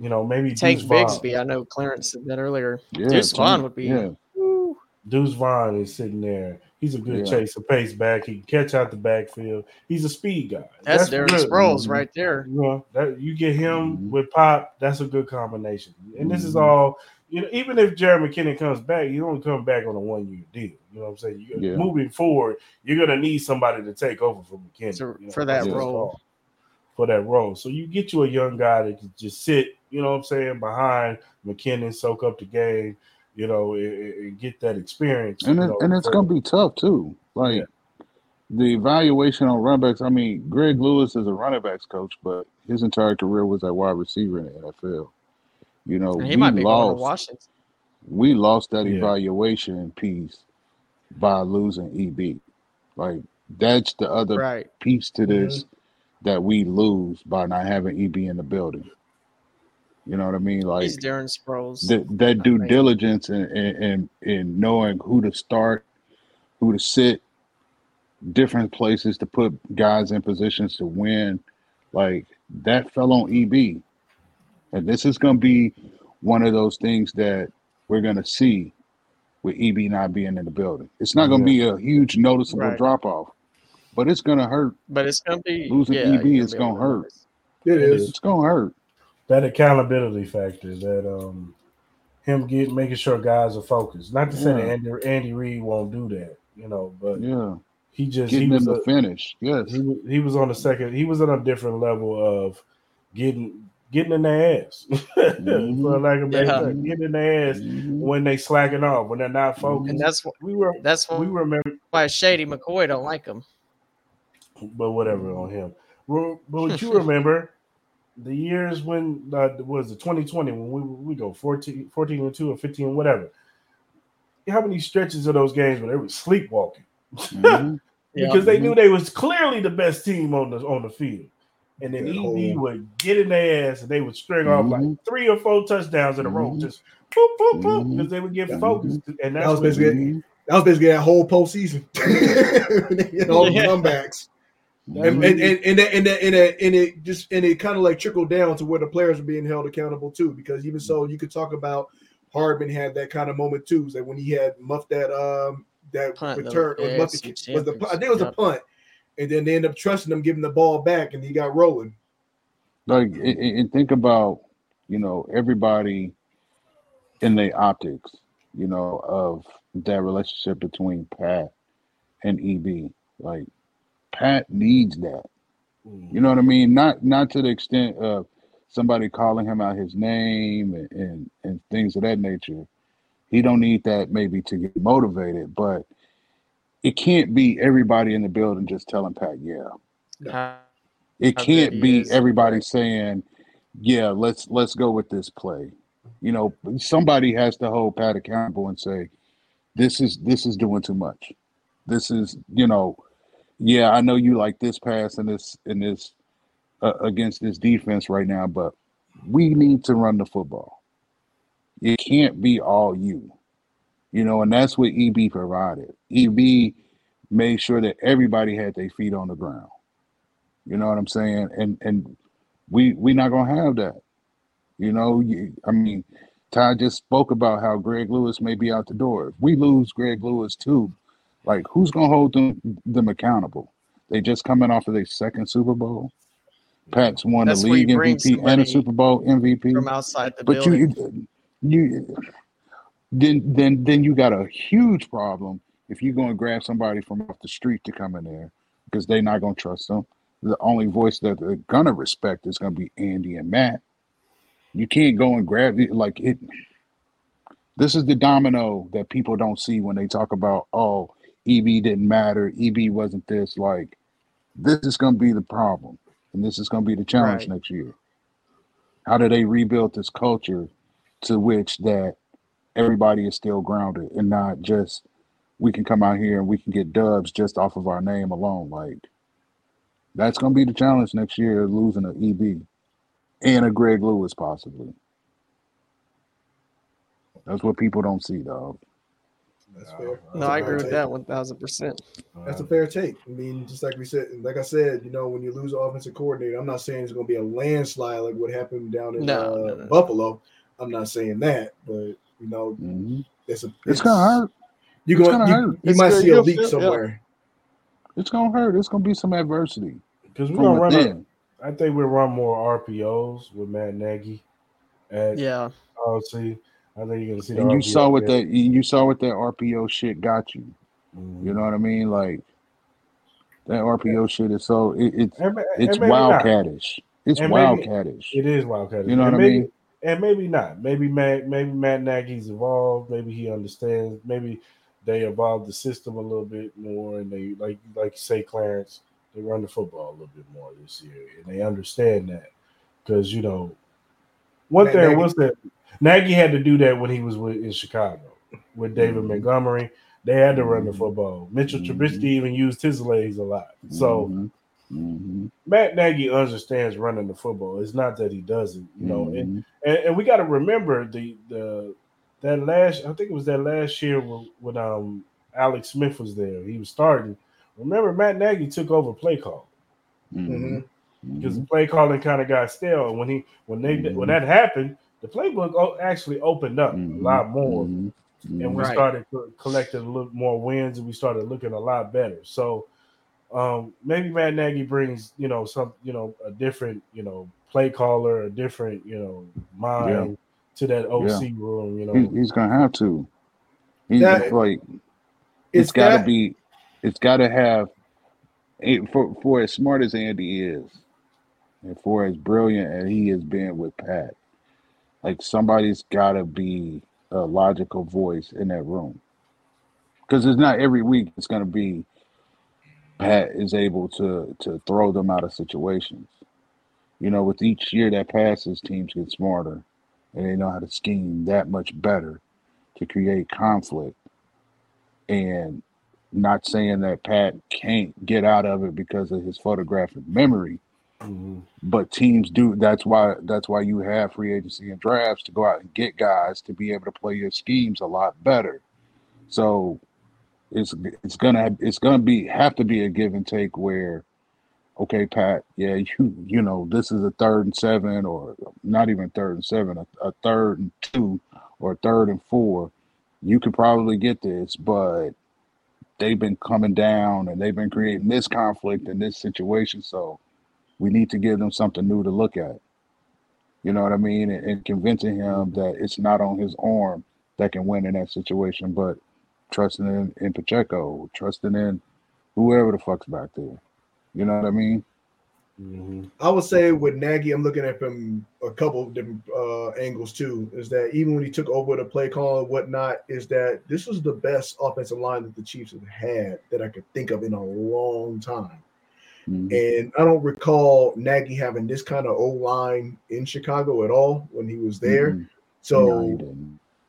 You know, maybe Take Deuce Vaughn. I know Clarence said that earlier. Yeah, Deuce Vaughn would be- Yeah, Woo. Deuce Vaughn is sitting there. He's a good Yeah. chaser, pace back. He can catch out the backfield. He's a speed guy. That's, Darren good. Sproles Mhm. right there. You know, that you get him Mhm. with Pop, that's a good combination. And this is Mhm. all, you know, even if Jerry McKinnon comes back, you don't come back on a one year deal. You know what I'm saying? You, Yeah. Moving forward, you're gonna need somebody to take over for McKinnon To- you know, for that role. fault. For that role. So you get you a young guy that can just sit, you know what I'm saying, behind McKinnon, soak up the game, you know, and, and get that experience. and it, know, and it's gonna be tough too. Like Yeah. the evaluation on running backs. I mean, Greg Lewis is a running backs coach, but his entire career was at wide receiver in the NFL. You know, And he we might be going to lost. Washington. We lost that Yeah. evaluation piece by losing EB. Like that's the other Right. piece to this mm-hmm. that we lose by not having EB in the building. You know what I mean? Like He's Darren Sproles. that that due mean- diligence and and and knowing who to start, who to sit, different places to put guys in positions to win, like that fell on EB, and this is going to be one of those things that we're going to see with EB not being in the building. It's not going to be a huge noticeable Right. drop off, but it's going to hurt. but it's gonna be Losing yeah, EB you're is be gonna hurt. It is. It's going to hurt. That accountability factor that um him get making sure guys are focused. Not to say that Andy Andy Reid won't do that, you know, but Yeah, he just he getting was them a, finish. Yes. he was he was on the second. He was on a different level of getting getting in their ass, Mhm. for lack of better Yeah. term, getting in their ass Mhm. when they slacking off, when they're not focused. And that's wh- we were that's what we why remember, why Shady McCoy don't like him. but whatever on him. But what you remember the years when uh, was it 2020 when we we go 14, 14 and two or 15 whatever. How many stretches of those games where they were sleepwalking Mhm. Yeah. because they knew they was clearly the best team on the on the field, and then That EB whole- would get in their ass and they would string off like Mhm. three or four touchdowns in a row, Mhm. just boop boop boop, Mhm. because they would get focused, and that's That was basically That was basically that whole postseason. and all the comebacks. That's And what and, and, and, and, and, and, and it just and it kind of like trickled down to where the players are being held accountable too. Because even so, you could talk about Hardman had that kind of moment too. That when he had muffed that um that Punt, the return or muffed the, was the I think it was a punt, and then they end up trusting him, giving the ball back, and he got rolling. like and, and and think about you know everybody in their optics you know of that relationship between pat and eb like pat needs that. You know what i mm-hmm. mean? Not not to the extent of somebody calling him out his name and and, and things of that nature. He don't need that maybe to get motivated but it can't be everybody in the building just telling pat yeah. How- it How can't be is, everybody saying, yeah, let's let's go with this play. You know, somebody has to hold Pat accountable and say, this is this is doing too much. This is, you know, yeah, I know you like this pass and this and this uh, against this defense right now, but we need to run the football. It can't be all you, you know, and that's what EB provided. EB made sure that everybody had their feet on the ground. You know what I'm saying? And and we we not gonna have that. You know, you, I mean, Ty just spoke about how Greg Lewis may be out the door. If we lose Greg Lewis too, like who's gonna hold them them accountable? They just coming off of their second Super Bowl. Pat's won That's the league MVP and a Super Bowl MVP. from outside the But building. you you then then then you got a huge problem if you're gonna grab somebody from off the street to come in there because they're not gonna trust them. The only voice that they're gonna respect is gonna be Andy and Matt. You can't go and grab it like it. This is the domino that people don't see when they talk about oh EB didn't matter, EB wasn't this. Like this is gonna be the problem, and this is gonna be the challenge Right. next year. How do they rebuild this culture to which that everybody is still grounded and not just we can come out here and we can get dubs just off of our name alone. Like that's gonna be the challenge next year, losing an EB and a Greg Lewis possibly. That's what people don't see, dog. That's fair. No, No, That's a I fair agree with take. that one thousand percent. That's a fair take. I mean, just like we said, like I said, you know, when you lose an offensive coordinator, I'm not saying it's going to be a landslide like what happened down in No, uh, no, no. Buffalo. I'm not saying that, but you know, hmm it's a It's gonna hurt. You're going gonna you, hurt. you It's might good. see a leak feel- yeah. somewhere. It's gonna hurt. It's gonna be some adversity Because we're gonna run. A, within. I think we'll run more RPOs with Matt Nagy at Yeah, OC. I think you're gonna see. And you RPO saw what that you saw what that RPO shit got you. Mhm. You know what I mean? Like that RPO shit is so it, it's And, it's and wildcatish. It's And maybe- It is Wildcat. You know and what I maybe, mean? And maybe not. Maybe Matt. Maybe Matt Nagy's evolved. Maybe he understands. Maybe they evolved the system a little bit more, and they like like you say, Clarence. They run the football a little bit more this year, and they understand that because you know one Matt thing Nagy- was that Nagy had to do that when he was with, in Chicago with David Mhm. Montgomery. They had to run the Mhm. football. Mitchell Mhm. Trubisky even used his legs a lot. So. Mhm. Mhm. Matt Nagy understands running the football. It's not that he doesn't, you know. And, Mhm. and, and we got to remember the the that last. I think it was that last year when, when um Alex Smith was there. He was starting. Remember, Matt Nagy took over play call Mhm. Because Mhm. play calling kind of got stale. And when he when they Mhm. when that happened, the playbook actually opened up Mhm. a lot more, Mhm. and we Right. started collecting a little more wins, and we started looking a lot better. So um, maybe Matt Nagy brings you know some you know a different you know play caller, a different you know mind to that OC room. You know, He, he's gonna have to. He's That- like It's it's got to that- be. It's got to have. it- For for as smart as Andy is, and for as brilliant as he has been with Pat, like somebody's got to be a logical voice in that room. Because it's not every week it's going to be Pat is able to to throw them out of situations. You know, with each year that passes, teams get smarter and they know how to scheme that much better to create conflict. And not saying that Pat can't get out of it because of his photographic memory, Mhm. but teams do. That's why that's why you have free agency and drafts to go out and get guys to be able to play your schemes a lot better. So it's it's gonna it's gonna be have to be a give and take where okay pat yeah you you know this is a third and seven or not even third and seven a, a third and two or third and four you could probably get this but they've been coming down and they've been creating this conflict in this situation so we need to give them something new to look at you know what i mean and, and convincing him that it's not on his arm that can win in that situation but trusting in, in pacheco trusting in whoever the fuck's back there you know what i mean Mhm. I would say with Nagy, I'm looking at from a couple of different uh, angles too. Is that even when he took over the play call and whatnot, is that this was the best offensive line that the Chiefs have had that I could think of in a long time. Mhm. And I don't recall Nagy having this kind of O line in Chicago at all when he was there. Mhm. So No,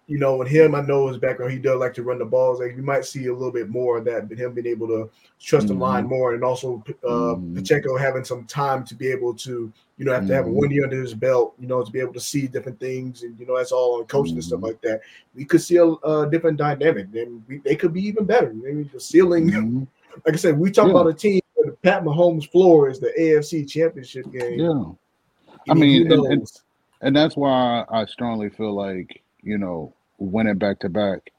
you know, with him, I know his background, he does like to run the balls. Like you might see a little bit more of that, but him being able to trust the Mhm. line more, and also uh, Mhm. Pacheco having some time to be able to, you know, have to have a Mhm. one year under his belt, you know, to be able to see different things, and you know, that's all on coaching and stuff Mhm. like that. We could see a, a different dynamic. Then we, they could be even better. Maybe the ceiling, like I said, we talk Yeah. about a team. Pat Mahomes floor is the AFC Championship game. Yeah. I mean, and- and- and that's why I strongly feel like you know winning back to back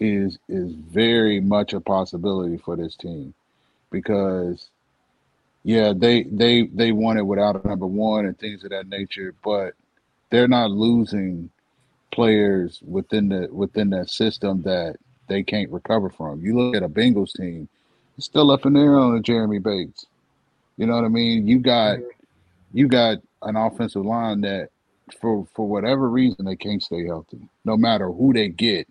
is is very much a possibility for this team because yeah they they they won it without a number one and things of that nature but they're not losing players within the within that system that they can't recover from you look at a Bengals team it's still up in there on a Jessie Bates. You know what I mean? You got you got an offensive line that for for whatever reason they can't stay healthy. No matter who they get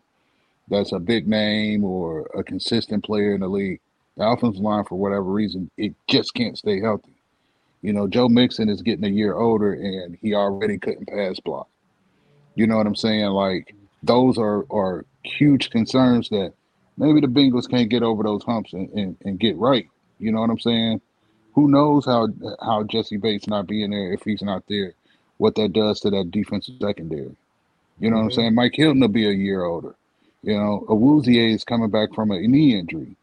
that's a big name or a consistent player in the league the offensive line for whatever reason it just can't stay healthy. You know joe mixon is getting a year older and he already couldn't pass block. You know what i'm saying? Like mm-hmm. those are are huge concerns that maybe the bengals can't get over those humps and, and, and get right you know what i'm saying who knows how how jessie bates not being there if he's not there what that does to that defensive secondary. You know what I'm Mhm. saying? Mike Hilton will be a year older. You know, Awuzie is coming back from a knee injury.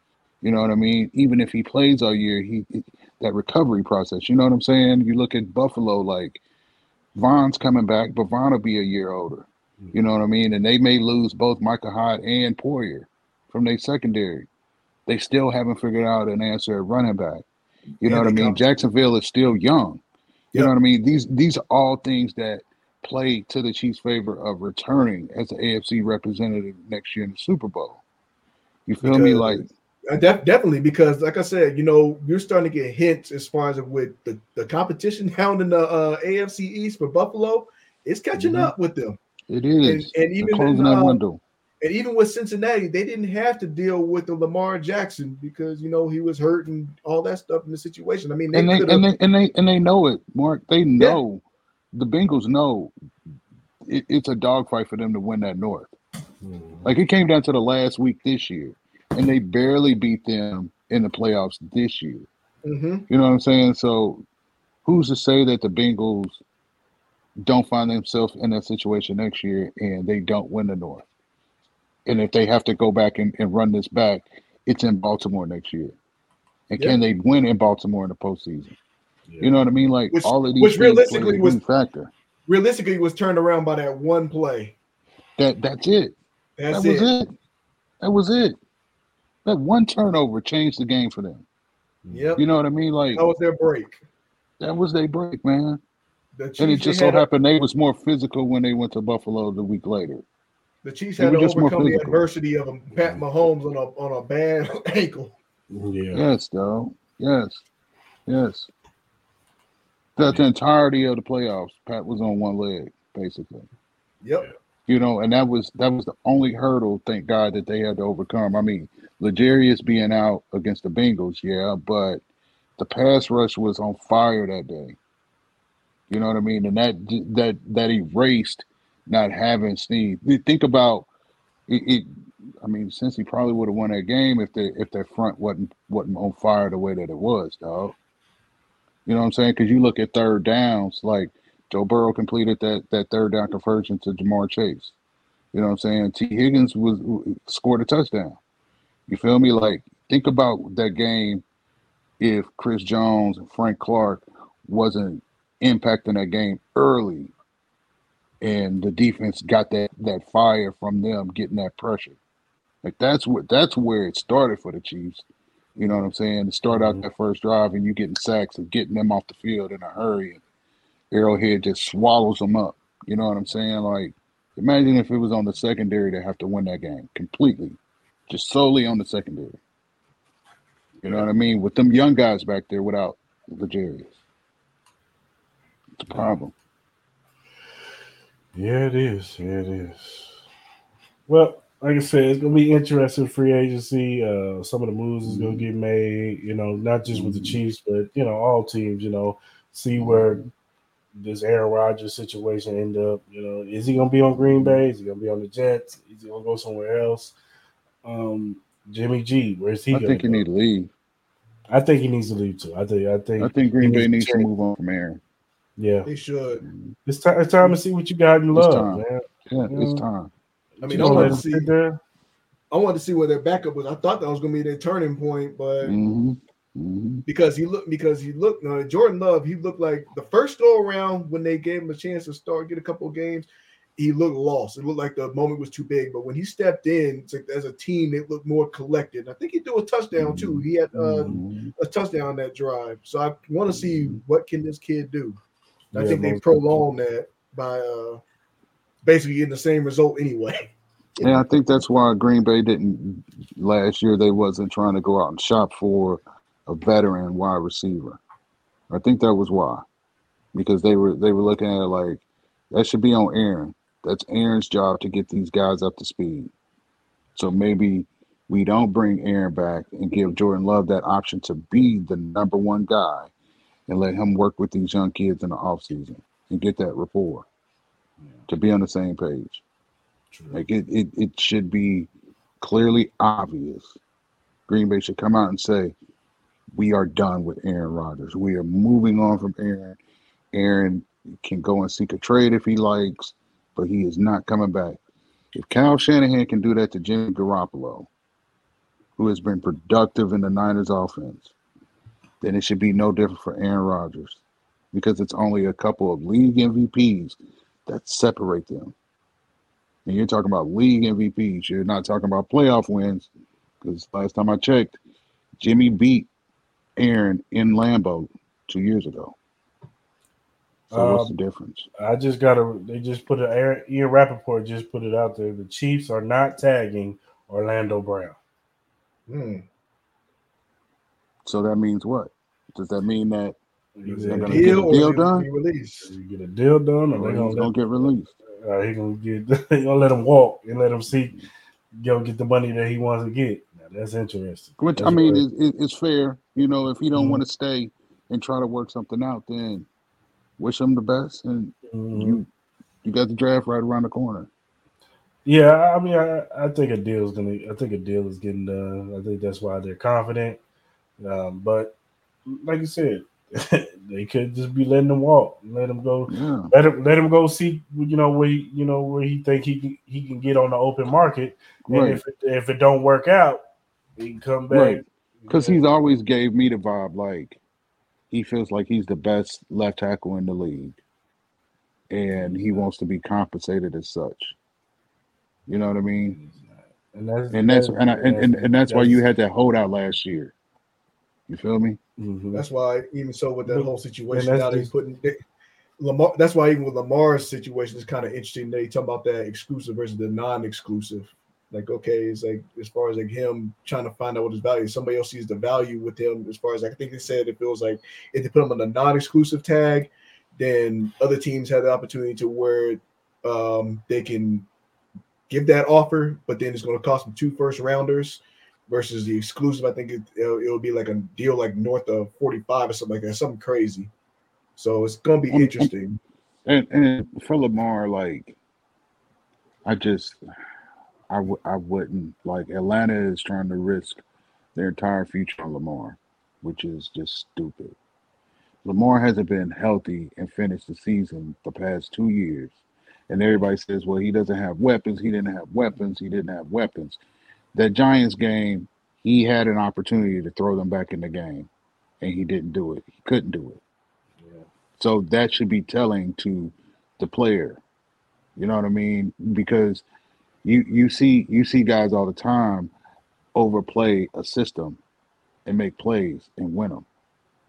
You know what I mean? Even if he plays all year, he that recovery process. You know what I'm saying? You look at Buffalo, like Von's coming back, but Vaughn will be a year older. You know what I mean? And they may lose both Micah Hyde and Poyer from their secondary. They still haven't figured out an answer at running back. You know what I mean? come- Jacksonville is still young. You Yep. know what I mean? These these are all things that play to the Chiefs' favor of returning as the AFC representative next year in the Super Bowl. You feel me? Like def- definitely, because like I said, you know, you're starting to get hints as far as with the, the competition down in the uh, AFC East for Buffalo. It's catching Mhm. up with them, it is. and They're even closing in, that uh, window. And even with Cincinnati, they didn't have to deal with the Lamar Jackson because you know he was hurt and all that stuff in the situation. I mean, they And they and they and they and they know it, Mark. They know the Bengals know it, it's a dogfight for them to win that North. Mhm. Like it came down to the last week this year, and they barely beat them in the playoffs this year. Mhm. You know what I'm saying? So who's to say that the Bengals don't find themselves in that situation next year and they don't win the North? And if they have to go back and, and run this back, it's in Baltimore next year. And can they win in Baltimore in the postseason? Yeah. You know what I mean? Like Which- all of these which realistically was- factor. Realistically, was turned around by that one play. That that's it. That's that was it. it. That was it. That one turnover changed the game for them. Yep, You know what I mean? Like that was their break. that was their break, man. The And it just so happened they was more physical when they went to Buffalo the week later. The Chiefs had were to overcome the adversity of a Pat Mahomes on a on a bad ankle. Yeah. Yes, though. Yes. Yes. That the entirety of the playoffs, Pat was on one leg, basically. Yep. You know, and that was that was the only hurdle, thank God, that they had to overcome. I mean, L'Jarius being out against the Bengals, yeah, but the pass rush was on fire that day. You know what I mean? And that that that erased not having Sneed. Think about it, it I mean, since he probably would have won that game if the if their front wasn't wasn't on fire the way that it was, dog. You know what I'm saying? Because you look at third downs, like Joe Burrow completed that that third down conversion to Ja'Marr Chase. You know what I'm saying? Tee Higgins was scored a touchdown. You feel me? Like think about that game if Chris Jones and Frank Clark wasn't impacting that game early and the defense got that that fire from them getting that pressure. Like that's what that's where it started for the Chiefs. You know what I'm saying? To start out Mhm. that first drive and you getting sacks and getting them off the field in a hurry and Arrowhead just swallows them up. You know what I'm saying? Like imagine if it was on the secondary to have to win that game completely. Just solely on the secondary. You know what I mean? With them young guys back there without L'Jarius. It's a problem. Yeah, it is. Yeah, it is. Well, like I said, it's gonna be interesting free agency. Uh, some of the moves is gonna Mm-hmm. get made. You know, not just with the Chiefs, but you know, all teams. You know, see where this Aaron Rodgers situation end up. You know, is he gonna be on Green Bay? Is he gonna be on the Jets? Is he gonna go somewhere else? Um, Jimmy G, where's he? I gonna think he go? need to leave. I think he needs to leave too. I think. I think. I think Green Bay needs to move on from Aaron. Yeah, They should. it's time. It's time to see what you got in love, man. Yeah, it's time. I mean, I gonna wanted to see. sit there? I wanted to see where their backup was. I thought that was going to be their turning point, but hmm hmm because he looked, because he looked, no, Jordan Love, he looked like the first go around when they gave him a chance to start, get a couple of games, he looked lost. It looked like the moment was too big. But when he stepped in, it's like as a team, they looked more collected. I think he threw a touchdown too. He had uh, Mhm. a touchdown on that drive. So I want to see what can this kid do. I Yeah, think they prolonged that by uh, basically getting the same result anyway. Yeah, I think that's why Green Bay didn't last year. They wasn't trying to go out and shop for a veteran wide receiver. I think that was why, because they were they were looking at it like that should be on Aaron. That's Aaron's job to get these guys up to speed. So maybe we don't bring Aaron back and give Jordan Love that option to be the number one guy and let him work with these young kids in the offseason and get that rapport to be on the same page. Like it, it, it should be clearly obvious. Green Bay should come out and say, "We are done with Aaron Rodgers. We are moving on from Aaron. Aaron can go and seek a trade if he likes, but he is not coming back." If Kyle Shanahan can do that to Jimmy Garoppolo, who has been productive in the Niners offense, then it should be no different for Aaron Rodgers because it's only a couple of league MVPs that separate them. And you're talking about league MVPs. You're not talking about playoff wins. Because last time I checked, Jimmy beat Aaron in Lambeau two years ago. So what's the Um, difference? I just got to. They just put it. Aaron- Ian Rapoport just put it out there. The Chiefs are not tagging Orlando Brown. Hmm. So that means what? Does that mean that He's They're gonna get, a deal done? released? get a deal done, or or they he's gonna get released? uh, he gonna get. They gonna let him walk and let him see, go get the money that he wants to get. Now, that's interesting. Which I mean, it, it, it's fair. You know, if he don't Mhm. want to stay and try to work something out, then wish him the best. And Mhm. you you got the draft right around the corner. Yeah, I mean, I, I think a deal is gonna. I think a deal is getting done. I think that's why they're confident. Um, but like you said, they could just be letting him walk, let him go, Yeah. let him let him go see, you know, where he, you know where he think he can he can get on the open market, and Right. if it, if it don't work out, he can come back. Right. Because he's always gave me the vibe like he feels like he's the best left tackle in the league, and he wants to be compensated as such. You know what I mean? and that's And that's and I, and, and, and that's why you had that holdout last year. You feel me? Mhm. That's why, even so, with that But- whole situation, and that's now they just- putting they, Lamar. That's why even with Lamar's situation, it's kind of interesting. They talk about that exclusive versus the non-exclusive. Like, okay, it's like as far as like him trying to find out what his value is. Somebody else sees the value with him. As far as I think they said, it feels like if they put him on the non-exclusive tag, then other teams have the opportunity to where um, they can give that offer, but then it's going to cost them two first rounders versus the exclusive. I think it, it'll, it'll be like a deal like north of 45 or something like that, something crazy. So it's going to be interesting. And and for Lamar, like I just I w- I wouldn't like Atlanta is trying to risk their entire future on Lamar, which is just stupid. Lamar hasn't been healthy and finished the season the past two years. And everybody says, well, he doesn't have weapons. He didn't have weapons. He didn't have weapons. That Giants game, he had an opportunity to throw them back in the game, and he didn't do it. He couldn't do it. So that should be telling to the player. You know what I mean? Because you you see you see guys all the time overplay a system and make plays and win them.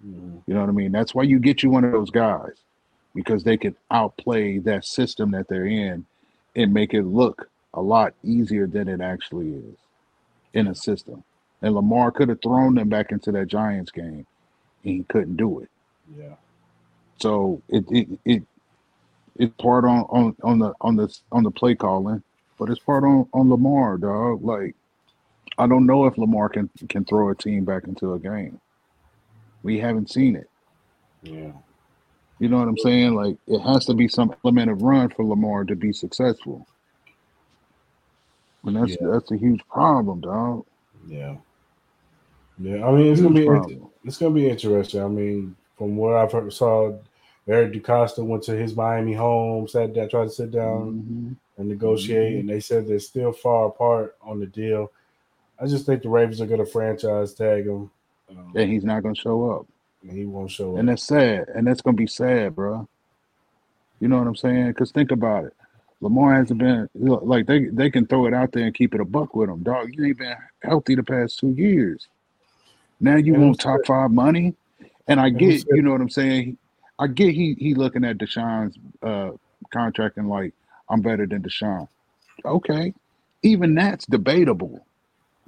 Mhm. You know what I mean? That's why you get you one of those guys because they can outplay that system that they're in and make it look a lot easier than it actually is in a system. And Lamar could have thrown them back into that Giants game and he couldn't do it. Yeah. So it it it it's part on on on the on the on the play calling, but it's part on on Lamar, dog. Like I don't know if Lamar can can throw a team back into a game. We haven't seen it. Yeah. You know what I'm saying? Like it has to be some element of run for Lamar to be successful. And that's Yeah. that's a huge problem, dog. Yeah. Yeah. I mean, it's gonna be problem. it's gonna be interesting. I mean, from what I've heard, saw Eric DeCosta went to his Miami home, sat down, tried to sit down Mhm. and negotiate, Mhm. and they said they're still far apart on the deal. I just think the Ravens are gonna franchise tag him. Um, And he's not gonna show up. and he won't show up. And that's sad. And that's gonna be sad, bro. You know what I'm saying? Because think about it. Lamar hasn't been like they they can throw it out there and keep it a buck with him, dog. You ain't been healthy the past two years. Now you And want top five money, and I get you know what I'm saying. I get he he looking at Deshaun's uh, contract and like I'm better than Deshaun. Okay, even that's debatable.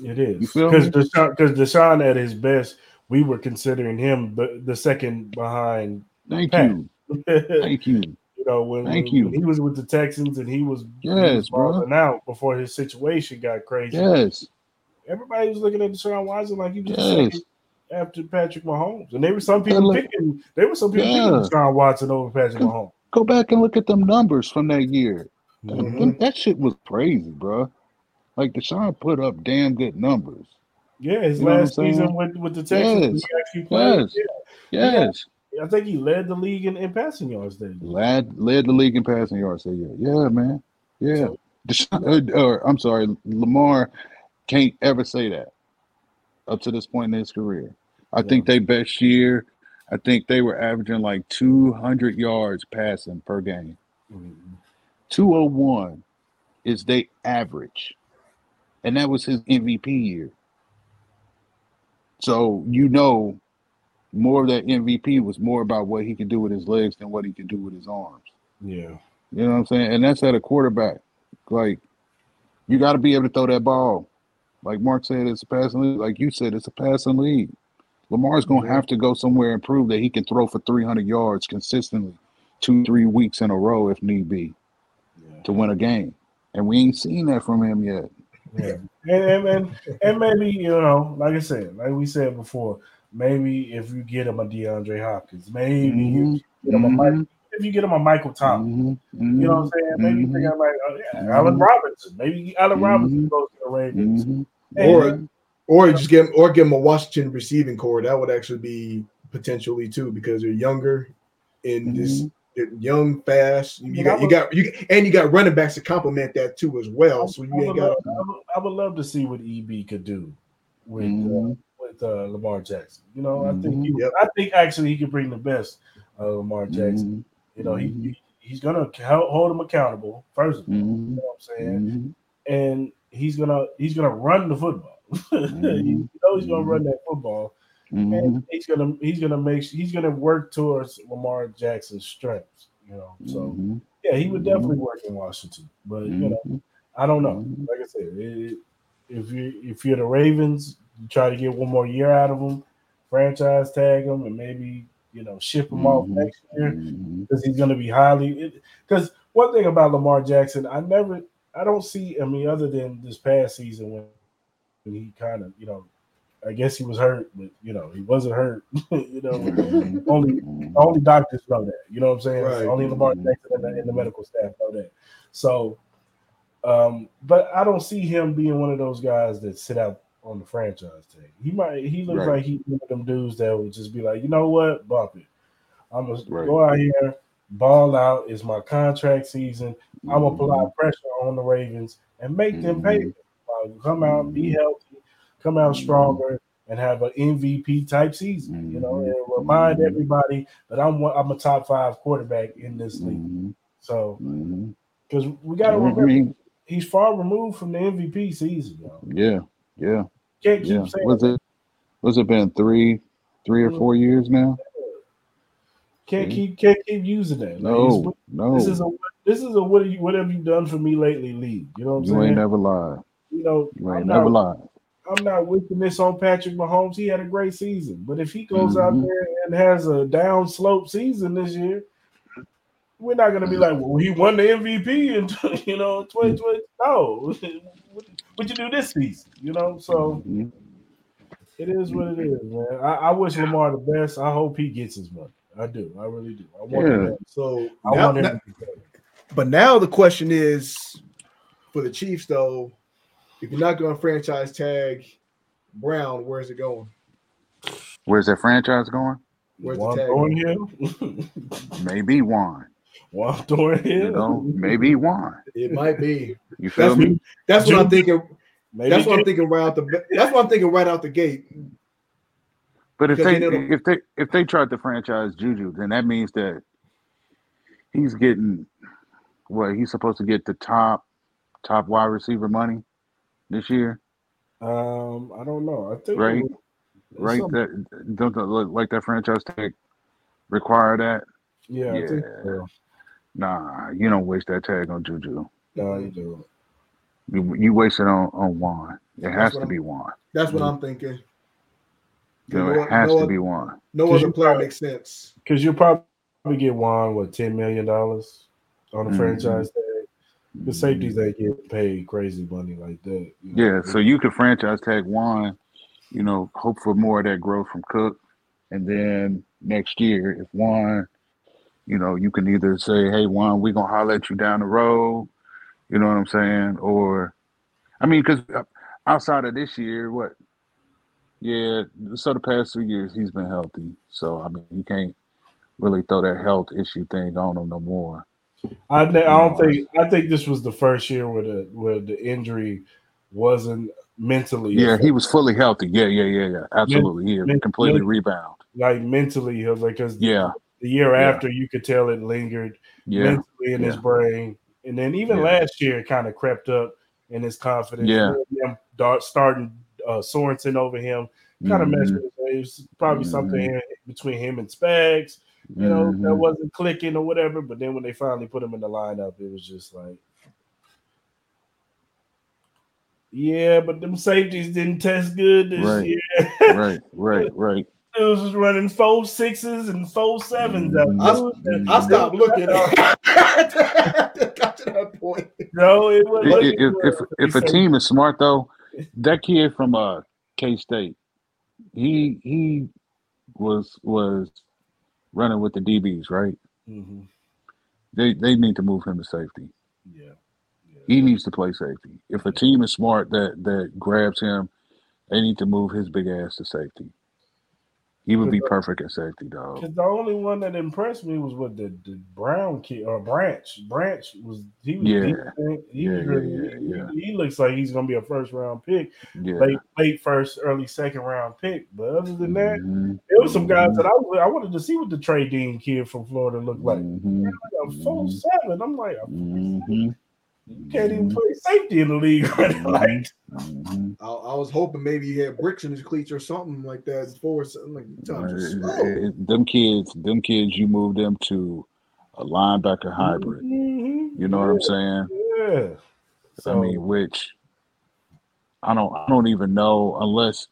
It is You feel because? Deshaun, because Deshaun at his best, we were considering him the, the second behind. Thank Pat. you thank you. Know when, Thank when- you. when he was with the Texans and he was Yes, bro. out before his situation got crazy. Yes, Everybody was looking at Deshaun Watson like he was yes. after Patrick Mahomes, and there were some people look- picking. There were some people Yeah. picking Deshaun Watson over Patrick Cause- Mahomes. Go back and look at them numbers from that year. That, Mhm. them- that shit was crazy, bro. Like Deshaun put up damn good numbers. Yeah, his You last season with, with the Texans, Yes. he actually played. Yes. Yeah. Yes. I think he led the league in, in passing yards. Then Lad led the league in passing yards year. Yeah, man. Yeah. Deshaun, uh, or I'm sorry, Lamar can't ever say that up to this point in his career. I think they best year, I think they were averaging like 200 yards passing per game. Mhm. 201 is they average. And that was his MVP year. So you know more of that MVP was more about what he could do with his legs than what he could do with his arms. yeah, You know what I'm saying? And that's at a quarterback. Like you got to be able to throw that ball. Like Mark said, it's a passing league. Like you said, it's a passing league. Lamar's gonna have to go somewhere and prove that he can throw for 300 yards consistently, two, three weeks in a row if need be, yeah. to win a game. And we ain't seen that from him yet. Yeah. And, and and and maybe you know, like I said, like we said before, maybe if you get him a DeAndre Hopkins, maybe Mhm, if you get him a Mike, mhm, if you get him a Michael Thomas, mhm, you know what I'm saying? Maybe mhm, think I'm like, oh, yeah. Allen Robinson. Maybe Allen Robinson goes to the Ravens. And- Or or just give him, or give him a Washington receiving corps. That would actually be potentially too because they're younger and this young, fast. You mean, got I you got you and you got running backs to complement that too as well. So I you would, ain't got love, I, would, I would love to see what EB could do with uh, Mhm. With uh, Lamar Jackson. You know, I think he, Yep. I think actually he could bring the best of Lamar Jackson. Mhm. You know, he, Mhm. he he's gonna hold him accountable first of all. You Mhm. know what I'm saying? Mm-hmm. And he's gonna he's gonna run the football. you mm-hmm. know he's gonna run that football, and he's gonna he's gonna make he's gonna work towards Lamar Jackson's strengths. You know, so yeah, he would definitely work in Washington. But you know. I don't know. Like I said, it, if you if you're the Ravens, you try to get one more year out of him, franchise tag him, and maybe you know ship him off Mhm. next year because he's going to be highly. Because one thing about Lamar Jackson, I never, I don't see. I mean, other than this past season when, when he kind of, you know, I guess he was hurt, but you know, he wasn't hurt. you know, Mhm. only Mhm. only doctors know that. You know what I'm saying? Right. Only Lamar. Jackson and the, and the medical staff know that. So, um, but I don't see him being one of those guys that sit out on the franchise tag. He might. He looks Right. like he's one of them dudes that would just be like, you know what, bump it. I'm gonna Right. go out here, ball out. It's my contract season. I'm gonna apply pressure on the Ravens and make them pay. Mhm. me. Uh, come out, be Mhm. healthy, come out stronger, and have an MVP type season. You know, Mhm. and remind everybody that I'm I'm a top five quarterback in this league. So because we got to I remember, he's far removed from the MVP season. Yo. yeah, yeah, Can't keep yeah. saying Was it? Was it been three, three or four years now? can't keep can't keep using that. No, it's- no. this is a this is a what have you what have you done for me lately league. You know what I'm You saying? You ain't never lied. you know, You I'm ain't not, never lied. I'm not wishing this on Patrick Mahomes. He had a great season, but if he goes out Mhm. there and has a down slope season this year, we're not gonna be like, well, he won the MVP in you know 2020. No, what you do this season? You know, so Mhm. it is what it is, man. I, I wish Lamar the best. I hope he gets his money. I do. I really do. I want him. Yeah. to- So I now, want him. now- to be better. but now the question is for the Chiefs though, if you're not going to franchise tag Brown, where's it going? Where's that franchise going? Where's the Juan tag? Thornhill. Maybe Juan. Juan Thornhill. You know, maybe Juan. It might be. You feel That's me? That's what I'm thinking. Maybe That's what I'm thinking right out the. That's what I'm thinking right out the gate. But if they you know if they if they tried to franchise Juju, then that means that he's getting what he's supposed to get the top top wide receiver money this year, Um, I don't know. I think Right. was- right? something- That don't that look like that franchise tag require that? Yeah, Yeah. so. Nah, you don't waste that tag on Juju. No, you do. You, you waste it on on Juan. It has to I'm- be Juan. That's what. I'm thinking. You know, No- it has no to be Juan. No 'Cause other player probably- makes sense. Because you'll probably get Juan with ten million dollars on a Mhm. franchise tag. The safeties ain't get paid crazy money like that. you know. Yeah, so you could franchise tag Juan, you know, hope for more of that growth from Cook, and then next year, if Juan, you know, you can either say, "Hey, Juan, we're gonna holler at you down the road," you know what I'm saying, or, I mean, because uh, outside of this year, what? Yeah, so the past two years he's been healthy, so I mean, you can't really throw that health issue thing on him no more. I, I don't think I think this was the first year where the where the injury wasn't mentally Yeah, he was fully healthy. Yeah, yeah, yeah, yeah, absolutely. He had completely rebound. like mentally he was like because Yeah, the year Yeah. after you could tell it lingered yeah. mentally in his brain, and then even Yeah. last year it kind of crept up in his confidence. Yeah. Him starting uh, Sorensen over him kind of messed Mhm. with his. It was probably something Mhm. in, between him and Spags. You know that Mhm. wasn't clicking or whatever. But then when they finally put him in the lineup, it was just like. Yeah, but them safeties didn't test good this Right. year. right, right, right. It was running four sixes and four sevens. out Mhm. Mhm. I stopped looking. Got to that point. No, it was. I- i- If if if a team is smart though, that kid from uh K State, he he was was running with the DBs, right? hmm They they need to move him to safety. Yeah. He needs to play safety. If a team is smart that that grabs him, they need to move his big ass to safety. He would be perfect at safety, dog. Because the only one that impressed me was with the, the Brown kid or Branch. Branch was he was Yeah. decent. He, Yeah, was yeah, really- yeah, he, he looks like he's gonna be a first round pick, Yeah. late late first, early second round pick. But other than that, Mhm. there was some guys that I I wanted to see what the Trey Dean kid from Florida looked like. Mhm. Like a full seven. I'm like, Mhm. You can't even play safety in the league. Right? Like, Mhm. I, I was hoping maybe he had bricks in his cleats or something like that. Before something like time just Uh, them kids, them kids, you move them to a linebacker hybrid. mhm, You know what I'm saying? Yeah. I mean, which I don't, I don't even know unless,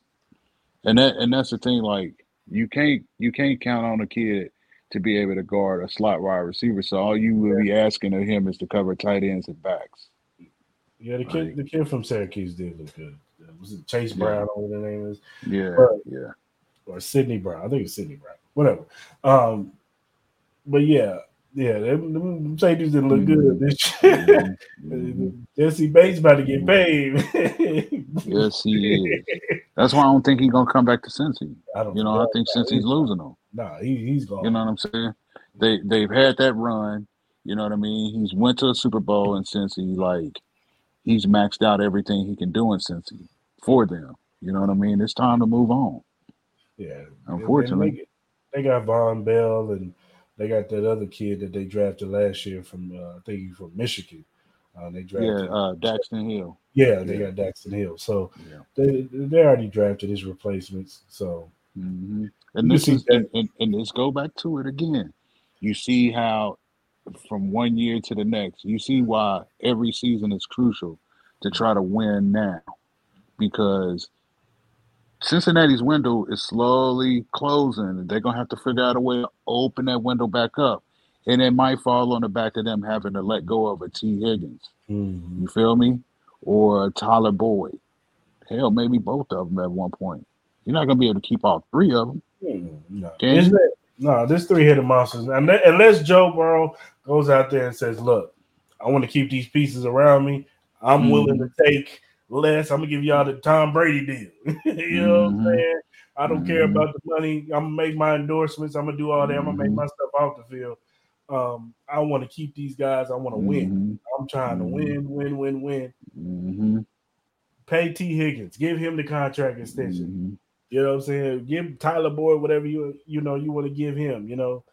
and that, and that's the thing. Like, you can't, you can't count on a kid to be able to guard a slot wide receiver. So all you will be asking of him is to cover tight ends and backs. Yeah, the kid, Like- the kid from Syracuse did look good. Was it Chase Yeah. Brown? Or whatever the name is, Yeah, Right. yeah. or Sidney Brown? I think it's Sidney Brown. Whatever. Um, but yeah, yeah, them, them safeties didn't look good this year. Mhm. Mhm. Jessie Bates about to get paid. Yes, he is. That's why I don't think he's gonna come back to Cincy. I don't You know, I think since he's losing them. Nah, he, he's gone. You know what I'm saying? They they've had that run. You know what I mean? He's went to a Super Bowl and since he like he's maxed out everything he can do in Cincy for them. You know what I mean? It's time to move on. yeah. Unfortunately. They, they got Vonn Bell and they got that other kid that they drafted last year from uh, I think he's from Michigan. Uh, they drafted. Yeah, uh, Daxton Hill. Yeah, they Yeah. got Daxton Hill. So Yeah. they they already drafted his replacements. So hmm You And this is and, and, and let's go back to it again. You see how from one year to the next, you see why every season is crucial to try to win now. Because Cincinnati's window is slowly closing. and They're gonna have to figure out a way to open that window back up. and it might fall on the back of them having to let go of a Tee Higgins. Mhm. You feel me? Or a Tyler Boyd. Hell, maybe both of them at one point. You're not gonna be able to keep all three of them. Mm, No, Can It's you? not- no, this three headed monsters. Unless, unless Joe Burrow goes out there and says, "Look, I want to keep these pieces around me. I'm Mhm. willing to take less. I'm gonna give y'all the Tom Brady deal." you know what I'm Mhm. saying? I don't care Mhm. about the money. I'm gonna make my endorsements. I'm gonna do all that. I'm gonna make my stuff off the field. Um, I want to keep these guys. I want to win. I'm trying to win, win, win, win. Pay Tee Higgins. Give him the contract extension. You know what I'm saying? Give Tyler Boyd whatever you you know you want to give him. You know,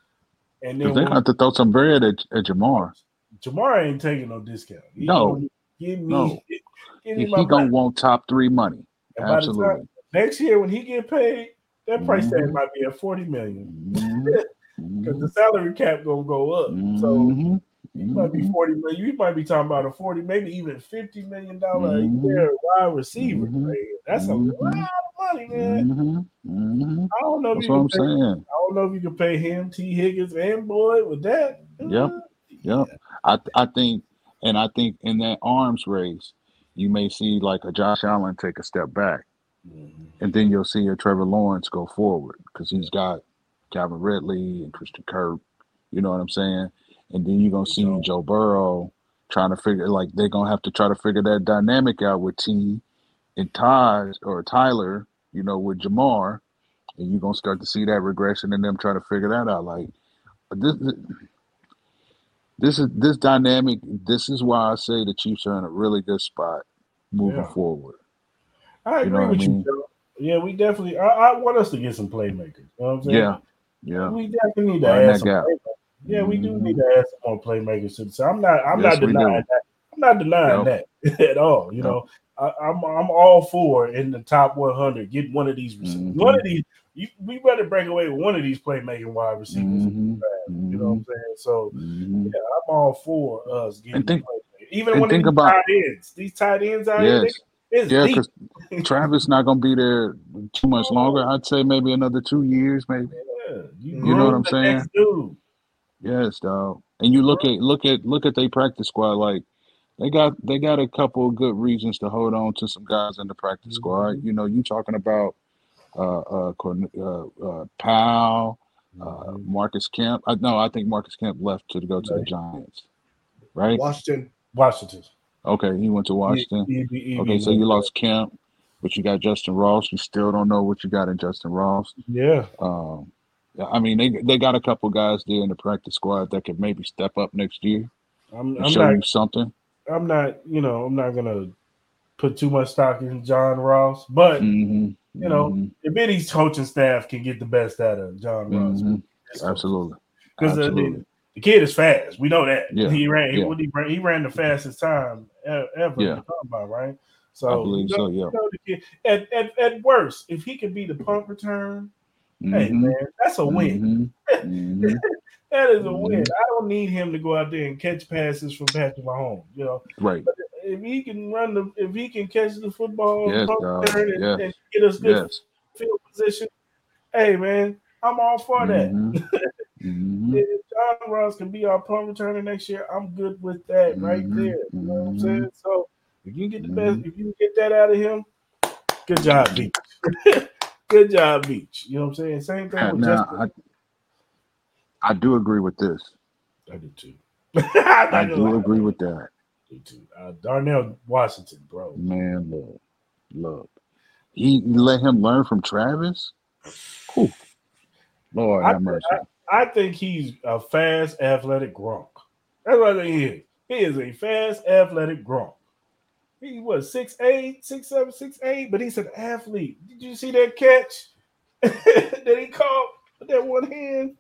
and then they're gonna have to throw some bread at, at Ja'Marr. Ja'Marr ain't taking no discount. He No. give me, No. give me He gonna money. want top three money. And the time- Absolutely. next year when he get paid, that price tag Mhm. might be at forty million because the mhm, salary cap gonna go up. So you might be mhm, forty million. You might be talking about a forty, maybe even fifty million dollar Mhm. a year wide receiver. Mhm. That's a Mhm. lot of money, man. mhm, mhm. I don't know if That's you what can I'm pay, saying. I don't know if you can pay him, Tee Higgins, and Boyd with that. Yep. Yep. I I think, and I think in that arms race, you may see like a Josh Allen take a step back, and then you'll see a Trevor Lawrence go forward because he's got Calvin Ridley and Christian Kirk. You know what I'm saying? And then you're gonna see Joe. Joe Burrow trying to figure like they're gonna have to try to figure that dynamic out with T and Taj or Tyler. You know, with Ja'Marr, and you're gonna start to see that regression in them trying to figure that out. Like this. This is this dynamic. This is why I say the Chiefs are in a really good spot moving Yeah. forward. I You agree know what I with mean? you. Joe. Yeah, we definitely. I, I want us to get some playmakers. You know what I'm saying? Yeah, yeah. We definitely need to add that some. Yeah, we do need to add some more playmakers to the side. I'm not. I'm Yes, not denying that. I'm not denying that at all. You Yep. know, I, I'm I'm all for in the top 100. Get one of these receivers. Mhm. One of these. You, we better break away with one of these playmaking wide receivers. Mhm, You know what I'm saying? So mhm. yeah, I'm all for us getting think-. Even when think these about- tight ends, these tight ends out here, Yes, it's yeah. Because Travis not gonna be there too much longer. I'd say maybe another two years, maybe. Yeah, you, You know what I'm saying? Next dude. Yes, dog. And you look at look at look at their practice squad. Like they got they got a couple of good reasons to hold on to some guys in the practice squad. Mhm. You know, you talking about uh uh, Corn- uh, uh Powell, uh, Mm-hmm. Marcus Kemp. I no, I think Marcus Kemp left to go to the Giants. Right? Washington. Washington. Okay, he went to Washington. Okay, so you lost Kemp, but you got Justyn Ross. You still don't know what you got in Justyn Ross. Yeah, Um, yeah, I mean, they they got a couple guys there in the practice squad that could maybe step up next year I'm, I'm show not. you something. I'm not. You know, I'm not gonna put too much stock in John Ross, but hmm You know, if any's coaching staff can get the best out of John Ross, hmm coaching. absolutely, because the, the kid is fast. We know that. Yeah, He ran. Yeah. he, ran he ran the fastest time ever. Yeah. Yeah. About right. So I believe you know, so. Yeah. you know at, at at worst, if he could be the punt return, hey Mhm, man, that's a win. mhm, mhm. That is a Mhm. win. I don't need him to go out there and catch passes from Patrick Mahomes. You know, Right. if he can run the, if he can catch the football, Yes, and, Yes. and get us good Yes. field position, hey man, I'm all for that. Mhm, mhm, If John Ross can be our punt returner next year, I'm good with that right there. You know what I'm saying? So if you get the best, if you can get that out of him, good job, Veach. good job, Veach. You know what I'm saying? Same thing Uh, with Now, Justyn. I I do agree with this. I do too. I do lie. agree with that. I do too. Uh, Darnell Washington, bro. Man, look, look. He let him learn from Travis. Whew. Lord I- have mercy. I think he's a fast, athletic Gronk. That's what I think he is. He is a fast, athletic Gronk. He was six eight, six seven, six eight, but he's an athlete. Did you see that catch that he caught with that one hand?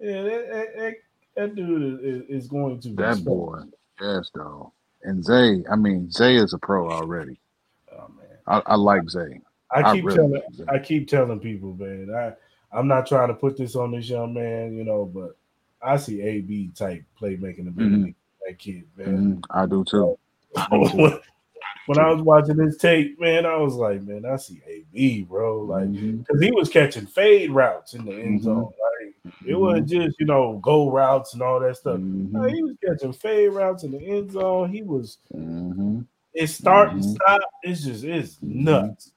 Yeah, that, that, that, that dude is, is going to That boy, yes, dog. And Zay, I mean, Zay is a pro already. Oh man, I, I like Zay. I keep really telling like Zay. I keep telling people, man. I I'm not trying to put this on this young man, you know, but I see AB type playmaking ability. That kid, man. Mhm, I do too. when, when I was watching this tape, man, I was like, man, I see AB, bro. Like, mm-hmm. because he was catching fade routes in the end Mhm. zone, right? It mm-hmm. wasn't just you know go routes and all that stuff. Mm-hmm. No, he was catching fade routes in the end zone. He was Mhm. it start and stop. It's just it's nuts.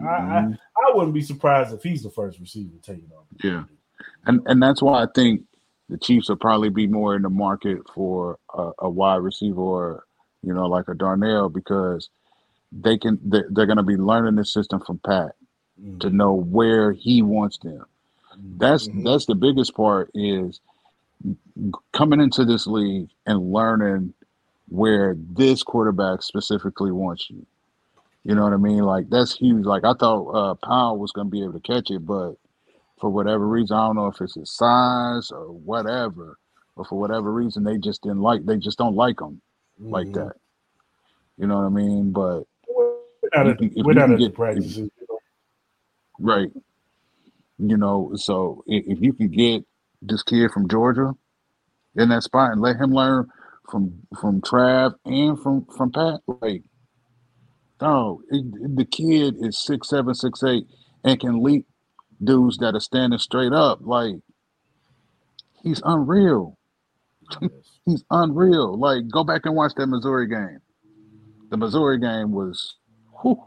I, I. I wouldn't be surprised if he's the first receiver taken off. Yeah. and and that's why I think the Chiefs will probably be more in the market for a, a wide receiver or you know like a Darnell because they can they, they're going to be learning the system from Pat to know where he wants them. That's Mhm. that's the biggest part is coming into this league and learning where this quarterback specifically wants you. You know what I mean? Like that's huge. Like I thought uh, Powell was going to be able to catch it, but for whatever reason, I don't know if it's his size or whatever, but for whatever reason, they just didn't like. They just don't like him like Mhm. that. You know what I mean? But We're not You at, if you can get- practices. you right, you know. So if, if you can get this kid from Georgia in that spot and let him learn from from Trav and from from Pat, like, no, it, the kid is six seven, six eight, and can leap dudes that are standing straight up. Like, he's unreal. He's unreal. Like, go back and watch that Missouri game. The Missouri game was, whew,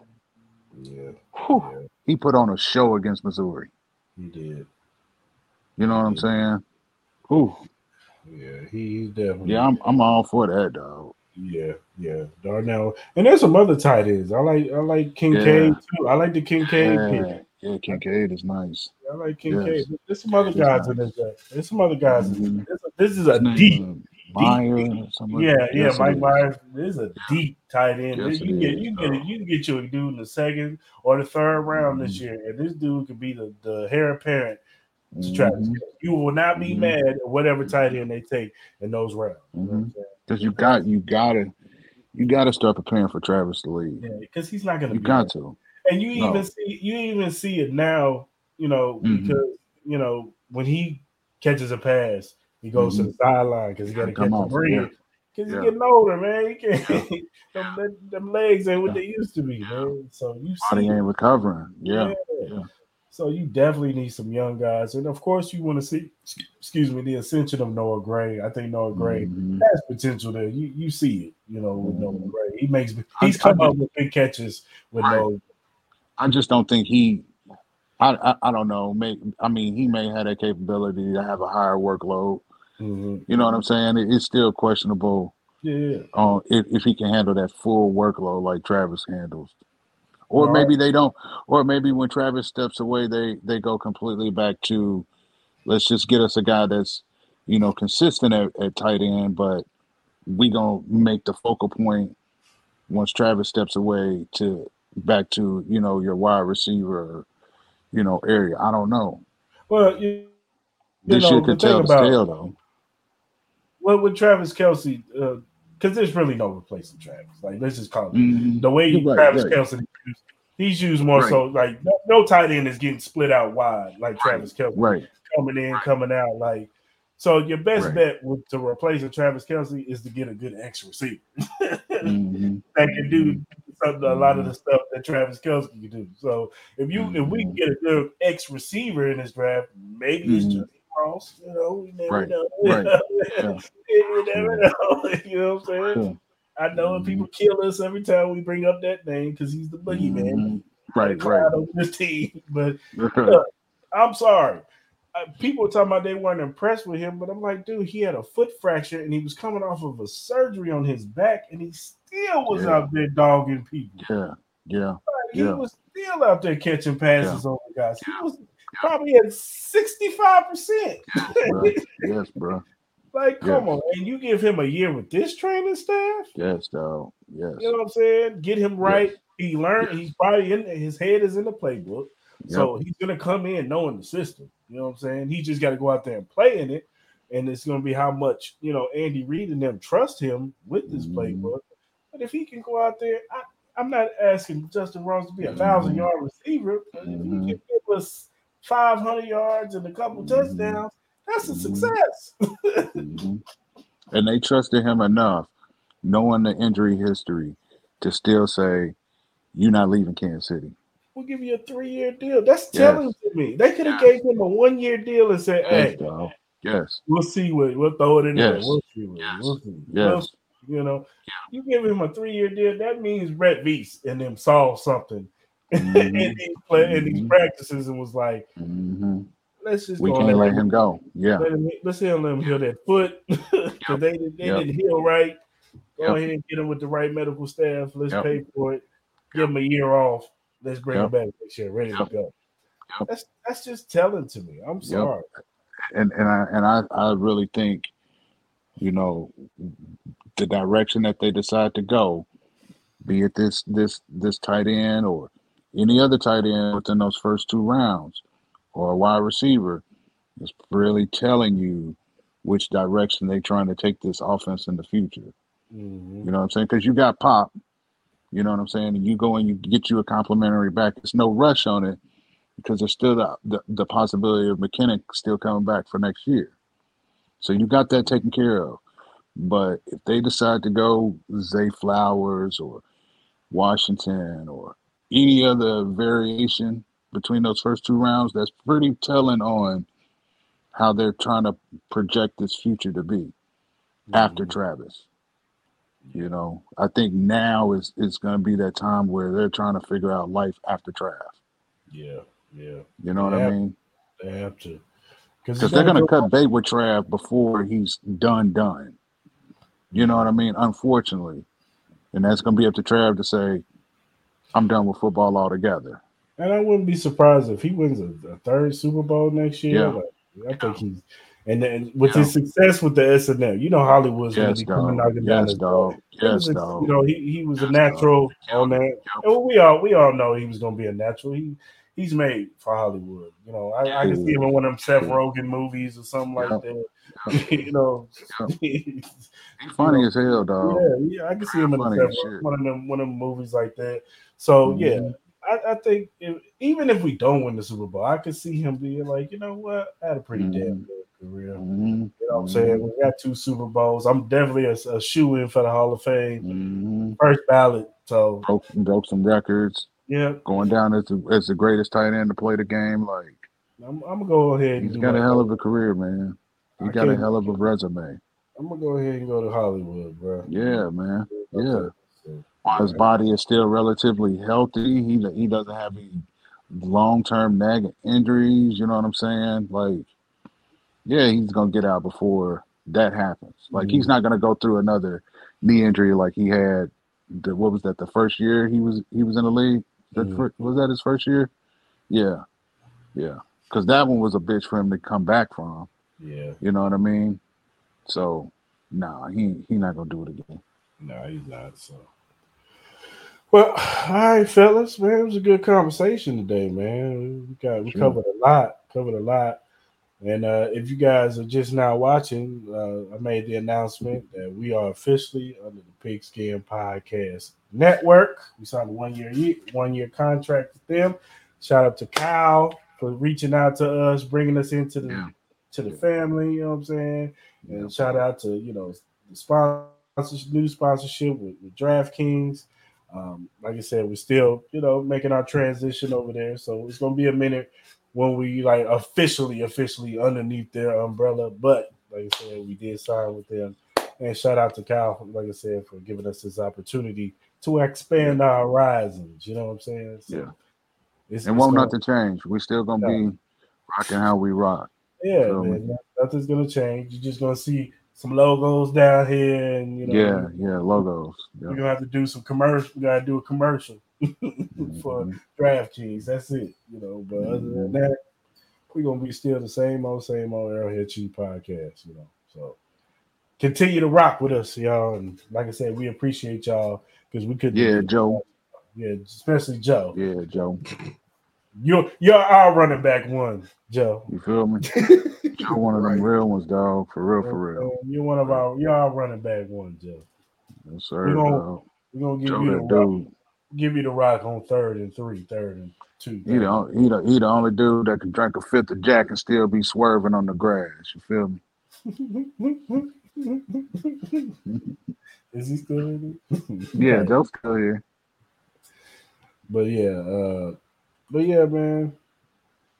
Yeah, whew. yeah, he put on a show against Missouri. he did. You know what I'm saying? Whew. Yeah, he, he's definitely. Yeah, I'm I'm all for that, dog. Yeah, yeah, Darnell, and there's some other tight ends. I like, I like Kincaid Yeah. too. I like the Kincaid pick. Yeah, yeah, Kincaid is nice. I like Kincaid. Yes. There's some other guys in this. draft. There's some other guys in Mhm. this. This is a deep. uh, Meyer. Yeah, yeah, Yes, Mike. Myers. This is a deep tight end. Yes, you get, you get, you can get you a dude in the second or the third round this Mhm. year, and this dude could be the the heir apparent to Travis. Mhm. Kelce. You will not be Mhm. mad at whatever tight end they take in those rounds. You know what I'm? Because you got you gotta you gotta start preparing for Travis to leave. Yeah, because he's not going to You got there. to. And you No. even see you even see it now, you know, Mhm. because you know when he catches a pass, he goes to the sideline because he got to Come catch a off, breathe. yeah. Because Yeah. he's getting older, man. He can't. them, them- them legs ain't what they used to be, man. So you Body see, ain't recovering. Yeah. yeah. So you definitely need some young guys, and of course you want to see, excuse me, the ascension of Noah Gray. I think Noah Gray Mhm. has potential there. You you see it, you know, with Noah Mhm. Gray. He makes he's come up with big catches with Right. Noah. I just don't think he. I, I I don't know. May I mean he may have that capability to have a higher workload. Mhm. You know what I'm saying? It, it's still questionable Yeah. uh, if if he can handle that full workload like Travis handles. Or Right. maybe they don't. Or maybe when Travis steps away, they they go completely back to let's just get us a guy that's you know consistent at, at tight end, but we gonna make the focal point once Travis steps away to back to you know your wide receiver, you know area. I don't know. Well, you, you This know, year could tell the about tale though. well, with Travis Kelce, because there's really no replacing Travis. Like let's just call it Mhm. the way right, Travis right. Kelce, he's used more Right. so like no, no tight end is getting split out wide like Travis Kelce Right. coming in, coming out. Like so, your best Right. bet with, to replace a Travis Kelce is to get a good X receiver Mhm. that can do something a lot of the stuff that Travis Kelce can do. So if you if we can Mhm. get a good X receiver in this draft, maybe it's Mhm. just Ross. You know, we never Right. know. Right. Yeah. you never know. you know what I'm saying? Sure. I know people kill us every time we bring up that name because he's the boogeyman. Mhm. Right. Right. over this team, but. I'm sorry. Uh, people were talking about they weren't impressed with him, but I'm like, dude, he had a foot fracture and he was coming off of a surgery on his back, and he still was Yeah. out there dogging people. Yeah. Yeah. Like, he Yeah. was still out there catching passes over guys. He was probably at 65 percent. Yes, bro. Like, come Yeah. on, and you give him a year with this training staff. Yes, dog. Yes. You know what I'm saying? Get him right. He learned. He's probably in. His head is in the playbook, so he's gonna come in knowing the system. You know what I'm saying? He just got to go out there and play in it, and it's gonna be how much you know Andy Reid and them trust him with this Mhm. playbook. But if he can go out there, I, I'm not asking Justyn Ross to be a thousand Mhm. yard receiver. But if he can give us 500 yards and a couple Mhm. touchdowns, that's a Mhm. success. And they trusted him enough, knowing the injury history, to still say, "You're not leaving Kansas City." We'll give you a three-year deal. That's Yes. telling to me. They could have Yes. gave him a one-year deal and said, Yes, "Hey, dog. Yes. we'll see what we'll throw it in there. Yes. We'll see. What, Yes. We'll see. We'll You know, you give him a three-year deal. That means Brett Veach and them saw something Mhm. in these play, in these practices and was like, hmm "Let's just We go can't let him go. Yeah. Let him, let's hear him heal that foot. 'Cause they, they Yep. didn't heal right. Go Yep. ahead and get him with the right medical staff. Let's Yep. pay for it. Give him a year off. Let's bring Yep. him back next year, ready Yep. to go. Yep. That's that's just telling to me. I'm sorry. and and I and I, I really think, you know, the direction that they decide to go, be it this this this tight end or any other tight end within those first two rounds, or a wide receiver, is really telling you which direction they're trying to take this offense in the future. Mhm. You know what I'm saying? Because you got Pop, you know what I'm saying, and you go and you get you a complimentary back. There's no rush on it because there's still the, the, the possibility of McKinnon still coming back for next year. So you got that taken care of. But if they decide to go Zay Flowers or Washington or any other variation between those first two rounds, that's pretty telling on how they're trying to project this future to be after Mhm. Travis. You know, I think now is is going to be that time where they're trying to figure out life after Trav. Yeah, yeah. You know what Yeah. I mean? They have to. Because they're going to cut bait with Trav before he's done done. You know what I mean? Unfortunately, and that's going to be up to Trav to say, "I'm done with football altogether." And I wouldn't be surprised if he wins a, a third Super Bowl next year. Yeah. Like, I think he's and then with Yeah. his success with the SNL, you know Hollywood's going to be coming knocking down Yes, dog. Yes, a- dog. You know, he, he was a natural dog. on that. Yep. And we all we all know he was going to be a natural. He he's made for Hollywood. You know, I, I can see him in one of them Seth Yeah. Rogen movies or something like Yep. that. you know, He's funny as hell, dog. yeah, yeah, I can see him in Seth as Rogen- shit. one of them one of them movies like that. So yeah, Mhm. I, I think if, even if we don't win the Super Bowl, I could see him being like, you know what, I had a pretty damn Mhm. good career. Mhm. You know what I'm saying? We got two Super Bowls. I'm definitely a, a shoe in for the Hall of Fame, Mhm. first ballot. So Broke broke some records, yeah, going down as the, as the greatest tight end to play the game. Like I'm, I'm gonna go ahead and he's got a hell of a career, man. He I got a hell of a resume. I'm gonna go ahead and go to Hollywood, bro. Yeah, man. Yeah. His body is still relatively healthy. He he doesn't have any long term nagging injuries. You know what I'm saying? Like, yeah, he's gonna get out before that happens. Like, he's not gonna go through another knee injury like he had. The, what was that? The first year he was he was in the league. That Mhm. fir- was that his first year? Yeah, yeah. Because that one was a bitch for him to come back from. Yeah, You know what I mean? So, nah, he he not gonna do it again. no, he's not. So, well, all right, fellas, man, it was a good conversation today, man. We got we Sure. covered a lot, covered a lot. And uh, if you guys are just now watching, uh, I made the announcement that we are officially under the Pigskin Podcast Network. We signed a one year one year contract with them. Shout out to Kyle for reaching out to us, bringing us into the Yeah. to the family. You know what I'm saying? Yeah. And shout out to you know the sponsors, new sponsorship with, with DraftKings. Um, like I said, we're still you know making our transition over there, so it's gonna be a minute when we like officially, officially underneath their umbrella. But like I said, we did sign with them. And shout out to Kyle, like I said, for giving us this opportunity to expand our horizons. You know what I'm saying? So Yeah. it's, And won't nothing change. We're still gonna Yeah. be rocking how we rock. Yeah, me? man, nothing's gonna change. You're just gonna see some logos down here, and you know, Yeah, yeah, logos. we're gonna have to do some commercial. We gotta do a commercial for Mhm. DraftKings. That's it, you know. But other than Mhm. that, we're gonna be still the same old, same old Arrowhead Chief podcast, you know. So continue to rock with us, y'all. And like I said, we appreciate y'all because we couldn't. Yeah. Joe. Yeah, especially Joe. Yeah, Joe. You're you're our running back one, Joe. You feel me? Joe, one of them real ones, dog. For real, for real. You're one of our you're our running back one, Joe. Yes, sir. We gonna- dog. We're gonna give Joe, you the dude. Give you the rock on third and three, third and two. He the, on- he, the, he the only dude that can drink a fifth of Jack and still be swerving on the grass. You feel me? Is he still in it? Yeah, Joe's still here. But yeah, uh, but yeah, man,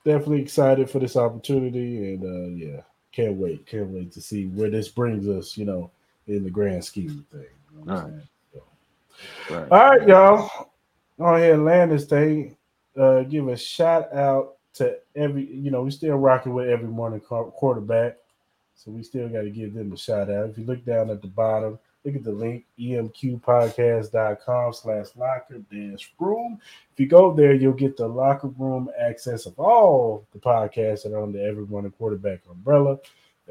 definitely excited for this opportunity, and uh, yeah, can't wait, can't wait to see where this brings us. You know, in the grand scheme of things. You know what I'm Right. All right, y'all. Go ahead and land this thing. Uh, give a shout out to every, you know, we still rocking with every morning quarterback. So we still got to give them a shout out. If you look down at the bottom, look at the link, emqpodcast.com slash locker dash room. If you go there, you'll get the locker room access of all the podcasts that are on the Every Morning Quarterback umbrella.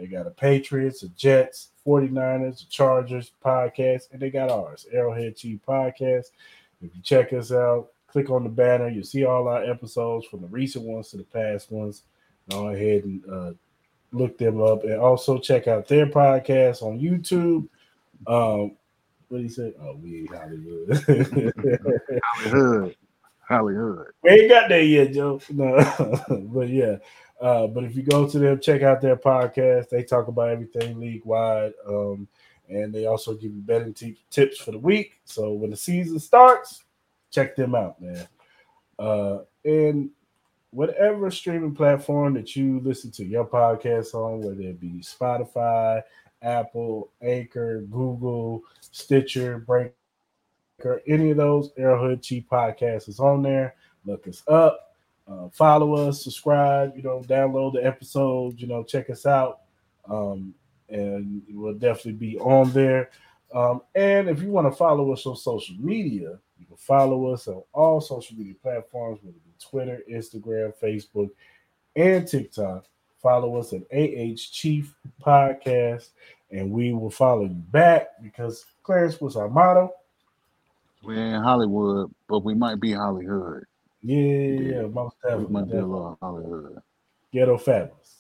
They got a Patriots, a Jets, 49ers, a Chargers podcast, and they got ours, Arrowhead Chief Podcast. If you check us out, click on the banner, you'll see all our episodes from the recent ones to the past ones. Go ahead and uh, look them up and also check out their podcast on YouTube. Um, what do you say? Oh, we ain't Hollywood. Hollywood. Hollywood. We ain't got there yet, Joe. No, but yeah. Uh, but if you go to them, check out their podcast. They talk about everything league wide, um, and they also give you betting t- tips for the week. So when the season starts, check them out, man. Uh, and whatever streaming platform that you listen to your podcast on, whether it be Spotify, Apple, Anchor, Google, Stitcher, Breaker, any of those Arrowhead Chief Podcast is on there. Look us up, uh, follow us, subscribe, you know, download the episodes, you know, check us out. Um, and we'll definitely be on there. Um, and if you want to follow us on social media, you can follow us on all social media platforms, whether it be Twitter, Instagram, Facebook, and TikTok. Follow us at AH Chief Podcast, and we will follow you back because Clarence was our motto. We ain't Hollywood, but we might be Hollywood. Yeah, yeah, yeah, most We definitely. might be little Hollywood. Ghetto fabulous.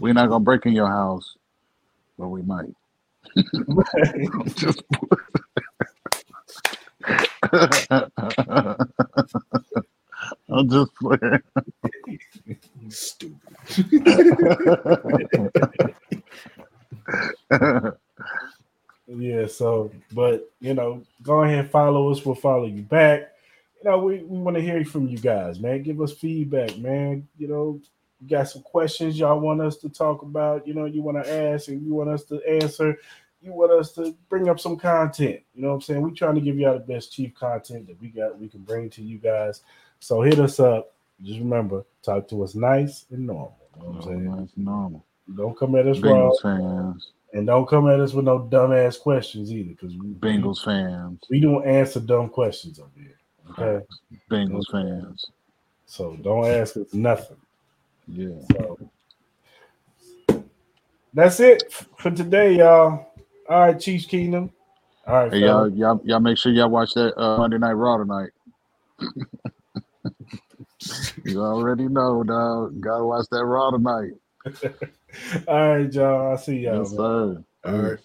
We're not gonna break in your house, but we might. Just I'm just playing. Stupid. Yeah, so but you know, go ahead and follow us. We'll follow you back. Know, we, we want to hear from you guys, man. Give us feedback, man. You know, you got some questions y'all want us to talk about, you know, you want to ask and you want us to answer. You want us to bring up some content. You know what I'm saying? We're trying to give you all the best chief content that we got we can bring to you guys. So hit us up. Just remember, talk to us nice and normal. You know what I'm saying? Oh, That's normal. Don't come at us raw. Bengals fans. And don't come at us with no dumbass questions either, because we, Bengals fans. we don't answer dumb questions over here. Okay, Bengals fans. so don't ask us nothing. Yeah. So that's it for today, y'all. All right, Chiefs Kingdom. All right, Hey y'all, y'all, y'all make sure y'all watch that uh, Monday Night Raw tonight. you already know, dog. Gotta watch that Raw tonight. All right, y'all. I'll see y'all. Yes, man. sir. All right.